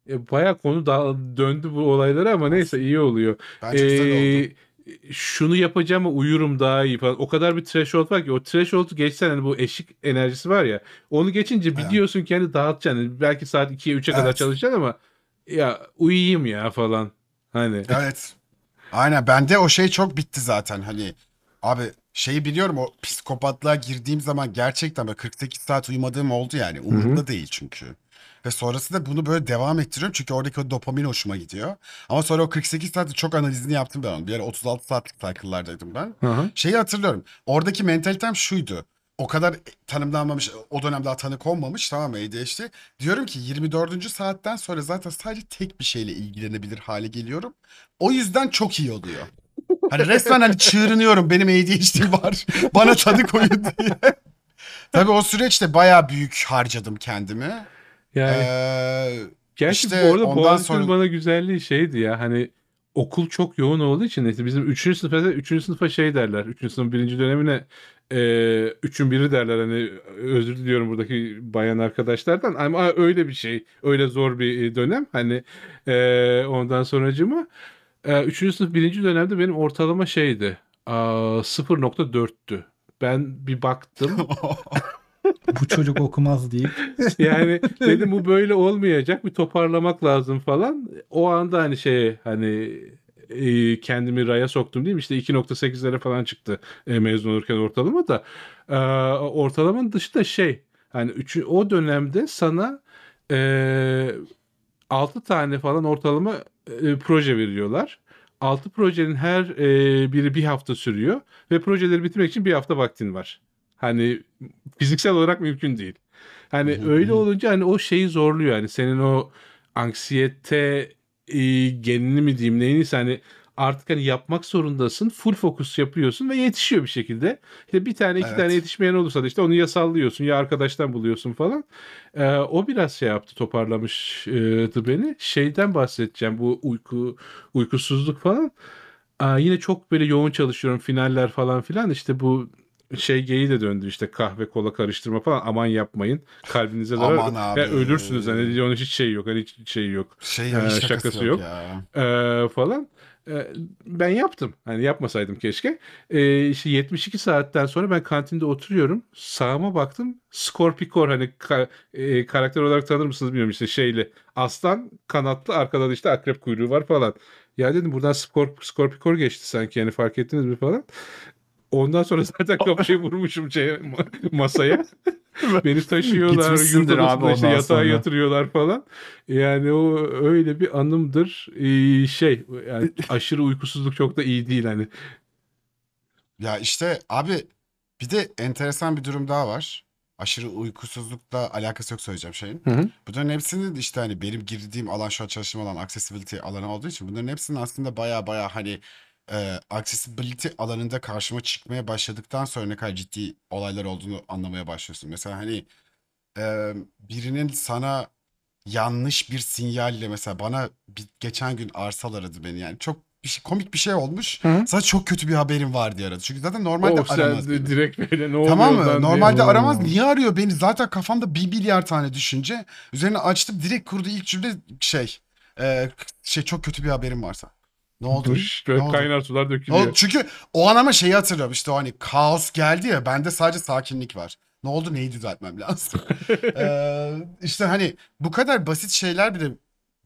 e, bayağı konu da döndü bu olaylara ama neyse iyi oluyor. Bence güzel oldu. Şunu yapacağım uyurum daha iyi falan. O kadar bir threshold var ki o threshold'u geçsen hani bu eşik enerjisi var ya. Onu geçince biliyorsun ki hani dağıtacaksın. Yani belki saat 2'ye 3'e kadar Evet. çalışacaksın ama ya uyuyayım ya falan. Hani Evet. Aynen bende o şey çok bitti zaten hani abi şeyi biliyorum o psikopatlığa girdiğim zaman gerçekten böyle 48 saat uyumadığım oldu yani umurumda değil çünkü. Ve sonrasında bunu böyle devam ettiriyorum çünkü oradaki o dopamin hoşuma gidiyor. Ama sonra o 48 saatte çok analizini yaptım ben onun. Bir ara 36 saatlik cycle'lardaydım ben. Hı hı. Şeyi hatırlıyorum. Oradaki mentalitem şuydu. O kadar tanımlanmamış, o dönem daha tanı konmamış tamam mı ADHD. Diyorum ki 24. saatten sonra zaten sadece tek bir şeyle ilgilenebilir hale geliyorum. O yüzden çok iyi oluyor. Hani resmen hani çığırınıyorum benim ADHD var. Bana tanı koyun diye. Tabii o süreçte bayağı büyük harcadım kendimi. Yani Ee, Gerçi İşte bu arada ondan Boğaziçi'nin sonra- bana güzelliği şeydi ya hani okul çok yoğun olduğu için işte bizim 3. sınıfa 3. sınıfa şey derler. 3. sınıf birinci dönemine e, üçün biri derler hani özür diliyorum buradaki bayan arkadaşlardan ama öyle bir şey öyle zor bir e, dönem hani e, ondan sonracıma e, 3. sınıf birinci dönemde benim ortalama şeydi aa, 0.4'tü. Ben bir baktım Bu çocuk okumaz deyip. yani dedim bu böyle olmayacak bir toparlamak lazım falan. O anda hani şey hani e, kendimi raya soktum değil mi? İşte 2.8'lere falan çıktı e, mezun olurken ortalama da. E, ortalamanın dışında şey hani üçü, o dönemde sana e, 6 tane falan ortalama e, proje veriyorlar. 6 projenin her e, biri bir hafta sürüyor ve projeleri bitirmek için bir hafta vaktin var. Hani fiziksel olarak mümkün değil. Hani öyle olunca hani o şeyi zorluyor. Hani senin o anksiyete e, genini mi diyeyim neyse hani artık hani yapmak zorundasın. Full fokus yapıyorsun ve yetişiyor bir şekilde. İşte bir tane iki Evet. tane yetişmeyen olursa da işte onu ya sallıyorsun ya arkadaştan buluyorsun falan. Ee, o biraz şey yaptı toparlamıştı beni. Şeyden bahsedeceğim bu uyku uykusuzluk falan. Aa, yine çok böyle yoğun çalışıyorum finaller falan filan işte bu şey geyi de döndü işte kahve kola karıştırma falan. Aman yapmayın. Kalbinize zarar Aman abi. ve ölürsünüz. Hani onun hiç şey yok. Hani hiç şey yok. Şey Ee, ya hiç şakası şakası yok. yok. ya. Ee, falan. Ee, ben yaptım. Hani yapmasaydım keşke. Ee, işte 72 saatten sonra ben kantinde oturuyorum. Sağıma baktım. Scorpicor hani ka- e, karakter olarak tanır mısınız bilmiyorum. İşte şeyli aslan kanatlı arkada da işte akrep kuyruğu var falan. Ya dedim buradan Scorp Scorpicor geçti sanki. Yani fark ettiniz mi falan Ondan sonra zaten kafayı vurmuşum şey, ma- masaya. Beni taşıyorlar, yurt abi işte yatağa sonra. yatırıyorlar falan. Yani o öyle bir anımdır. Ee, şey yani aşırı uykusuzluk çok da iyi değil hani. Ya işte abi bir de enteresan bir durum daha var. Aşırı uykusuzlukla alakası yok söyleyeceğim şeyin. Hı hı. Bunların hepsinin işte hani benim girdiğim alan şu an çalıştığım alan accessibility alanı olduğu için bunların hepsinin aslında baya baya hani e, accessibility alanında karşıma çıkmaya başladıktan sonra ne kadar ciddi olaylar olduğunu anlamaya başlıyorsun. Mesela hani e, birinin sana yanlış bir sinyalle mesela bana bir, geçen gün Arsal aradı beni yani çok bir şey, komik bir şey olmuş. Hı. Sana çok kötü bir haberim var diye aradı. Çünkü zaten normalde o sen aramaz beni. direkt böyle ne Tamam mı? diye. Normalde Oo. aramaz. Niye arıyor beni? Zaten kafamda bir milyar tane düşünce. Üzerine açtım. Direkt kurdu ilk cümle şey. e, şey çok kötü bir haberim varsa. Ne oldu? Duş, böyle Ne oldu? kaynar sular Ne dökülüyor. oldu? Çünkü o an ama şeyi hatırlıyorum. İşte o hani kaos geldi ya. Bende sadece sakinlik var. Ne oldu? Neyi düzeltmem lazım? Ee, işte hani bu kadar basit şeyler bile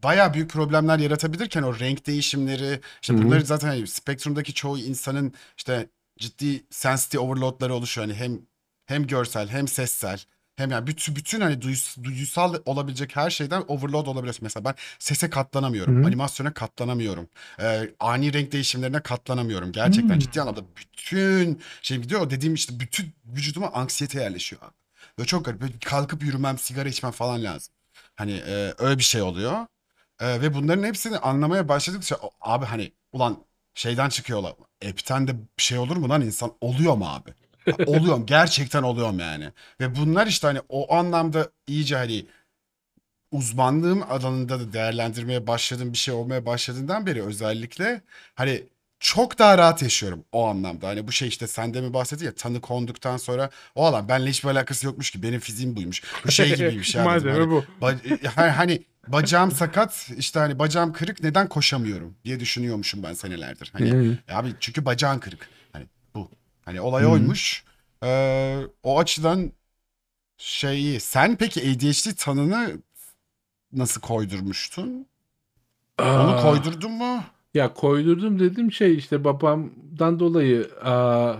bayağı büyük problemler yaratabilirken o renk değişimleri işte Hı hı. bunları zaten hani spektrumdaki çoğu insanın işte ciddi sensitive overloadları oluşuyor. Hani hem hem görsel hem sessel hem yani bütün bütün hani duyus- olabilecek her şeyden overload olabiliyorsun. Mesela ben sese katlanamıyorum. Hı hı. Animasyona katlanamıyorum. Ee, ani renk değişimlerine katlanamıyorum. Gerçekten Hmm. ciddi anlamda bütün şey gidiyor. O dediğim işte bütün vücuduma anksiyete yerleşiyor abi. Böyle çok garip. Böyle kalkıp yürümem, sigara içmem falan lazım. Hani e, öyle bir şey oluyor. E, ve bunların hepsini anlamaya başladıkça abi hani ulan şeyden çıkıyorlar. App'ten de bir şey olur mu lan insan? Oluyor mu abi? Oluyorum. Gerçekten oluyorum yani. Ve bunlar işte hani o anlamda iyice hani uzmanlığım alanında da değerlendirmeye başladığım bir şey olmaya başladığından beri özellikle hani çok daha rahat yaşıyorum o anlamda. Hani bu şey işte sende mi bahsetti ya tanı konduktan sonra o alan benimle hiçbir alakası yokmuş ki benim fiziğim buymuş. Bu şey gibiymiş ya dedim. Malzeme Hani, bu. ba- ha- hani bacağım sakat işte hani bacağım kırık neden koşamıyorum diye düşünüyormuşum ben senelerdir. Hani ya abi çünkü bacağın kırık. Hani olay oymuş. Ee, o açıdan şeyi sen peki ADHD tanını nasıl koydurmuştun? Onu Aa. koydurdun mu? Ya koydurdum dedim şey işte babamdan dolayı aa,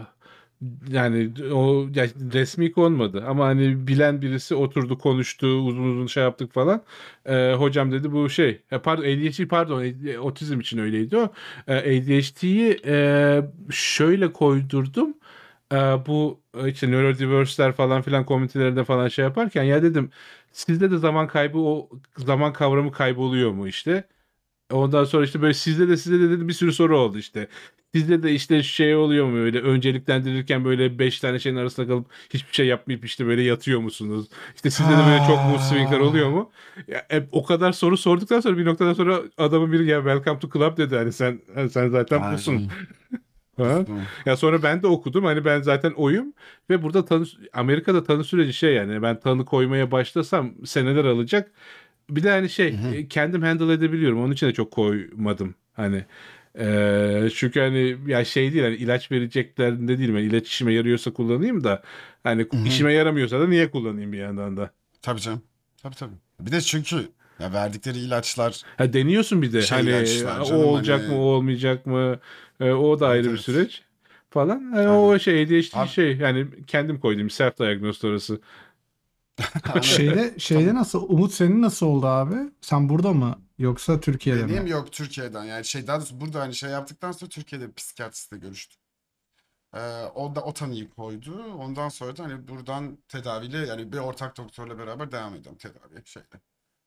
yani o ya resmi konmadı ama hani bilen birisi oturdu konuştu uzun uzun şey yaptık falan. Ee, hocam dedi bu şey e, pardon ADHD pardon e, otizm için öyleydi o. Ee, ADHD'yi e, şöyle koydurdum. Ee, bu e, işte neurodiverse'ler falan filan komünitelerinde falan şey yaparken ya dedim sizde de zaman kaybı o zaman kavramı kayboluyor mu işte? Ondan sonra işte böyle sizde de sizde de dedi bir sürü soru oldu işte. Sizde de işte şey oluyor mu öyle önceliklendirirken böyle 5 tane şeyin arasında kalıp hiçbir şey yapmayıp işte böyle yatıyor musunuz? İşte sizde de böyle çok mood swingler oluyor mu? Ya, e, o kadar soru sorduktan sonra bir noktadan sonra adamın biri ya welcome to club dedi hani sen sen zaten busun. Ha? Ya sonra ben de okudum. Hani ben zaten oyum ve burada tanı Amerika'da tanı süreci şey yani ben tanı koymaya başlasam seneler alacak. Bir de hani şey e, kendim handle edebiliyorum. Onun için de çok koymadım. Hani e, çünkü hani ya şey değil hani ilaç vereceklerinde değilim. Yani ilaç işime yarıyorsa kullanayım da hani işime yaramıyorsa da niye kullanayım bir yandan da. Tabii canım. Tabii tabii. Bir de çünkü ya verdikleri ilaçlar Ha deniyorsun bir de Şey hani ilaçlar o canım, olacak hani- mı o olmayacak mı E, o da Evet, ayrı bir evet. süreç falan. Yani o şey ADHD Abi- şey yani kendim koydum self diagnosis orası. Şeyde şeyde nasıl Umut senin nasıl oldu abi? Sen burada mı yoksa Türkiye'de Benim mi? yok Türkiye'den yani şey daha doğrusu burada hani şey yaptıktan sonra Türkiye'de bir psikiyatristle görüştüm. Ee, o da o tanıyı koydu. Ondan sonra da hani buradan tedaviyle yani bir ortak doktorla beraber devam ediyorum tedaviye şeyde.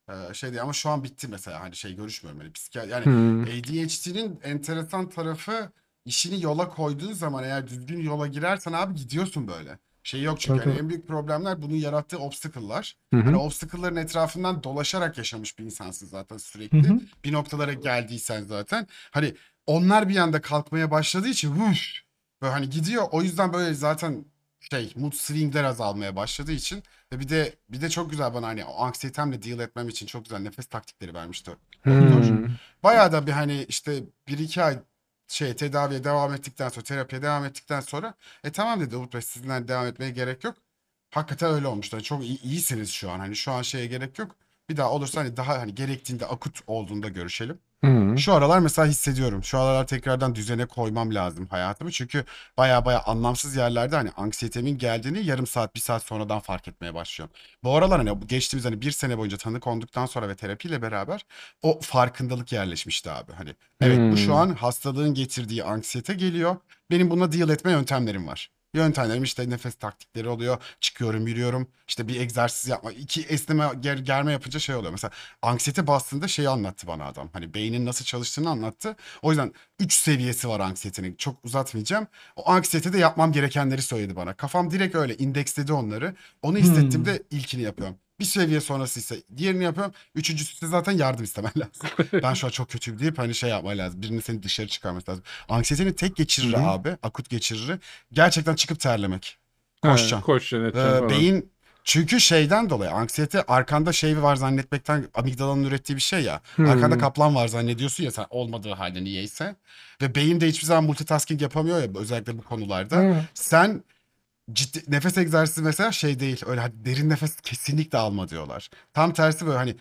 Ee, şey değil ama şu an bitti mesela hani şey görüşmüyorum hani psikiyat yani Hmm. ADHD'nin enteresan tarafı işini yola koyduğun zaman eğer düzgün yola girersen abi gidiyorsun böyle. Şey yok çünkü Tabii. hani en büyük problemler bunun yarattığı obstacle'lar. Hı hı. Hani obstacle'ların etrafından dolaşarak yaşamış bir insansın zaten Hı sürekli. hı. Bir noktalara geldiysen zaten. Hani onlar bir anda kalkmaya başladığı için vuş, böyle hani gidiyor. O yüzden böyle zaten şey mood swingler azalmaya başladığı için ve bir de bir de çok güzel bana hani o anksiyetemle deal etmem için çok güzel nefes taktikleri vermişti. Hmm. Bayağı da bir hani işte bir iki ay şey tedaviye devam ettikten sonra terapiye devam ettikten sonra e tamam dedi Umut Bey sizinle devam etmeye gerek yok. Hakikaten öyle olmuştu. Hani çok iyi, iyisiniz şu an. Hani şu an şeye gerek yok. Bir daha olursa hani daha hani gerektiğinde akut olduğunda görüşelim. Hmm. Şu aralar mesela hissediyorum. Şu aralar tekrardan düzene koymam lazım hayatımı. Çünkü baya baya anlamsız yerlerde hani anksiyetemin geldiğini yarım saat bir saat sonradan fark etmeye başlıyorum. Bu aralar hani geçtiğimiz hani bir sene boyunca tanı konduktan sonra ve terapiyle beraber o farkındalık yerleşmişti abi. Hani evet bu şu an hastalığın getirdiği anksiyete geliyor. Benim bununla deal etme yöntemlerim var. Yöntemlerim işte nefes taktikleri oluyor. Çıkıyorum, yürüyorum. İşte bir egzersiz yapma. iki esneme, ger, germe yapınca şey oluyor. Mesela anksiyete bastığında şeyi anlattı bana adam. Hani beynin nasıl çalıştığını anlattı. O yüzden 3 seviyesi var anksiyetenin. Çok uzatmayacağım. O anksiyete de yapmam gerekenleri söyledi bana. Kafam direkt öyle indeksledi onları. Onu hissettiğimde ilkini yapıyorum. Bir seviye sonrası ise diğerini yapıyorum. Üçüncüsü ise zaten yardım istemen lazım. ben şu an çok kötüyüm deyip hani şey yapman lazım. Birinin seni dışarı çıkarması lazım. Anksiyetenin tek geçiriri Hı hı. abi, akut geçiriri gerçekten çıkıp terlemek. Ha, Koşacaksın. Koşacaksın Ee, falan. beyin çünkü şeyden dolayı anksiyete arkanda şey var zannetmekten amigdalanın ürettiği bir şey ya. Hmm. Arkanda kaplan var zannediyorsun ya sen olmadığı halde niyeyse. Ve beyin de hiçbir zaman multitasking yapamıyor ya özellikle bu konularda. Hı. Sen ciddi nefes egzersizi mesela şey değil öyle hani derin nefes kesinlikle alma diyorlar. Tam tersi böyle hani